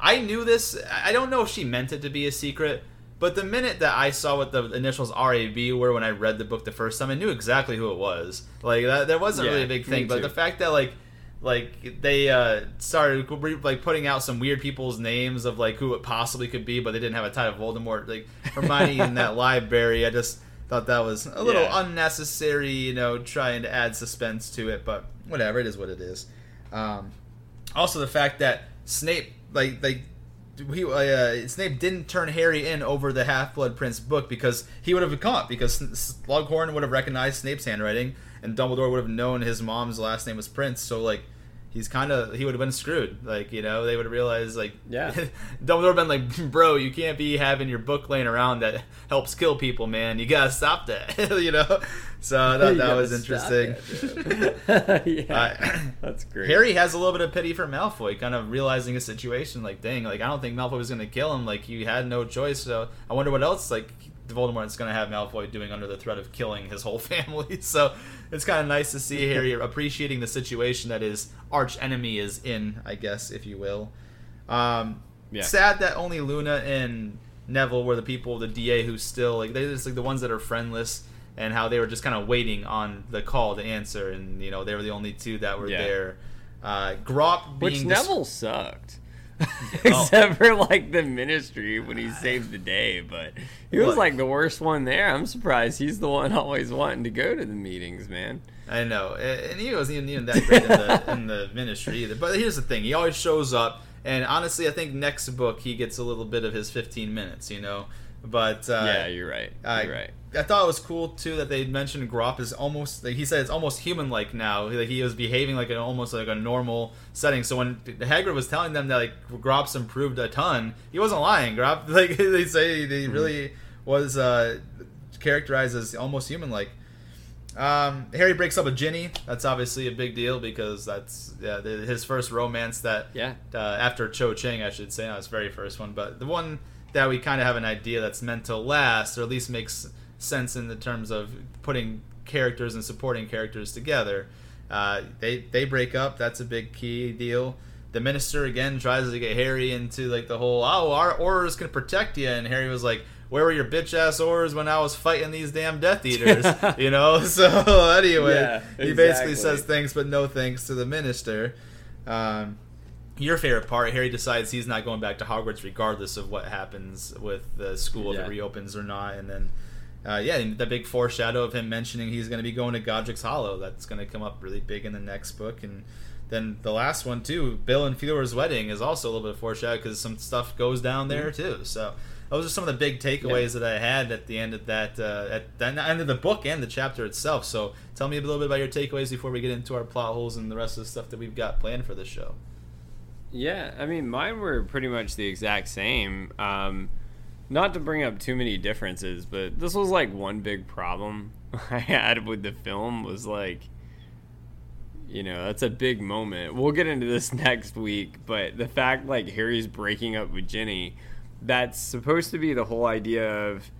I knew this. I don't know if she meant it to be a secret, but the minute that I saw what the initials RAB were when I read the book the first time, I knew exactly who it was. Like that, that wasn't Yeah, really a big thing, but the fact that like like they uh started like putting out some weird people's names of like who it possibly could be, but they didn't have a tie of Voldemort. Like Hermione in that library, I just thought that was a little Yeah. unnecessary. You know, trying to add suspense to it, but whatever. It is what it is. Um, also, the fact that Snape, like, like he, uh, Snape didn't turn Harry in over the Half Blood Prince book because he would have been caught because Slughorn would have recognized Snape's handwriting and Dumbledore would have known his mom's last name was Prince. So like. He's kind of he would have been screwed, like you know they would have realized like Yeah. Dumbledore been like, bro, you can't be having your book laying around that helps kill people, man. You gotta stop that, you know. So I thought that was interesting. dude. yeah, Uh, that's great. Harry has a little bit of pity for Malfoy, kind of realizing a situation like, dang, like I don't think Malfoy was gonna kill him. Like he had no choice. So I wonder what else like Voldemort's gonna have Malfoy doing under the threat of killing his whole family. So it's kind of nice to see Harry appreciating the situation that his arch enemy is in, I guess, if you will. Um, Yeah. Sad that only Luna and Neville were the people, the DA, who still like they're just like the ones that are friendless, and how they were just kind of waiting on the call to answer, and you know they were the only two that were Yeah. there. Uh, Grawp being Which dis- Neville sucked. Except for like the ministry when he saved the day, but he was like the worst one there. I'm surprised he's the one always wanting to go to the meetings, man. I know, and he wasn't even, even that great in the, in the ministry either. But here's the thing: he always shows up, and honestly, I think next book he gets a little bit of his 15 minutes, you know. But uh, yeah, you're right. You're right. I thought it was cool too that they mentioned Grawp is almost. Like he said it's almost human-like now. Like he was behaving like an almost like a normal setting. So when Hagrid was telling them that like Grawp's improved a ton, he wasn't lying. Grawp, like they say, Mm-hmm. really was uh, characterized as almost human-like. Um, Harry breaks up with Ginny. That's obviously a big deal because that's yeah, the, his first romance that Yeah. uh, after Cho Chang, I should say, not his very first one, but the one that we kind of have an idea that's meant to last, or at least makes sense in the terms of putting characters and supporting characters together. Uh, they they break up. That's a big key deal. The minister again tries to get Harry into like the whole oh our Aurors can protect you, and Harry was like. Where were your bitch ass Aurors when I was fighting these damn Death Eaters? you know. So anyway, Yeah, he basically says thanks but no thanks to the minister. Um, your favorite part, Harry decides he's not going back to Hogwarts regardless of what happens with the school if it reopens or not, and then. Uh, yeah, the big foreshadow of him mentioning he's going to be going to Godric's Hollow. That's going to come up really big in the next book, and then the last one too, Bill and Fleur's wedding, is also a little bit of foreshadow because some stuff goes down there too. So those are some of the big takeaways that I had at the end of that, uh, at the end of the book and the chapter itself. So tell me a little bit about your takeaways before we get into our plot holes and the rest of the stuff that we've got planned for this show. Yeah, I mean, mine were pretty much the exact same. Um, not to bring up too many differences, but this was like one big problem I had with the film was like, you know, that's a big moment. We'll get into this next week, but the fact like Harry's breaking up with Ginny, that's supposed to be the whole idea of,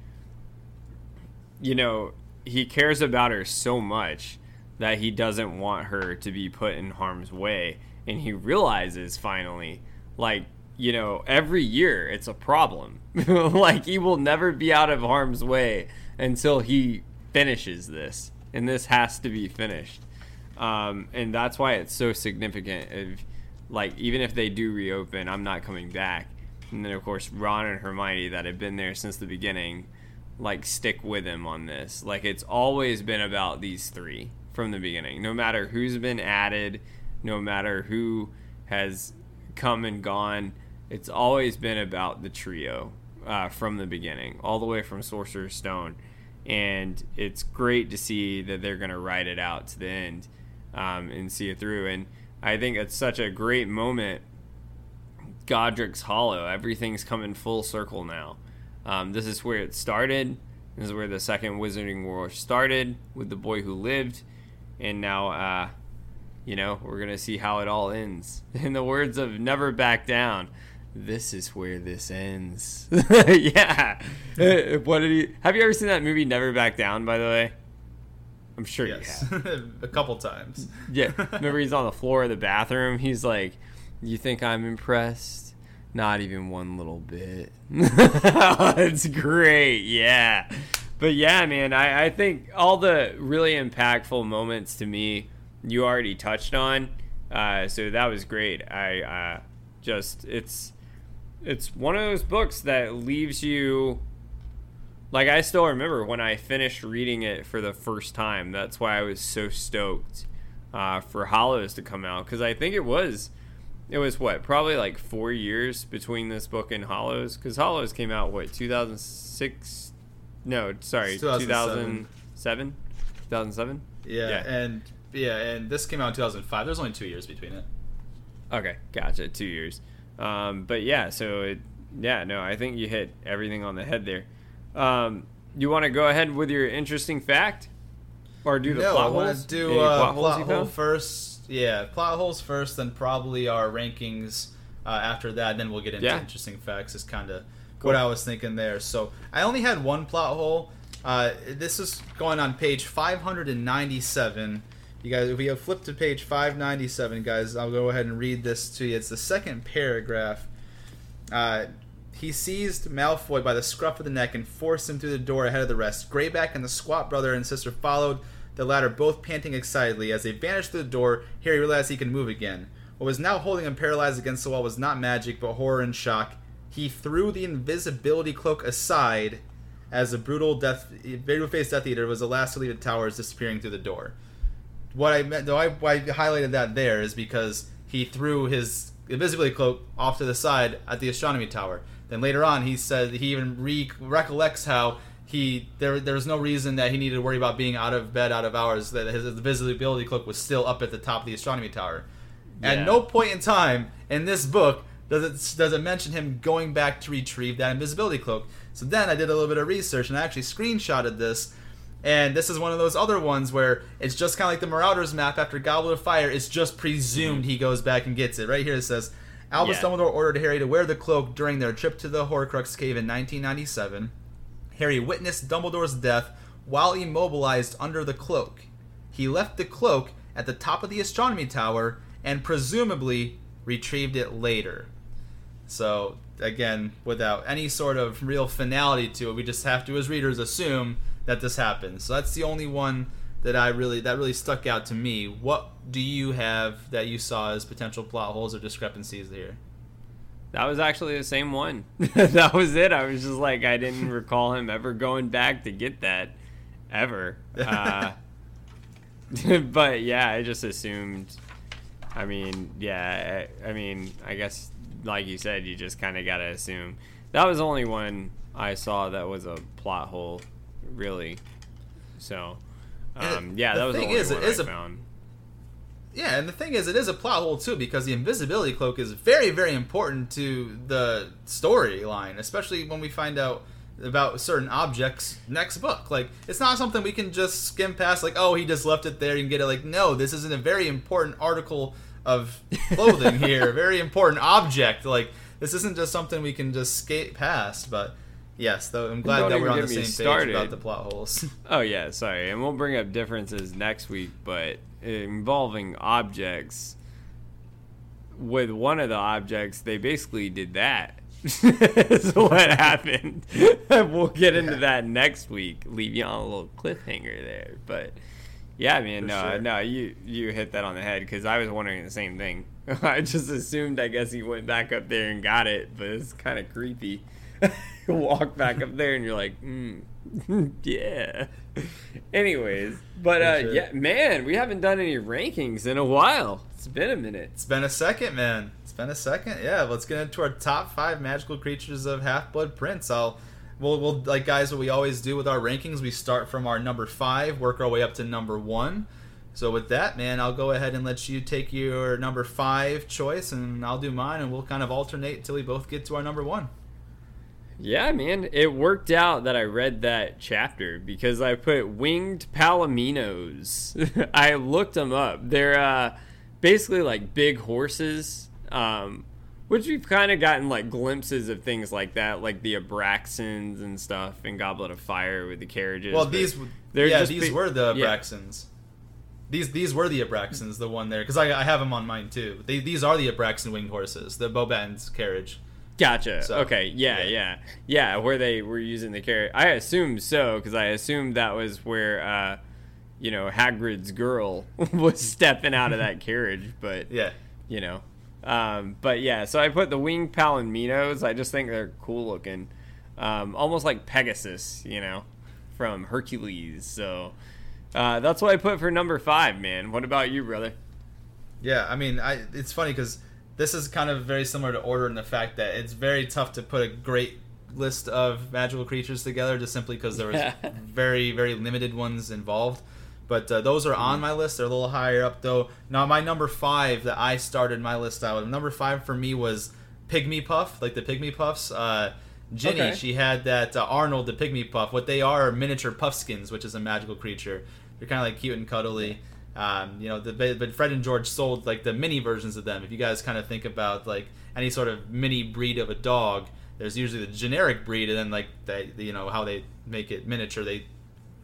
you know, he cares about her so much that he doesn't want her to be put in harm's way. And he realizes finally, like, you know, every year it's a problem. like, he will never be out of harm's way until he finishes this. And this has to be finished. Um, and that's why it's so significant. Of, like, even if they do reopen, I'm not coming back. And then, of course, Ron and Hermione, that have been there since the beginning, like stick with him on this. Like it's always been about these three from the beginning. No matter who's been added, no matter who has come and gone, it's always been about the trio uh, from the beginning, all the way from Sorcerer's Stone. And it's great to see that they're going to ride it out to the end um, and see it through. And I think it's such a great moment. Godric's Hollow, everything's coming full circle now. Um, this is where it started. This is where the second Wizarding War started with the boy who lived, and now, uh, you know, we're gonna see how it all ends. In the words of Never Back Down, this is where this ends. yeah. What did he? Have you ever seen that movie Never Back Down? By the way, I'm sure Yes, a couple times. Yeah. Remember, he's on the floor of the bathroom. He's like, "You think I'm impressed? Not even one little bit." it's great. Yeah. But yeah, man, I, I think all the really impactful moments to me, you already touched on. Uh, so that was great. I uh, just it's it's one of those books that leaves you like I still remember when I finished reading it for the first time. That's why I was so stoked uh, for Hallows to come out because I think it was it was what probably like four years between this book and Hallows because Hallows came out what 2006 no sorry 2007. 2007 2007 Yeah, Yeah. and yeah, and this came out in 2005. There's only two years between it. Okay, gotcha. Two years. Um, but yeah, so it, yeah, no, I think you hit everything on the head there. Um, you want to go ahead with your interesting fact, or do the no, plot I want to do uh, plot plot, holes hole first. Yeah, plot holes first, then probably our rankings uh, after that. Then we'll get into Yeah. interesting facts. Is kind of Cool. what I was thinking there. So I only had one plot hole. Uh, this is going on page 597. You guys, if we have flipped to page 597, guys, I'll go ahead and read this to you. It's the second paragraph. Uh, he seized Malfoy by the scruff of the neck and forced him through the door ahead of the rest. Greyback and the squat brother and sister followed, the latter both panting excitedly. As they vanished through the door, Harry realized he could move again. What was now holding him paralyzed against the wall was not magic, but horror and shock. He threw the invisibility cloak aside as the brutal death, brutal faced Death Eater was the last to leave the towers, disappearing through the door. What I meant, though, I, why I highlighted that there is because he threw his invisibility cloak off to the side at the astronomy tower. Then later on, he said he even re- recollects how he there there was no reason that he needed to worry about being out of bed out of hours. That his invisibility cloak was still up at the top of the astronomy tower. Yeah. At no point in time in this book does it does it mention him going back to retrieve that invisibility cloak. So then I did a little bit of research and I actually screenshotted this. And this is one of those other ones where it's just kind of like the Marauders map after Goblet of Fire. It's just presumed mm-hmm. he goes back and gets it. Right here it says Albus Yeah. Dumbledore ordered Harry to wear the cloak during their trip to the Horcrux cave in 1997. Harry witnessed Dumbledore's death while immobilized under the cloak. He left the cloak at the top of the astronomy tower and presumably retrieved it later. So, again, without any sort of real finality to it, we just have to, as readers, assume that this happens. So that's the only one that I really that really stuck out to me. What do you have that you saw as potential plot holes or discrepancies here? That was actually the same one. that was it. I was just like, I didn't recall him ever going back to get that, ever. Uh, but yeah, I just assumed. I mean, yeah, I, I mean, I guess, like you said, you just kind of got to assume. That was the only one I saw that was a plot hole, really. So, um, yeah, the that was the thing only is, it is I a- found. Yeah, and the thing is, it is a plot hole too because the invisibility cloak is very, very important to the storyline, especially when we find out about certain objects next book. Like, it's not something we can just skim past. Like, oh, he just left it there and get it. Like, no, this isn't a very important article of clothing here, very important object. Like, this isn't just something we can just skate past. But yes, though, I'm glad Don't that we're on the same page about the plot holes. Oh yeah, sorry, and we'll bring up differences next week, but involving objects. With one of the objects, they basically did that. that. is what happened. we'll get into Yeah. that next week. Leave you on a little cliffhanger there, but yeah, man, For no, sure. no, you you hit that on the head because I was wondering the same thing. I just assumed, I guess he went back up there and got it, but it's kind of creepy. You walk back up there and you're like, mm, yeah. Anyways, but uh, sure. yeah, man, we haven't done any rankings in a while. It's been a minute. It's been a second, man. It's been a second. Yeah, let's get into our top five magical creatures of Half Blood Prince. I'll, we'll, we'll, like guys, what we always do with our rankings, we start from our number five, work our way up to number one. So with that, man, I'll go ahead and let you take your number five choice, and I'll do mine, and we'll kind of alternate until we both get to our number one. Yeah, man, it worked out that I read that chapter because I put winged palominos. I looked them up. They're uh, basically like big horses, um, which we've kind of gotten like glimpses of things like that, like the Abraxans and stuff and Goblet of Fire with the carriages. Well, these, they're yeah, just these were the yeah. Abraxans. These these were the Abraxans, the one there, because I, I have them on mine too. They, these are the Abraxan winged horses, the Boban's carriage. Gotcha. So, okay. Yeah, yeah. yeah, yeah, Where they were using the carrot. I assume so because I assumed that was where, uh, you know, Hagrid's girl was stepping out of that carriage. But Yeah. you know, um, but yeah. So I put the winged palominos. I just think they're cool looking, um, almost like Pegasus, you know, from Hercules. So uh, that's what I put for number five. Man, what about you, brother? Yeah, I mean, I it's funny because this is kind of very similar to Order in the fact that it's very tough to put a great list of magical creatures together just simply because there was very very limited ones involved. But uh, those are on my list. They're a little higher up though. Now my number five that I started my list out. with, Number five for me was Pygmy Puff, like the Pygmy Puffs. Uh, Ginny, Okay. she had that uh, Arnold the Pygmy Puff. What they are are miniature puffskeins, which is a magical creature. They're kind of like cute and cuddly. Um, you know, the, but Fred and George sold like the mini versions of them. If you guys kind of think about like any sort of mini breed of a dog, there's usually the generic breed, and then like they, you know, how they make it miniature, they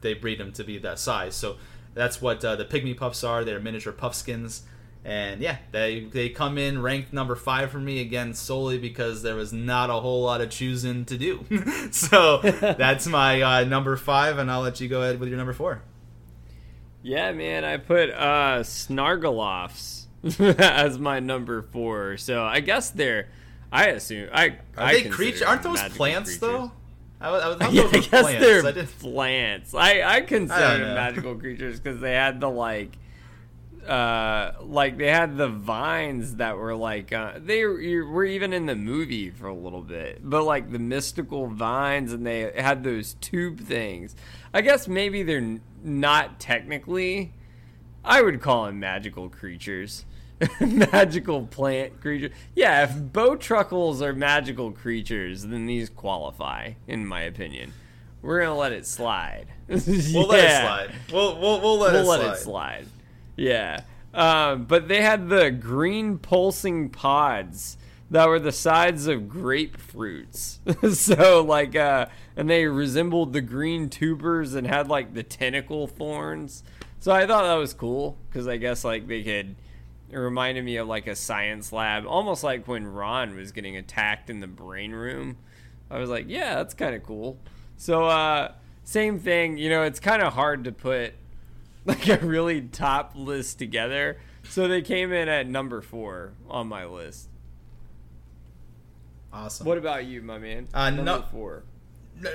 they breed them to be that size. So that's what uh, the pygmy puffs are. They're miniature puffskeins, and yeah, they they come in ranked number five for me again solely because there was not a whole lot of choosing to do. so that's my uh, number five, and I'll let you go ahead with your number four. Yeah, man, I put uh Snargaluffs as my number four. So I guess they're I assume I Are I they creatures? Aren't those plants creatures. though? I, I, I Yeah, I guess plants. they're I plants. I I consider them magical creatures because they had the like, uh, like they had the vines that were like uh, they were even in the movie for a little bit, but like the mystical vines and they had those tube things. I guess maybe they're not technically. I would call them magical creatures. magical plant creatures. Yeah, if bowtruckles are magical creatures, then these qualify, in my opinion. We're gonna let it slide. We'll let it slide. We'll we'll, we'll let, it slide. We'll it, let slide. it slide. Yeah. Um, but they had the green pulsing pods that were the sides of grapefruits. so like uh and they resembled the green tubers and had like the tentacle thorns. So I thought that was cool because I guess like they could it reminded me of like a science lab, almost like when Ron was getting attacked in the brain room. I was like, yeah, that's kind of cool. So uh same thing, you know, it's kind of hard to put like a really top list together. So they came in at number 4 on my list. Awesome. What about you, my man? Uh, number no- 4. N-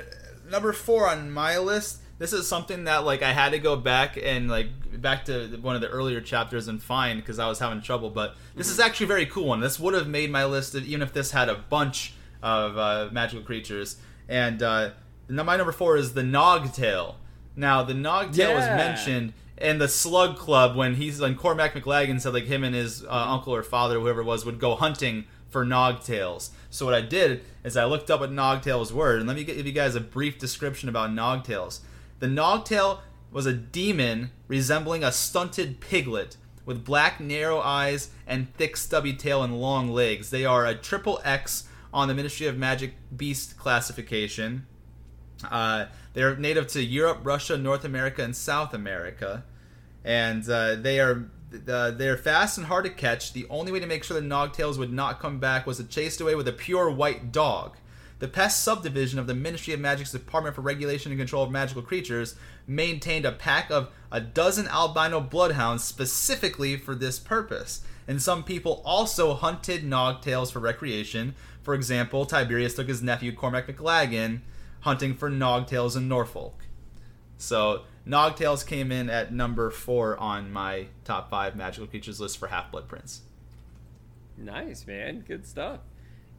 number four on my list this is something that like i had to go back and like back to one of the earlier chapters and find because i was having trouble but this is actually a very cool one this would have made my list even if this had a bunch of uh, magical creatures and uh, my number four is the nogtail now the nogtail was mentioned in the slug club when he's when cormac McLaggen said like him and his uh, uncle or father whoever it was would go hunting for nogtails. So what I did is I looked up what nogtails were, and let me give you guys a brief description about nogtails. The nogtail was a demon resembling a stunted piglet with black narrow eyes and thick stubby tail and long legs. They are a triple X on the Ministry of Magic beast classification. Uh, they're native to Europe, Russia, North America, and South America, and uh, they are uh, they're fast and hard to catch. The only way to make sure the Nogtails would not come back was to chase away with a pure white dog. The pest subdivision of the Ministry of Magic's Department for Regulation and Control of Magical Creatures maintained a pack of a dozen albino bloodhounds specifically for this purpose. And some people also hunted Nogtails for recreation. For example, Tiberius took his nephew Cormac McLaggen hunting for Nogtails in Norfolk. So Nogtails came in at number four on my top five magical creatures list for Half Blood Prince. Nice, man. Good stuff.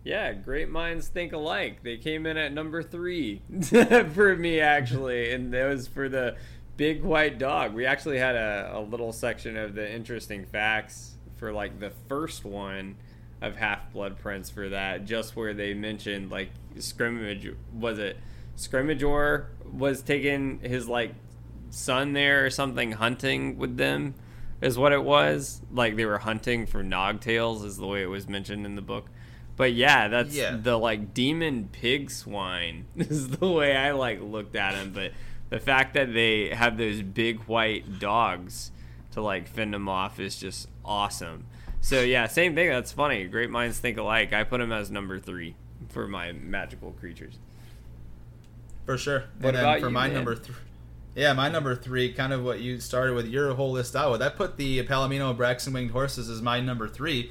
Yeah, great minds think alike. They came in at number three for me, actually, and that was for the big white dog. We actually had a, a little section of the interesting facts for like the first one of Half Blood Prince for that, just where they mentioned like scrimmage was it Scrimgeour was taking his like son there or something hunting with them is what it was. Like they were hunting for nogtails is the way it was mentioned in the book. But yeah, that's Yeah. the like demon pig swine is the way I like looked at him. But the fact that they have those big white dogs to like fend them off is just awesome. So yeah, same thing. That's funny. Great minds think alike. I put him as number three for my magical creatures. For sure. What and then for you, my man? number three? Yeah, my number three, kind of what you started with your whole list out with. I put the Palomino Braxton Winged Horses as my number three,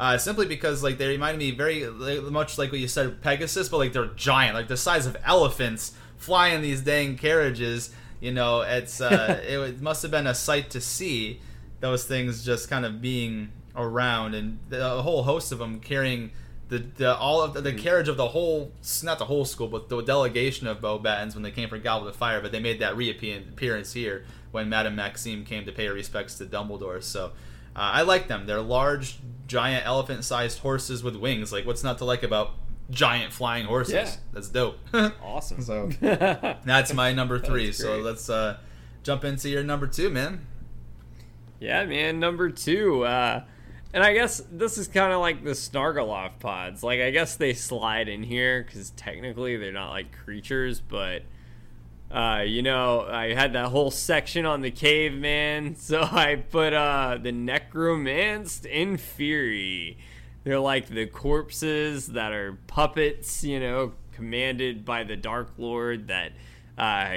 uh, simply because like they remind me very much like what you said Pegasus, but like they're giant, like the size of elephants, flying these dang carriages. You know, it's uh, it must have been a sight to see those things just kind of being around, and a whole host of them carrying the, the all of the, the carriage of the whole not the whole school but the delegation of Beauxbatons when they came for Goblet of Fire but they made that reappearance here when Madame Maxime came to pay her respects to Dumbledore. So uh, I like them. They're large giant elephant sized horses with wings. Like what's not to like about giant flying horses? Yeah. that's dope. Awesome. So- that's my number three. So let's uh, jump into your number two man. Yeah, man. Number two, uh, and I guess this is kind of like the Snargaluff pods. Like, I guess they slide in here because technically they're not like creatures, but uh, you know, I had that whole section on the caveman, so I put uh, the necromanced Inferi. They're like the corpses that are puppets, you know, commanded by the Dark Lord that, uh,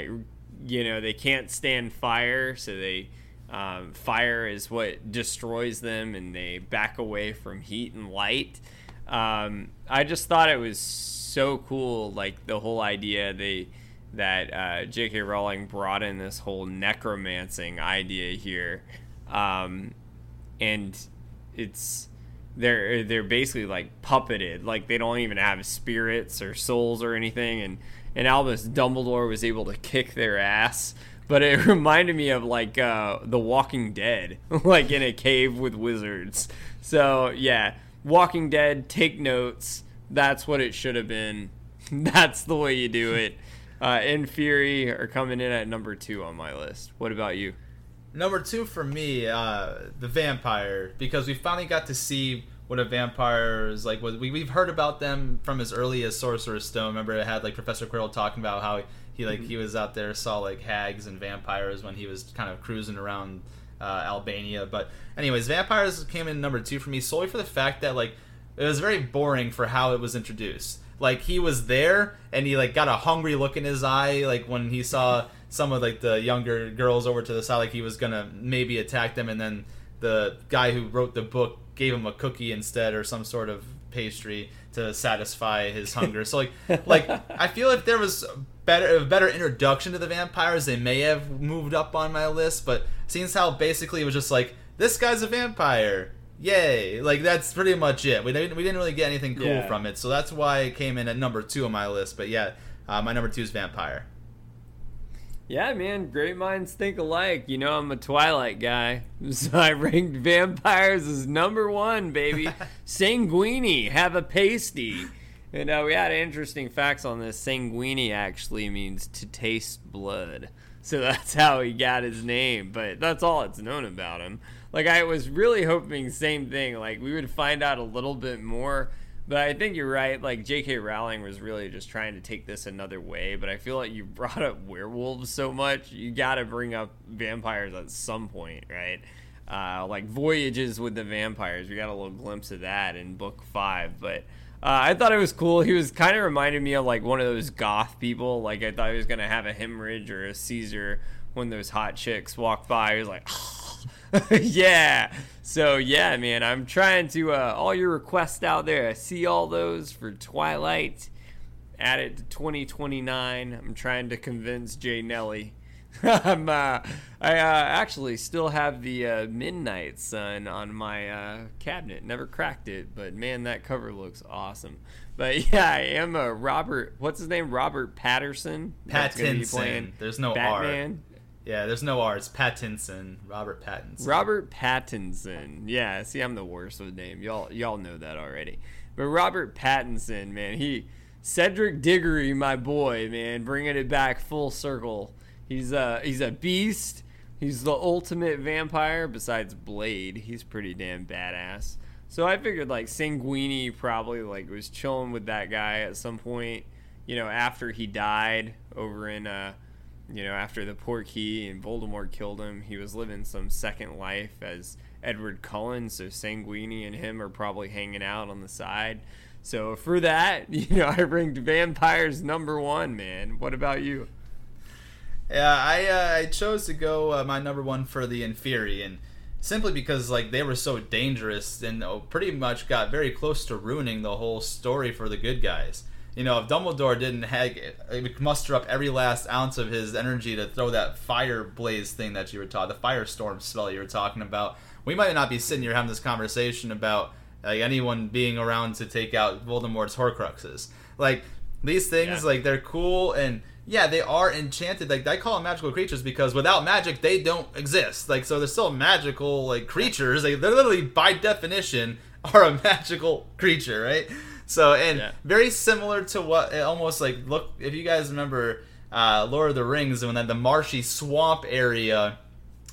you know, they can't stand fire, so they um, fire is what destroys them, and they back away from heat and light. Um, I just thought it was so cool, like the whole idea they that uh, J.K. Rowling brought in this whole necromancing idea here, um, and it's they're they're basically like puppeted, like they don't even have spirits or souls or anything, and and Albus Dumbledore was able to kick their ass. But it reminded me of like uh, The Walking Dead, like in a cave with wizards. So yeah, Walking Dead, take notes. That's what it should have been. That's the way you do it. Uh, Inferi are coming in at number two on my list. What about you? Number two for me, uh, the vampire, because we finally got to see what a vampire is like. We we've heard about them from as early as Sorcerer's Stone. Remember, it had like Professor Quirrell talking about how he like he was out there saw like hags and vampires when he was kind of cruising around uh, Albania. But anyways, vampires came in number two for me solely for the fact that like it was very boring for how it was introduced. Like he was there and he like got a hungry look in his eye, like when he saw some of like the younger girls over to the side, like he was gonna maybe attack them, and then the guy who wrote the book gave him a cookie instead or some sort of pastry to satisfy his hunger. so like like I feel if there was better a better introduction to the vampires, they may have moved up on my list. But seeing how basically it was just like this guy's a vampire, yay! Like that's pretty much it. We didn't we didn't really get anything cool Yeah. from it, so that's why it came in at number two on my list. But yeah, uh, my number two is vampire. Yeah, man, great minds think alike. You know, I'm a Twilight guy, so I ranked vampires as number one, baby. Sanguini, have a pasty. And uh, we had interesting facts on this. Sanguini actually means to taste blood. So that's how he got his name, but that's all it's known about him. Like, I was really hoping same thing. Like, we would find out a little bit more but I think you're right. Like J.K. Rowling was really just trying to take this another way. But I feel like you brought up werewolves so much, you got to bring up vampires at some point, right? Uh, like voyages with the vampires. We got a little glimpse of that in book five. But uh, I thought it was cool. He was kind of reminded me of like one of those goth people. Like I thought he was gonna have a hemorrhage or a Caesar when those hot chicks walked by. He was like. yeah. So yeah, man, I'm trying to uh, all your requests out there. I see all those for Twilight. Add it to 2029. I'm trying to convince Jay Nelly I'm, uh, I uh, actually still have the uh, Midnight Sun on my uh, cabinet. Never cracked it, but man, that cover looks awesome. But yeah, I am a Robert. What's his name? Robert Patterson. that's gonna be Pattinson. There's no R. Yeah, there's no R. It's Pattinson. Robert Pattinson. Robert Pattinson. Yeah, see, I'm the worst with name. Y'all, y'all know that already. But Robert Pattinson, man, he Cedric Diggory, my boy, man, bringing it back full circle. He's a he's a beast. He's the ultimate vampire. Besides Blade, he's pretty damn badass. So I figured like Sanguini probably like was chilling with that guy at some point, you know, after he died over in uh you know, after the Portkey and Voldemort killed him, he was living some second life as Edward Cullen. So Sanguini and him are probably hanging out on the side. So for that, you know, I ranked vampires number one, man. What about you? Yeah, I uh, I chose to go uh, my number one for the Inferi, and simply because like they were so dangerous and uh, pretty much got very close to ruining the whole story for the good guys. You know, if Dumbledore didn't have, muster up every last ounce of his energy to throw that fire blaze thing that you were taught, the firestorm spell you were talking about, we might not be sitting here having this conversation about like anyone being around to take out Voldemort's Horcruxes. Like these things, Yeah. like they're cool and yeah, they are enchanted. Like I call them magical creatures because without magic, they don't exist. Like so, they're still magical like creatures. Like they're literally by definition are a magical creature, right? So and Yeah. very similar to what it almost like look if you guys remember uh, Lord of the Rings when that the marshy swamp area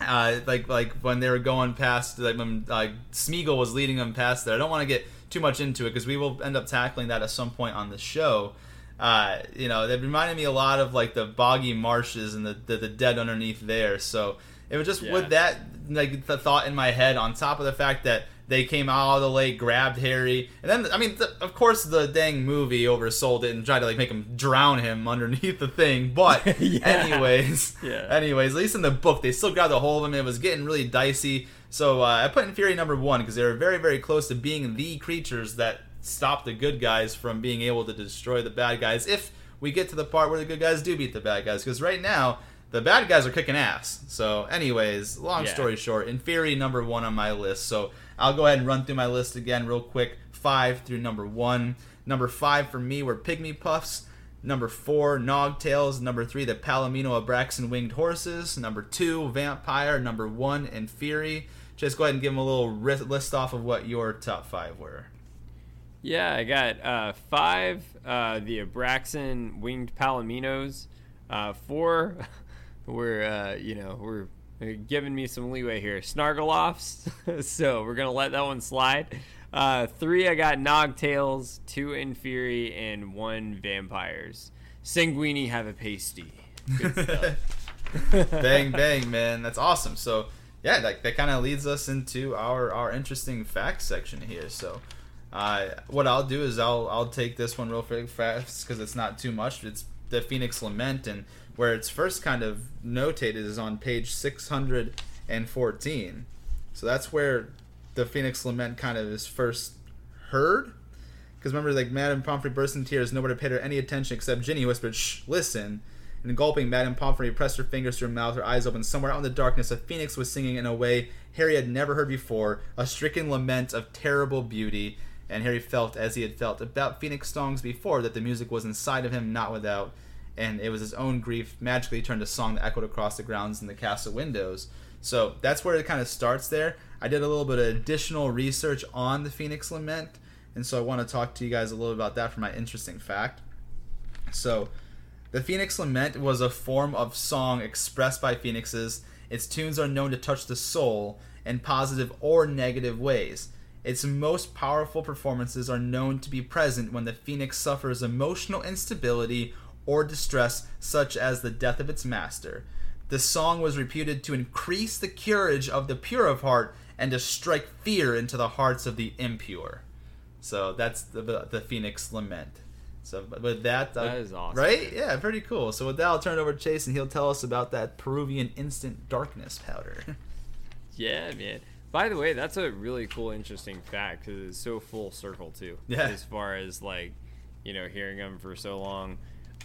uh, like like when they were going past like when like Smeagol was leading them past there. I don't want to get too much into it because we will end up tackling that at some point on the show. Uh, you know, it reminded me a lot of like the boggy marshes and the the, the dead underneath there. So it was just Yeah. with that like the thought in my head on top of the fact that they came out of the lake, grabbed Harry, and then I mean, th- of course, the dang movie oversold it and tried to like make him drown him underneath the thing. But Yeah. anyways, Yeah. anyways, at least in the book, they still grabbed a hold of him. It was getting really dicey. So uh, I put Inferi number one because they were very, very close to being the creatures that stop the good guys from being able to destroy the bad guys. If we get to the part where the good guys do beat the bad guys, because right now the bad guys are kicking ass. So, anyways, long Yeah. story short, Inferi number one on my list. So I'll go ahead and run through my list again real quick. Five through number one. Number five for me were Pygmy Puffs. Number four, Nogtails. Number three, the Palomino Abraxan Winged Horses. Number two, Vampire. Number one, Fury. Just go ahead and give them a little list off of what your top five were. Yeah, I got uh, five, uh, the Abraxan winged palominos. Uh, four, we're, uh, you know, we're we're giving me some leeway here. Snargaluffs, so we're going to let that one slide. Uh, three, I got Nogtails, two Inferi, and one Vampires. Sanguini have a pasty. Good stuff. bang bang man that's awesome so yeah that, that kind of leads us into our our interesting facts section here so uh, what i'll do is i'll i'll take this one real fa- fast because it's not too much it's the phoenix lament and where it's first kind of notated is on page 614 so that's where the phoenix lament kind of is first heard because remember, like Madame Pomfrey burst into tears. Nobody paid her any attention except Ginny whispered, "Shh, listen." And gulping, Madame Pomfrey pressed her fingers to her mouth, her eyes open. Somewhere out in the darkness, a phoenix was singing in a way Harry had never heard before, a stricken lament of terrible beauty. And Harry felt, as he had felt about phoenix songs before, that the music was inside of him, not without. And it was his own grief magically turned a song that echoed across the grounds and the castle windows. So that's where it kind of starts there. I did a little bit of additional research on the Phoenix Lament, and so I want to talk to you guys a little about that for my interesting fact. So, the Phoenix Lament was a form of song expressed by phoenixes. Its tunes are known to touch the soul in positive or negative ways. Its most powerful performances are known to be present when the phoenix suffers emotional instability or distress, such as the death of its master. The song was reputed to increase the courage of the pure of heart and to strike fear into the hearts of the impure. So that's the the Phoenix Lament. So with that, uh, That is awesome. right? Yeah, pretty cool. So with that, I'll turn it over to Chase, and he'll tell us about that Peruvian instant darkness powder. Yeah, man. By the way, that's a really cool, interesting fact because it's so full circle too. Yeah. As far as like, you know, hearing them for so long.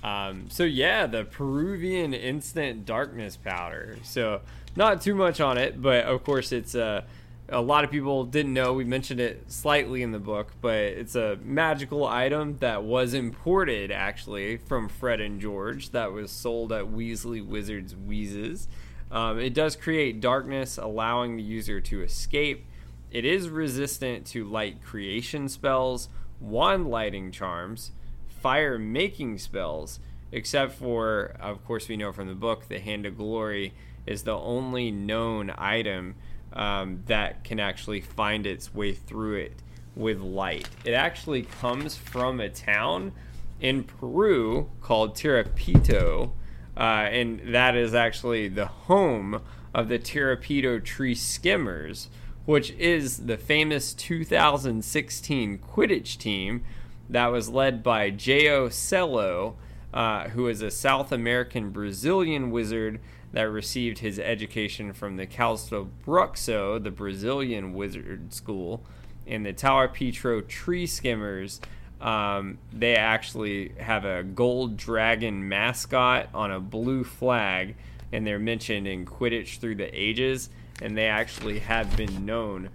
Um, so yeah, the Peruvian instant darkness powder. So not too much on it, but of course it's a. a lot of people didn't know. We mentioned it slightly in the book, but it's a magical item that was imported actually from Fred and George that was sold at Weasley Wizards Wheezes. Um, it does create darkness, allowing the user to escape. It is resistant to light creation spells, wand lighting charms, fire making spells, except for, of course, we know from the book, the Hand of Glory is the only known item um, that can actually find its way through it with light. It actually comes from a town in Peru called Tarapoto, uh, and that is actually the home of the Tarapoto Tree Skimmers, which is the famous 2016 Quidditch team that was led by J.O. Cello, uh, who is a South American Brazilian wizard that received his education from the Calsto Bruxo, the Brazilian wizard school, and the Tarapoto Tree Skimmers. Um, they actually have a gold dragon mascot on a blue flag, and they're mentioned in Quidditch through the ages. And they actually have been known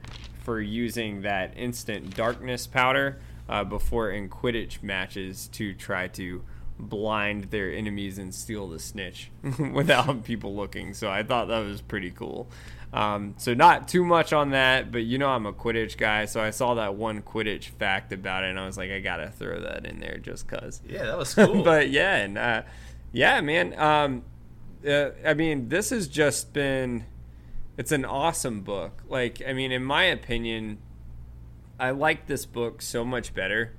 for using that instant darkness powder uh, before in Quidditch matches to try to blind their enemies and steal the snitch without people looking. So I thought that was pretty cool. Um, so not too much on that, but you know I'm a Quidditch guy, so I saw that one Quidditch fact about it, and I was like, I gotta throw that in there just cause. Yeah, that was cool. but yeah, and uh, yeah, man. Um, uh, I mean, this has just been. It's an awesome book. Like, I mean, in my opinion, I like this book so much better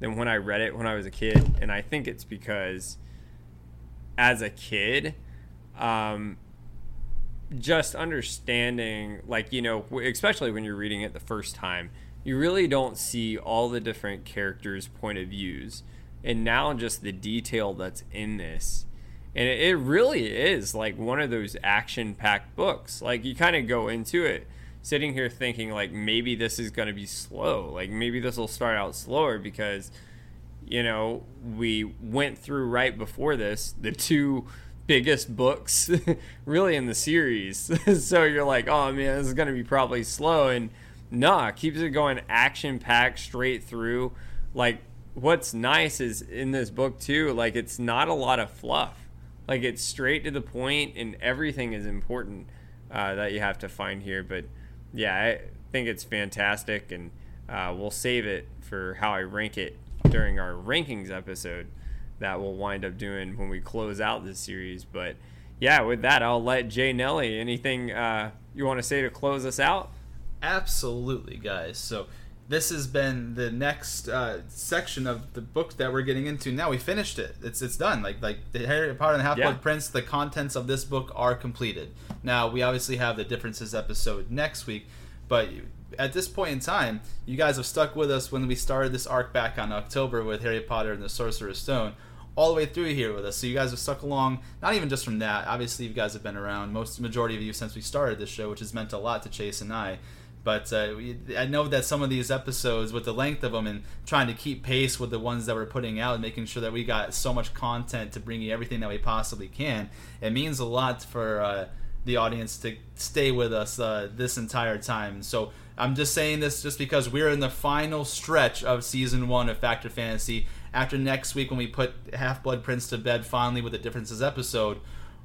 than when I read it when I was a kid, and I think it's because as a kid, um, just understanding, like you know, especially when you're reading it the first time, you really don't see all the different characters' point of views, and now just the detail that's in this. And it, really is like one of those action-packed books. Like you kind of go into it sitting here thinking like maybe this is going to be slow like maybe this will start out slower because you know we went through right before this the two biggest books really in the series. So you're like oh man this is going to be probably slow. And nah keeps it going action packed straight through. Like what's nice is in this book too like it's not a lot of fluff. Like it's straight to the point and everything is important uh, that you have to find here. But yeah, I think it's fantastic, and uh, we'll save it for how I rank it during our rankings episode that we'll wind up doing when we close out this series. But yeah, with that, I'll let Jay Nelly. Anything uh, you want to say to close us out? Absolutely, guys. So this has been the next uh, section of the book that we're getting into. Now we finished it. It's it's done. Like like the Harry Potter and the Half Blood Yeah. Prince. The contents of this book are completed. Now we obviously have the differences episode next week, but at this point in time, you guys have stuck with us when we started this arc back on October with Harry Potter and the Sorcerer's Stone. All the way through here with us, so you guys have stuck along. Not even just from that. Obviously, you guys have been around. Most majority of you since we started this show, which has meant a lot to Chase and I. But uh, we, I know that some of these episodes, with the length of them and trying to keep pace with the ones that we're putting out, and making sure that we got so much content to bring you everything that we possibly can, it means a lot for uh, the audience to stay with us uh, this entire time. So I'm just saying this just because we're in the final stretch of season one of Factor Fantasy. After next week, when we put Half Blood Prince to bed finally with the Differences episode,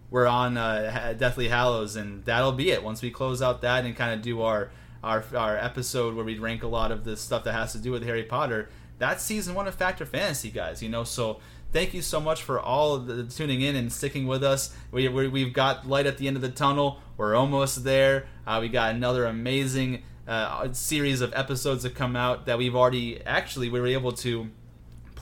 we're on uh, Deathly Hallows, and that'll be it. Once we close out that and kind of do our our our episode where we rank a lot of the stuff that has to do with Harry Potter, that's season one of Factor Fantasy, guys. You know, so thank you so much for all the tuning in and sticking with us. We, we we've got light at the end of the tunnel. We're almost there. Uh, we got another amazing uh, series of episodes that come out that we've already actually we were able to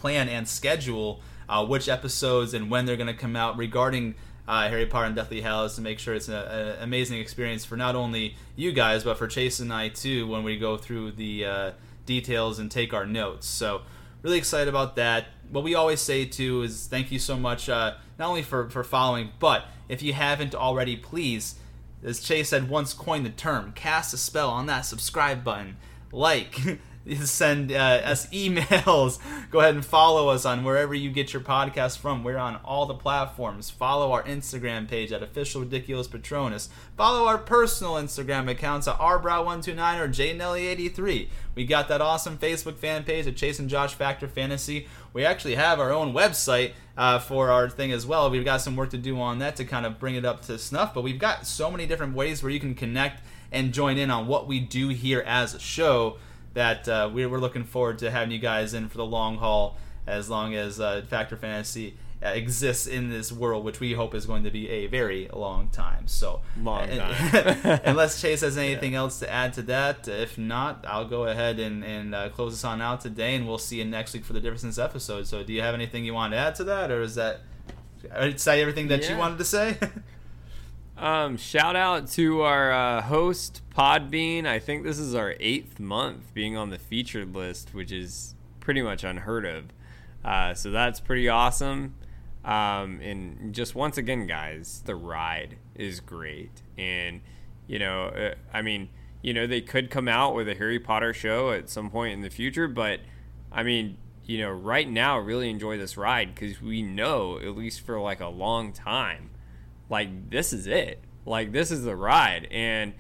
plan and schedule uh, which episodes and when they're going to come out regarding uh, Harry Potter and Deathly Hallows to make sure it's an amazing experience for not only you guys but for Chase and I too when we go through the uh, details and take our notes. So really excited about that. What we always say too is thank you so much uh, not only for for following but if you haven't already, please. As Chase had once coined the term, cast a spell on that subscribe button. Like, send uh, us emails. Go ahead and follow us on wherever you get your podcast from. We're on all the platforms. Follow our Instagram page at Official Ridiculous Patronus. Follow our personal Instagram accounts at rbrow129 or jnelly83. We got that awesome Facebook fan page at Chase and Josh Factor Fantasy. We actually have our own website uh, for our thing as well. We've got some work to do on that to kind of bring it up to snuff, but we've got so many different ways where you can connect and join in on what we do here as a show that uh, we're, we're looking forward to having you guys in for the long haul as long as uh, Factor Fantasy uh, exists in this world, which we hope is going to be a very long time. So, Long time. unless Chase has anything else to add to that, if not, I'll go ahead and, and uh, close this on out today, and we'll see you next week for the Differences episode. So, do you have anything you want to add to that, or is that say everything that you wanted to say? Um, shout out to our uh, host Podbean. I think this is our eighth month being on the featured list, which is pretty much unheard of. Uh, so that's pretty awesome. Um, and just once again, guys, the ride is great. And you know, uh, I mean, you know, they could come out with a Harry Potter show at some point in the future, but I mean, you know, right now, really enjoy this ride because we know, at least for like a long time, like this is it. Like this is the ride. And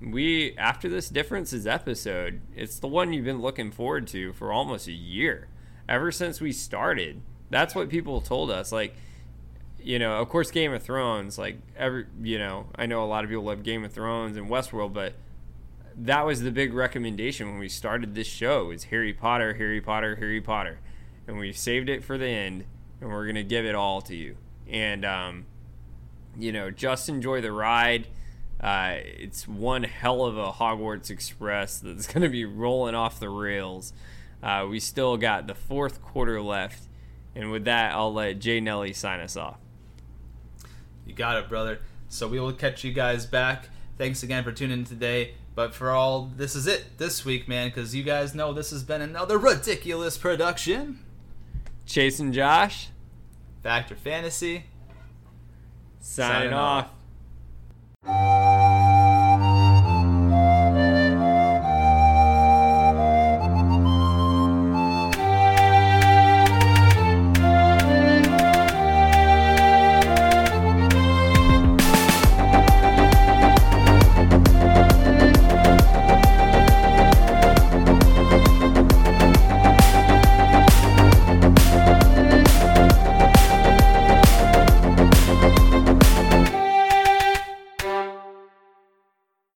we after this differences episode it's the one you've been looking forward to for almost a year. Ever since we started that's what people told us. Like you know of course game of thrones like every you know i know a lot of people love game of thrones and westworld but that was the big recommendation when we started this show is harry potter harry potter harry potter. And we saved it for the end and we're gonna give it all to you. And um you know, just enjoy the ride. Uh, it's one hell of a Hogwarts Express that's going to be rolling off the rails. Uh, we still got the fourth quarter left. And with that, I'll let Jay Nelly sign us off. You got it, brother. So we will catch you guys back. Thanks again for tuning in today. But for all, this is it this week, man, because you guys know this has been another ridiculous production. Chase and Josh, Factor Fantasy. Signing, Signing off. off.